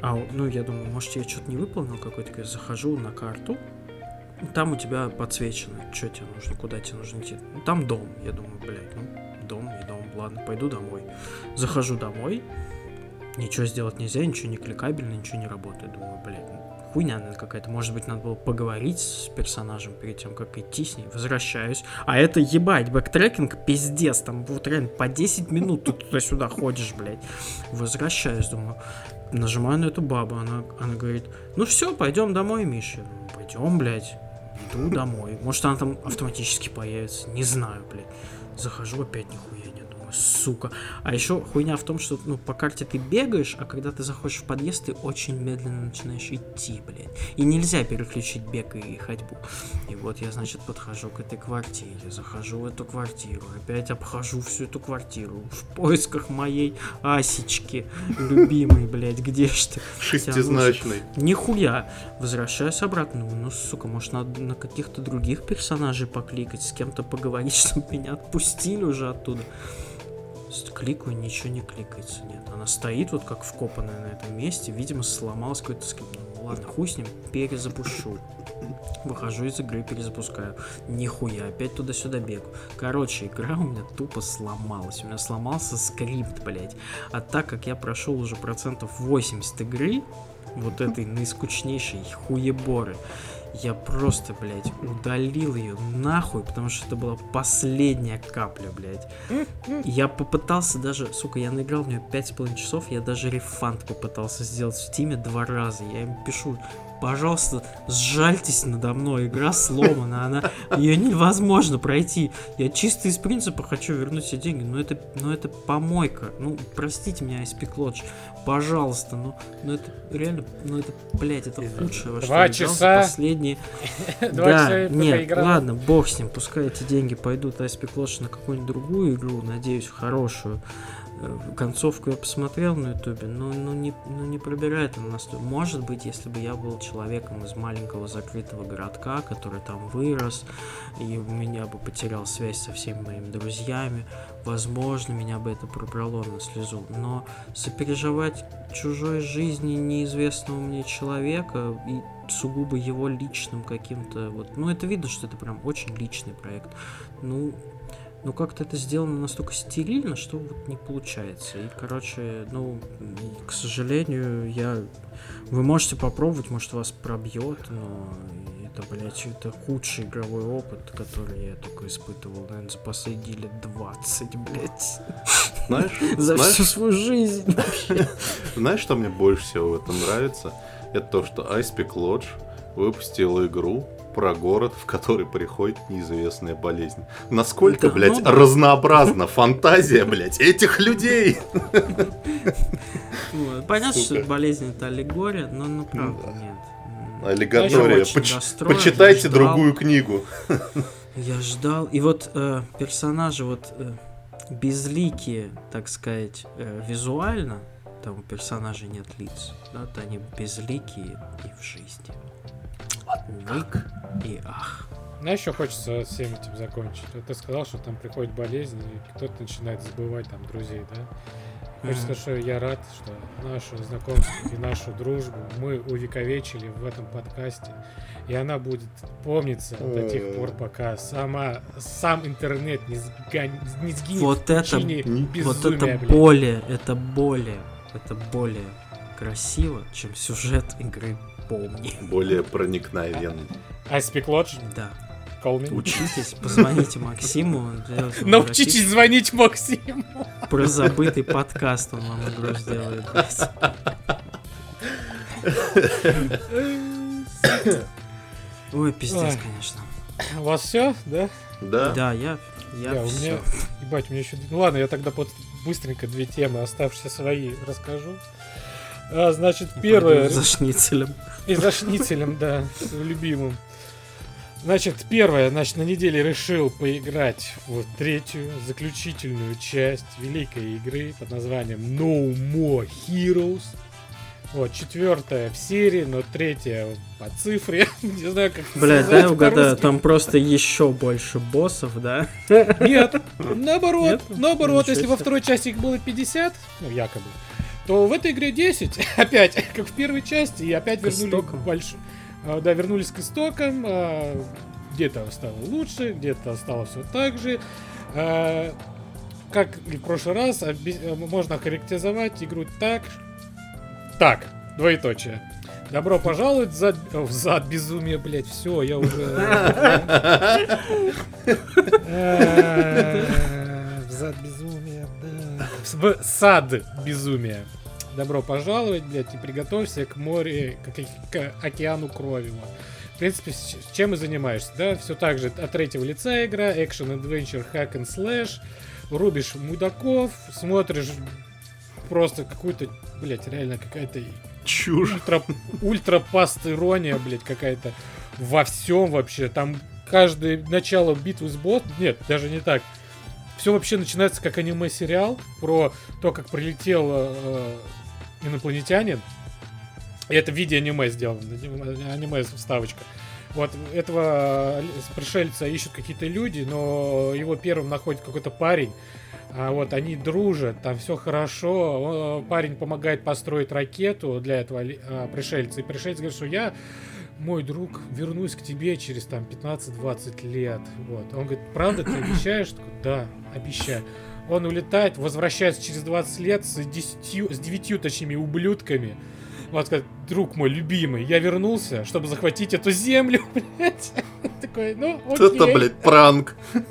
А, ну, я думаю, может, я что-то не выполнил какой-то, я захожу на карту, там у тебя подсвечено, что тебе нужно, куда тебе нужно идти. Там дом, я думаю, блядь, ну, дом и дом, ладно, пойду домой. Захожу домой, ничего сделать нельзя, ничего не кликабельно, ничего не работает. Думаю, блядь, хуйня какая-то. Может быть, надо было поговорить с персонажем перед тем, как идти с ней. Возвращаюсь. А это ебать, backtracking пиздец. Там вот реально по 10 минут ты туда-сюда ходишь, блядь. Возвращаюсь, думаю. Нажимаю на эту бабу, она, она говорит, ну все, пойдем домой, Миша. Пойдем, блядь. Иду домой. Может, она там автоматически появится. Не знаю, блядь. Захожу, опять нихуя нет. Сука. А еще хуйня в том, что ну, по карте ты бегаешь, а когда ты заходишь в подъезд, ты очень медленно начинаешь идти, блядь. И нельзя переключить бег и ходьбу. И вот я, значит, подхожу к этой квартире, захожу в эту квартиру, опять обхожу всю эту квартиру в поисках моей Асечки, любимой, блядь, где ж ты? Шестизначный. Нихуя. Возвращаюсь обратно. Ну, сука, может, надо на каких-то других персонажей покликать, с кем-то поговорить, чтобы меня отпустили уже оттуда. Кликаю, ничего не кликается, нет. Она стоит вот как вкопанная на этом месте. Видимо, сломалась какой-то скрипт. Ну, ладно, хуй с ним, перезапущу. Выхожу из игры, перезапускаю. Нихуя, опять туда-сюда бегу. Короче, игра у меня тупо сломалась. У меня сломался скрипт, блядь. А так как я прошел уже процентов 80 игры, вот этой наискучнейшей хуеборы, я просто, блядь, удалил ее нахуй, потому что это была последняя капля, блядь. Я попытался даже, сука, я наиграл в нее 5,5 часов, я даже рефанд попытался сделать в Тиме два раза. Я им пишу, пожалуйста, сжальтесь надо мной, игра сломана, она, ее невозможно пройти. Я чисто из принципа хочу вернуть все деньги, но это, но это помойка. Ну, простите меня, Epic Lodge, пожалуйста, ну, ну это реально, ну это, блядь, это худшее, во что Два я часа. последние... Два Да, часа нет, ладно, бог с ним, пускай эти деньги пойдут Epic Lodge на какую-нибудь другую игру, надеюсь, хорошую. Концовку я посмотрел на ютубе, но ну, не, ну, не пробирает она настолько. Может быть, если бы я был человеком из маленького закрытого городка, который там вырос, и у меня бы потерял связь со всеми моими друзьями, возможно, меня бы это пробрало на слезу. Но сопереживать чужой жизни неизвестного мне человека и сугубо его личным каким-то вот, ну это видно, что это прям очень личный проект. Ну, ну как-то это сделано настолько стерильно, что вот не получается. И, короче, ну, к сожалению, я... Вы можете попробовать, может, вас пробьет, но это, блядь, это худший игровой опыт, который я только испытывал, наверное, за последние лет 20, блядь. Знаешь, За знаешь, всю свою жизнь. знаешь, что мне больше всего в этом нравится? Это то, что Icepeak Lodge выпустила игру про город, в который приходит неизвестная болезнь. Насколько, Да, блядь, ну разнообразна фантазия, блядь, этих людей! Вот. Понятно, что болезнь это аллегория, но ну правда Да. нет. Расстроен, Почитайте другую книгу. Я ждал. И вот э, персонажи вот э, безликие, так сказать, э, визуально, там у персонажей нет лиц, да, то они безликие и в жизни. Увы и ах. Знаешь, еще хочется всем этим закончить. Вот ты сказал, что там приходит болезнь, и кто-то начинает забывать там друзей, да? Хочется сказать, что я рад, что наше знакомство и нашу дружбу мы увековечили в этом подкасте. И она будет помниться до тех пор, пока сама, сам интернет не, сгань- не сгинет Вот в это- не- Вот безумия, это блядь. более, это более, это более красиво, чем сюжет игры Помни. Более проникновенный. Icepeak Lodge, Да. call me. Учитесь, позвоните Максиму. Научитесь звонить Максиму. Про забытый подкаст он вам игру сделает. Ой, пиздец, конечно. У вас все, да? Да? Да, я, я Да, у все. меня, ебать, у меня еще... Ну ладно, я тогда под быстренько две темы, оставшиеся свои, расскажу. А, значит, первое... За шницелем. И за шницелем, да, любимым. Значит, первое, значит, на неделе решил поиграть в третью, заключительную часть великой игры под названием No More Heroes. Вот, четвертая в серии, но третья по цифре. Не знаю, как сказать дай угадаю, там просто еще больше боссов, да? Нет, наоборот, Нет? наоборот, Ничего если во второй части их было 50, ну, якобы, то в этой игре 10, опять, как в первой части, и опять К вернули истокам. больш- а, Да, вернулись к истокам, а, где-то стало лучше, где-то стало все так же. А, Как и в прошлый раз, э, можно характеризовать игру так, так, двоеточие. Добро пожаловать в зад, о, в зад безумия, блять, все, я уже... Э, В зад безумия, да. В сад безумия. Добро пожаловать, блядь, и приготовься к морю, к, к- океану крови. В принципе, чем и занимаешься, да? Все так же от третьего лица игра, экшен, adventure, hack and slash. Рубишь мудаков, смотришь просто какую-то, блядь, реально какая-то Чушь. ультра, ультра паст ирония, блядь, какая-то во всем вообще. Там каждое начало битвы с бот, нет, даже не так. Все вообще начинается как аниме-сериал про то, как прилетел э, инопланетянин. И это в виде аниме сделано, аниме вставочка. Вот этого э, пришельца ищут какие-то люди, но его первым находит какой-то парень. А вот они дружат, там все хорошо. Парень помогает построить ракету для этого а, пришельца. И пришелец говорит, что я, мой друг, вернусь к тебе через там 15-20 лет. Вот. Он говорит, правда, ты обещаешь? Такой, да, обещаю. Он улетает, возвращается через 20 лет с 10, с 9 точнее ублюдками. Вот как друг мой любимый, я вернулся, чтобы захватить эту землю, блядь. Такой, ну, окей. Это, блядь, пранк.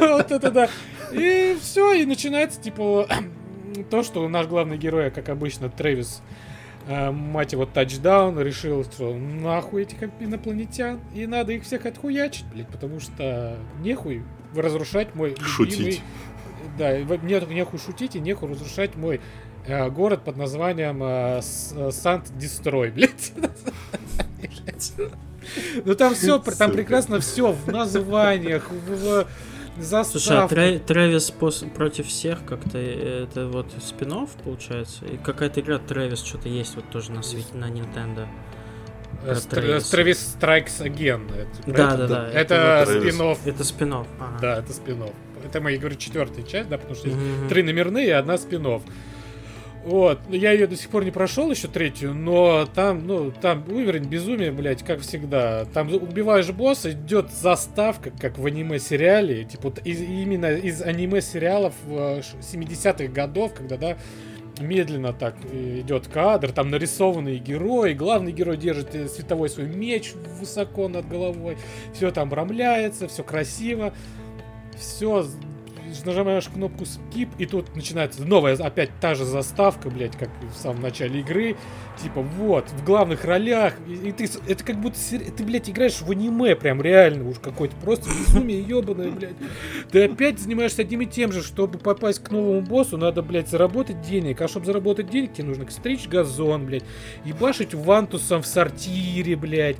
Вот это да. И все, и начинается, типа, то, что наш главный герой, как обычно, Трэвис, э, мать его, тачдаун, решил, что нахуй этих инопланетян, и надо их всех отхуячить, блядь, потому что нехуй разрушать мой любимый... Шутить. Да, мне нехуй шутить и нехуй разрушать мой э, город под названием э, э, Сант-Дестрой, блядь. Ну там все, там прекрасно все в названиях, в, в заставках. Слушай, а Тра- Трэвис пос- против всех как-то э, это вот спин получается? И какая-то игра Трэвис что-то есть вот тоже на свете, на Nintendo. Э. Трэвис Strikes Again. Это, Да, это- да, да. Это Трэвис. спин Это спин ага. Да, это спин Это мы, я говорю, четвертая часть, да, потому что три номерные и одна спин Вот, я ее до сих пор не прошел еще третью, но там, ну, там уровень безумия, блядь, как всегда. Там убиваешь босса, идет заставка, как в аниме-сериале, типа из- именно из аниме-сериалов э, ш- 70-х годов, когда, да, медленно так э, идет кадр, там нарисованные герои, главный герой держит э, световой свой меч высоко над головой, все там обрамляется, все красиво, все, нажимаешь кнопку skip, и тут начинается новая, опять та же заставка, блядь, как в самом начале игры, типа вот, в главных ролях, и, и ты, это как будто, ты, блядь, играешь в аниме, прям реально уж какой-то, просто безумие ебаное, блядь. Ты опять занимаешься одним и тем же, чтобы попасть к новому боссу, надо, блядь, заработать денег. А чтобы заработать денег, тебе нужно стричь газон, блядь, ебашить вантусом в сортире, блядь,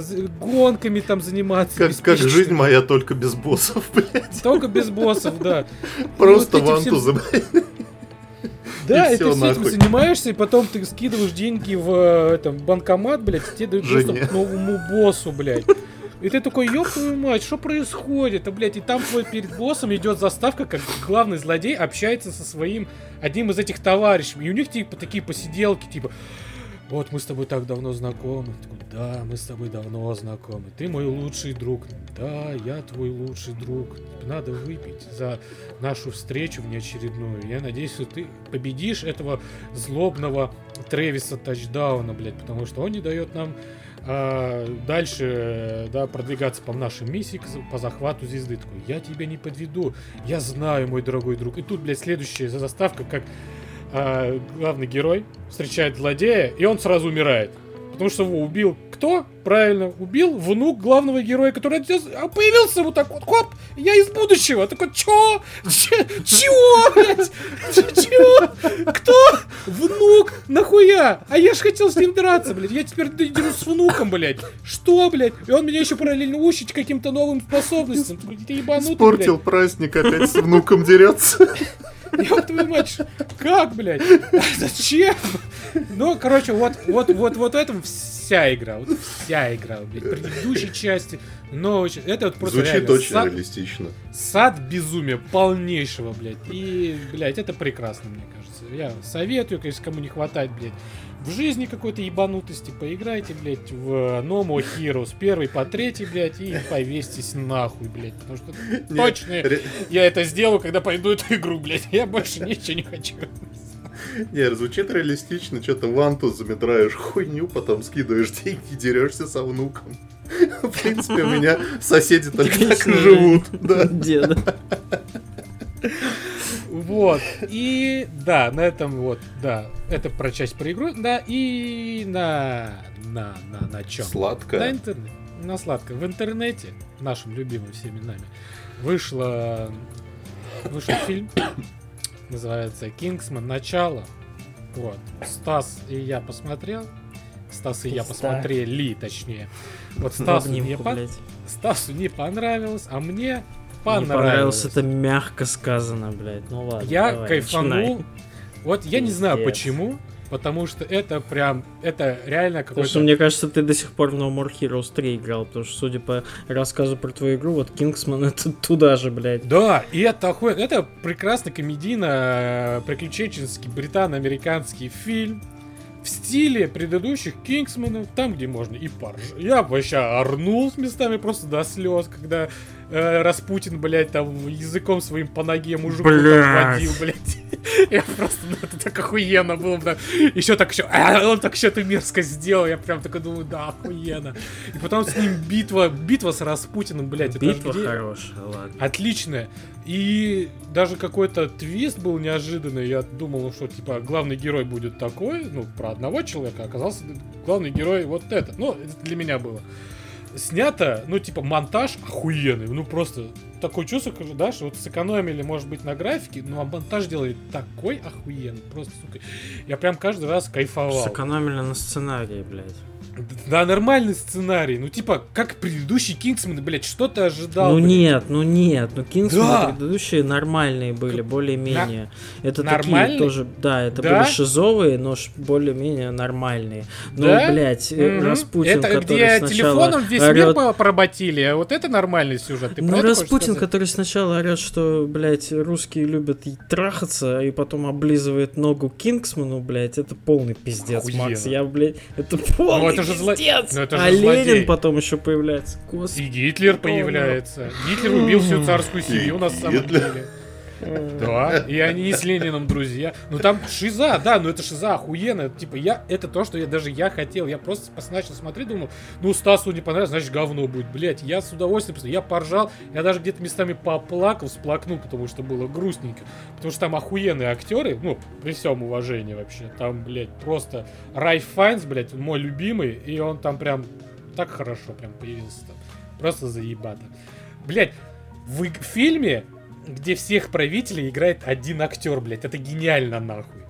з- гонками там заниматься. Как, как жизнь моя, только без боссов, блядь. Только без боссов, да. Просто вот всем- вантузы, блядь. Да, И и, ты всё всё этим нахуй. занимаешься, и потом ты скидываешь деньги в э, этом, банкомат, блядь, и тебе дают доступ Жене. к новому боссу, блядь. И ты такой, ёб твою мать, что происходит? А, блядь, и там твой перед боссом идет заставка, как главный злодей общается со своим одним из этих товарищей. И у них типа такие посиделки, типа, вот мы с тобой так давно знакомы. Да, мы с тобой давно знакомы. Ты мой лучший друг. Да, я твой лучший друг. Надо выпить за нашу встречу внеочередную. Я надеюсь, что ты победишь этого злобного Тревиса тачдауна, блядь, потому что он не дает нам а, дальше, да, продвигаться по нашей миссии по захвату звезды. Такой, я тебя не подведу, я знаю, мой дорогой друг. И тут, блядь, следующая заставка, как а, главный герой встречает злодея, и он сразу умирает. Потому что его убил кто? Правильно, убил внук главного героя, который а появился вот так вот, хоп, я из будущего. Такой, чё? Ч- Чего, блядь? Чего? Кто? Внук? Нахуя? А я ж хотел с ним драться, блядь. Я теперь дерусь с внуком, блядь. Что, блядь? И он меня еще параллельно учит каким-то новым способностям. Ты ебанутый, блядь. Испортил праздник, опять с внуком дерется. Ёб твою мать, как, блядь? Зачем? Ну, короче, вот, вот, вот, вот в этом вся игра. Вот вся игра, блядь. Предыдущей части, части. Это вот просто Звучит реально очень сад, реалистично. сад безумия полнейшего, блядь. И, блядь, это прекрасно, мне кажется. Я советую, если кому не хватает, блядь, в жизни какой-то ебанутости, поиграйте, блядь, в No More Heroes первый по третий, блядь, и повесьтесь нахуй, блядь. Потому что Не, точно ре- я это сделаю, когда пойду эту игру, блядь. Я больше ничего не хочу. Не, звучит реалистично, что-то вантузами драешь хуйню, потом скидываешь деньги, дерешься со внуком. В принципе, у меня соседи только так и живут. Да. Деда. Вот. И да, на этом вот, да, это про часть про игру, да, и на на на на чем? На Сладко. интернете. На сладко. В интернете, нашим любимым всеми нами, вышло вышел фильм, называется Кингсман. Начало. Вот. Стас и я посмотрел. Стас и я посмотрели, точнее. Вот Стасу не, по-. Стасу не понравилось, а мне Понравилось. понравилось, это мягко сказано, блядь. Ну ладно. Я давай, кайфанул. начинай. Вот я не знаю Пиздец. почему. потому что это прям, это реально Потому что какой-то... мне кажется, ты до сих пор в No More Heroes 3 играл, потому что, судя по рассказу про твою игру, вот Кингсман это туда же, блядь. Да, и это охуенно. Это прекрасно комедийно-приключенческий британо-американский фильм в стиле предыдущих Кингсменов, там, где можно и порж. Я вообще орнул с местами просто до слез, когда э, Распутин, блядь, там языком своим по ноге мужику там Блядь. водил, блядь. Я просто, ну, это так охуенно было, да. Еще так еще, а, он так что-то мерзко сделал, я прям такой думаю, да, охуенно. И потом с ним битва, битва с Распутиным, блядь. это Битва хорошая, ладно. Отличная. И даже какой-то твист был неожиданный. Я думал, что типа главный герой будет такой, ну, про одного человека, а оказался главный герой вот этот. Ну, это для меня было. Снято, ну, типа, монтаж охуенный. Ну, просто такое чувство, да, что вот сэкономили, может быть, на графике, но монтаж делали такой охуенный. Просто, сука. Я прям каждый раз кайфовал. Сэкономили на сценарии, блядь. Да, нормальный сценарий. Ну, типа, как предыдущий Кингсмен, блядь, что ты ожидал? ну блядь? нет, ну нет, ну Кингсманы Да. предыдущие нормальные были, более-менее. Это Нормальные? такие тоже, да, это Да? были шизовые, но более-менее нормальные. Ну, Да? блядь, Мгм. Распутин, Это который где сначала телефоном весь мир орёт- по- поработили, а вот это нормальный сюжет. Ты ну, Распутин, который сначала орет, что, блядь, русские любят и трахаться, и потом облизывает ногу Кингсману, блядь, это полный пиздец, Охуенно. Макс. Я, блядь, это полный это же зло-. Ну, это же а злодей. Ленин потом еще появляется. Господи. И Гитлер появляется. Гитлер убил всю царскую семью на самом деле. Да, и они с Лениным друзья. Ну там шиза, да, ну это шиза охуенно. Типа я, это то, что я даже я хотел. Я просто начал смотреть, думал, ну Стасу не понравилось, значит говно будет. Блять, я с удовольствием. Я поржал, я даже где-то местами поплакал, всплакнул, потому что было грустненько. Потому что там охуенные актеры, ну, при всем уважении вообще. Там, блядь, просто Райф Файнс, блядь, мой любимый, и он там прям так хорошо прям появился там. Просто заебато. Блядь, в фильме, где всех правителей играет один актер, блядь, это гениально нахуй.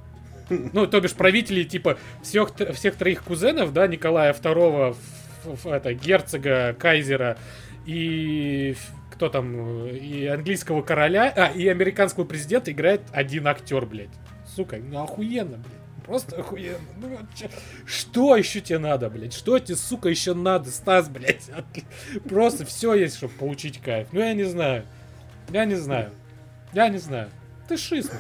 Ну, то бишь правителей, типа, всех, всех троих кузенов, да, Николая II, это, герцога, кайзера и кто там, и английского короля, а, и американского президента играет один актер, блядь. Сука, ну охуенно, блядь. Просто охуенно. Ну, чё- что еще тебе надо, блядь? Что тебе, сука, еще надо, Стас, блядь? Просто все есть, чтобы получить кайф. Ну, я не знаю. Я не знаю. Я не знаю. Ты шиз.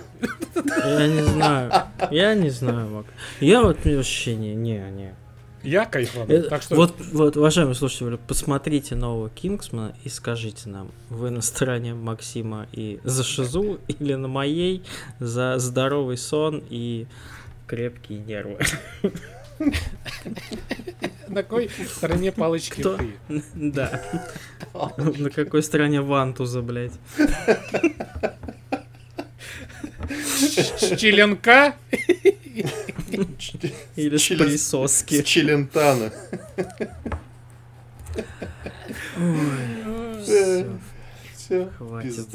Я не знаю. Я не знаю, Мак. Я вот вообще не, не, не. Я кайфанул. Э, Так что Вот, вот, уважаемые слушатели, посмотрите нового Кингсмана и скажите нам, вы на стороне Максима и за шизу или на моей за здоровый сон и крепкие нервы. на какой стороне палочки Кто? ты? Да. На какой стороне вантуза, блядь? Челенка? Или с присоски. С Челентана. Всё, Все, Хватит.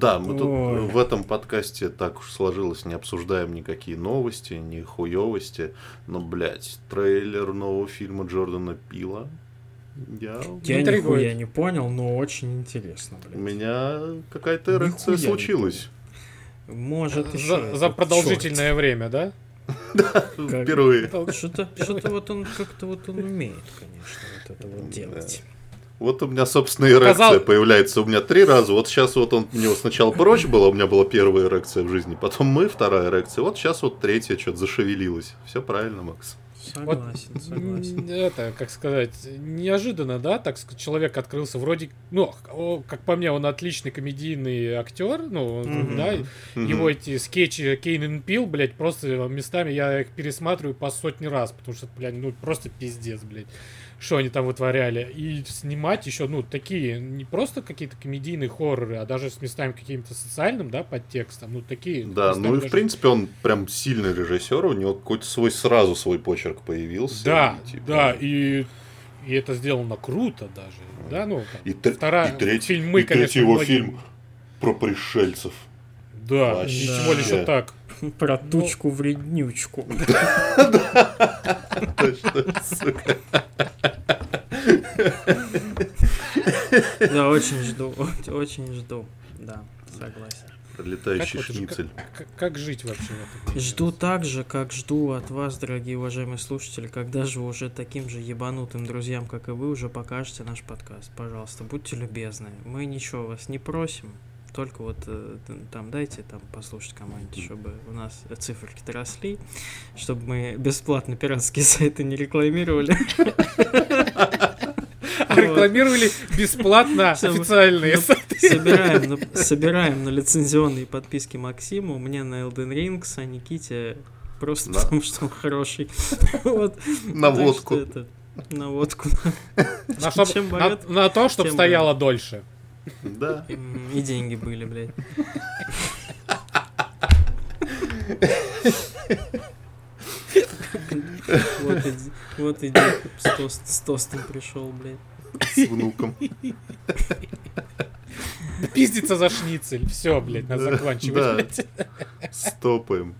Да, мы тут Ой. в этом подкасте так уж сложилось, не обсуждаем никакие новости, ни хуевости. Но, блядь, трейлер нового фильма Джордана Пила. Я... Я нихуя не понял, но очень интересно, У блядь. меня какая-то эрекция случилась. Может еще. За, за продолжительное время, да? Впервые. Что-то, что-то вот он как-то вот он умеет, конечно, вот это вот делать. Вот у меня, собственно, эрекция Показал- появляется у меня три раза. Вот сейчас вот он у него сначала прочь была, у меня была первая эрекция в жизни, потом мы, вторая эрекция. Вот сейчас вот третья что-то зашевелилась. Все правильно, Макс. Согласен, согласен. М, Это, как сказать, неожиданно, да, так человек открылся. Вроде, ну, как по мне, он отличный комедийный актер, ну, Мгм. да, Мгм. его эти скетчи Кейн Пил, блядь, просто местами я их пересматриваю по сотни раз, потому что, блядь, ну, просто пиздец, блядь. Что они там вытворяли. И снимать еще, ну, такие, не просто какие-то комедийные хорроры, а даже с местами каким-то социальным, да, подтекстом, ну, такие. Да, ну и в даже- принципе он прям сильный режиссер, у него какой-то свой сразу свой почерк появился. Да, и, типа, да, и, и это сделано круто даже, да, ну, там, И, вторая- и третий, фильм «Мы», и третий конечно, его многим- фильм про пришельцев. Да, Вообще. и тем более еще так. Про тучку вреднючку. Точно, сука. Да, очень жду, очень жду. Да, согласен. Летающий Как шницель. Как, как жить вообще? Жду так же, как жду от вас, дорогие уважаемые слушатели, когда же уже таким же ебанутым друзьям, как и вы, уже покажете наш подкаст. Пожалуйста, будьте любезны. Мы ничего вас не просим. Только вот э, там дайте там послушать кому-нибудь, чтобы у нас циферки-то росли, чтобы мы бесплатно пиратские сайты не рекламировали. А рекламировали бесплатно официальные ну, сайты. Собираем на, собираем на лицензионные подписки Максиму, мне на Elden Rings, а Никите просто Да. потому, что он хороший. Вот. На водку. это, На водку. На, чтоб- на- то, чтобы стояло дольше. Да. И деньги были, блядь. Вот и, вот и с, тост- с тостом пришел, блядь. С внуком. Пиздится за шницель. Все, блядь, надо заканчивать, да. блядь. Стопаем.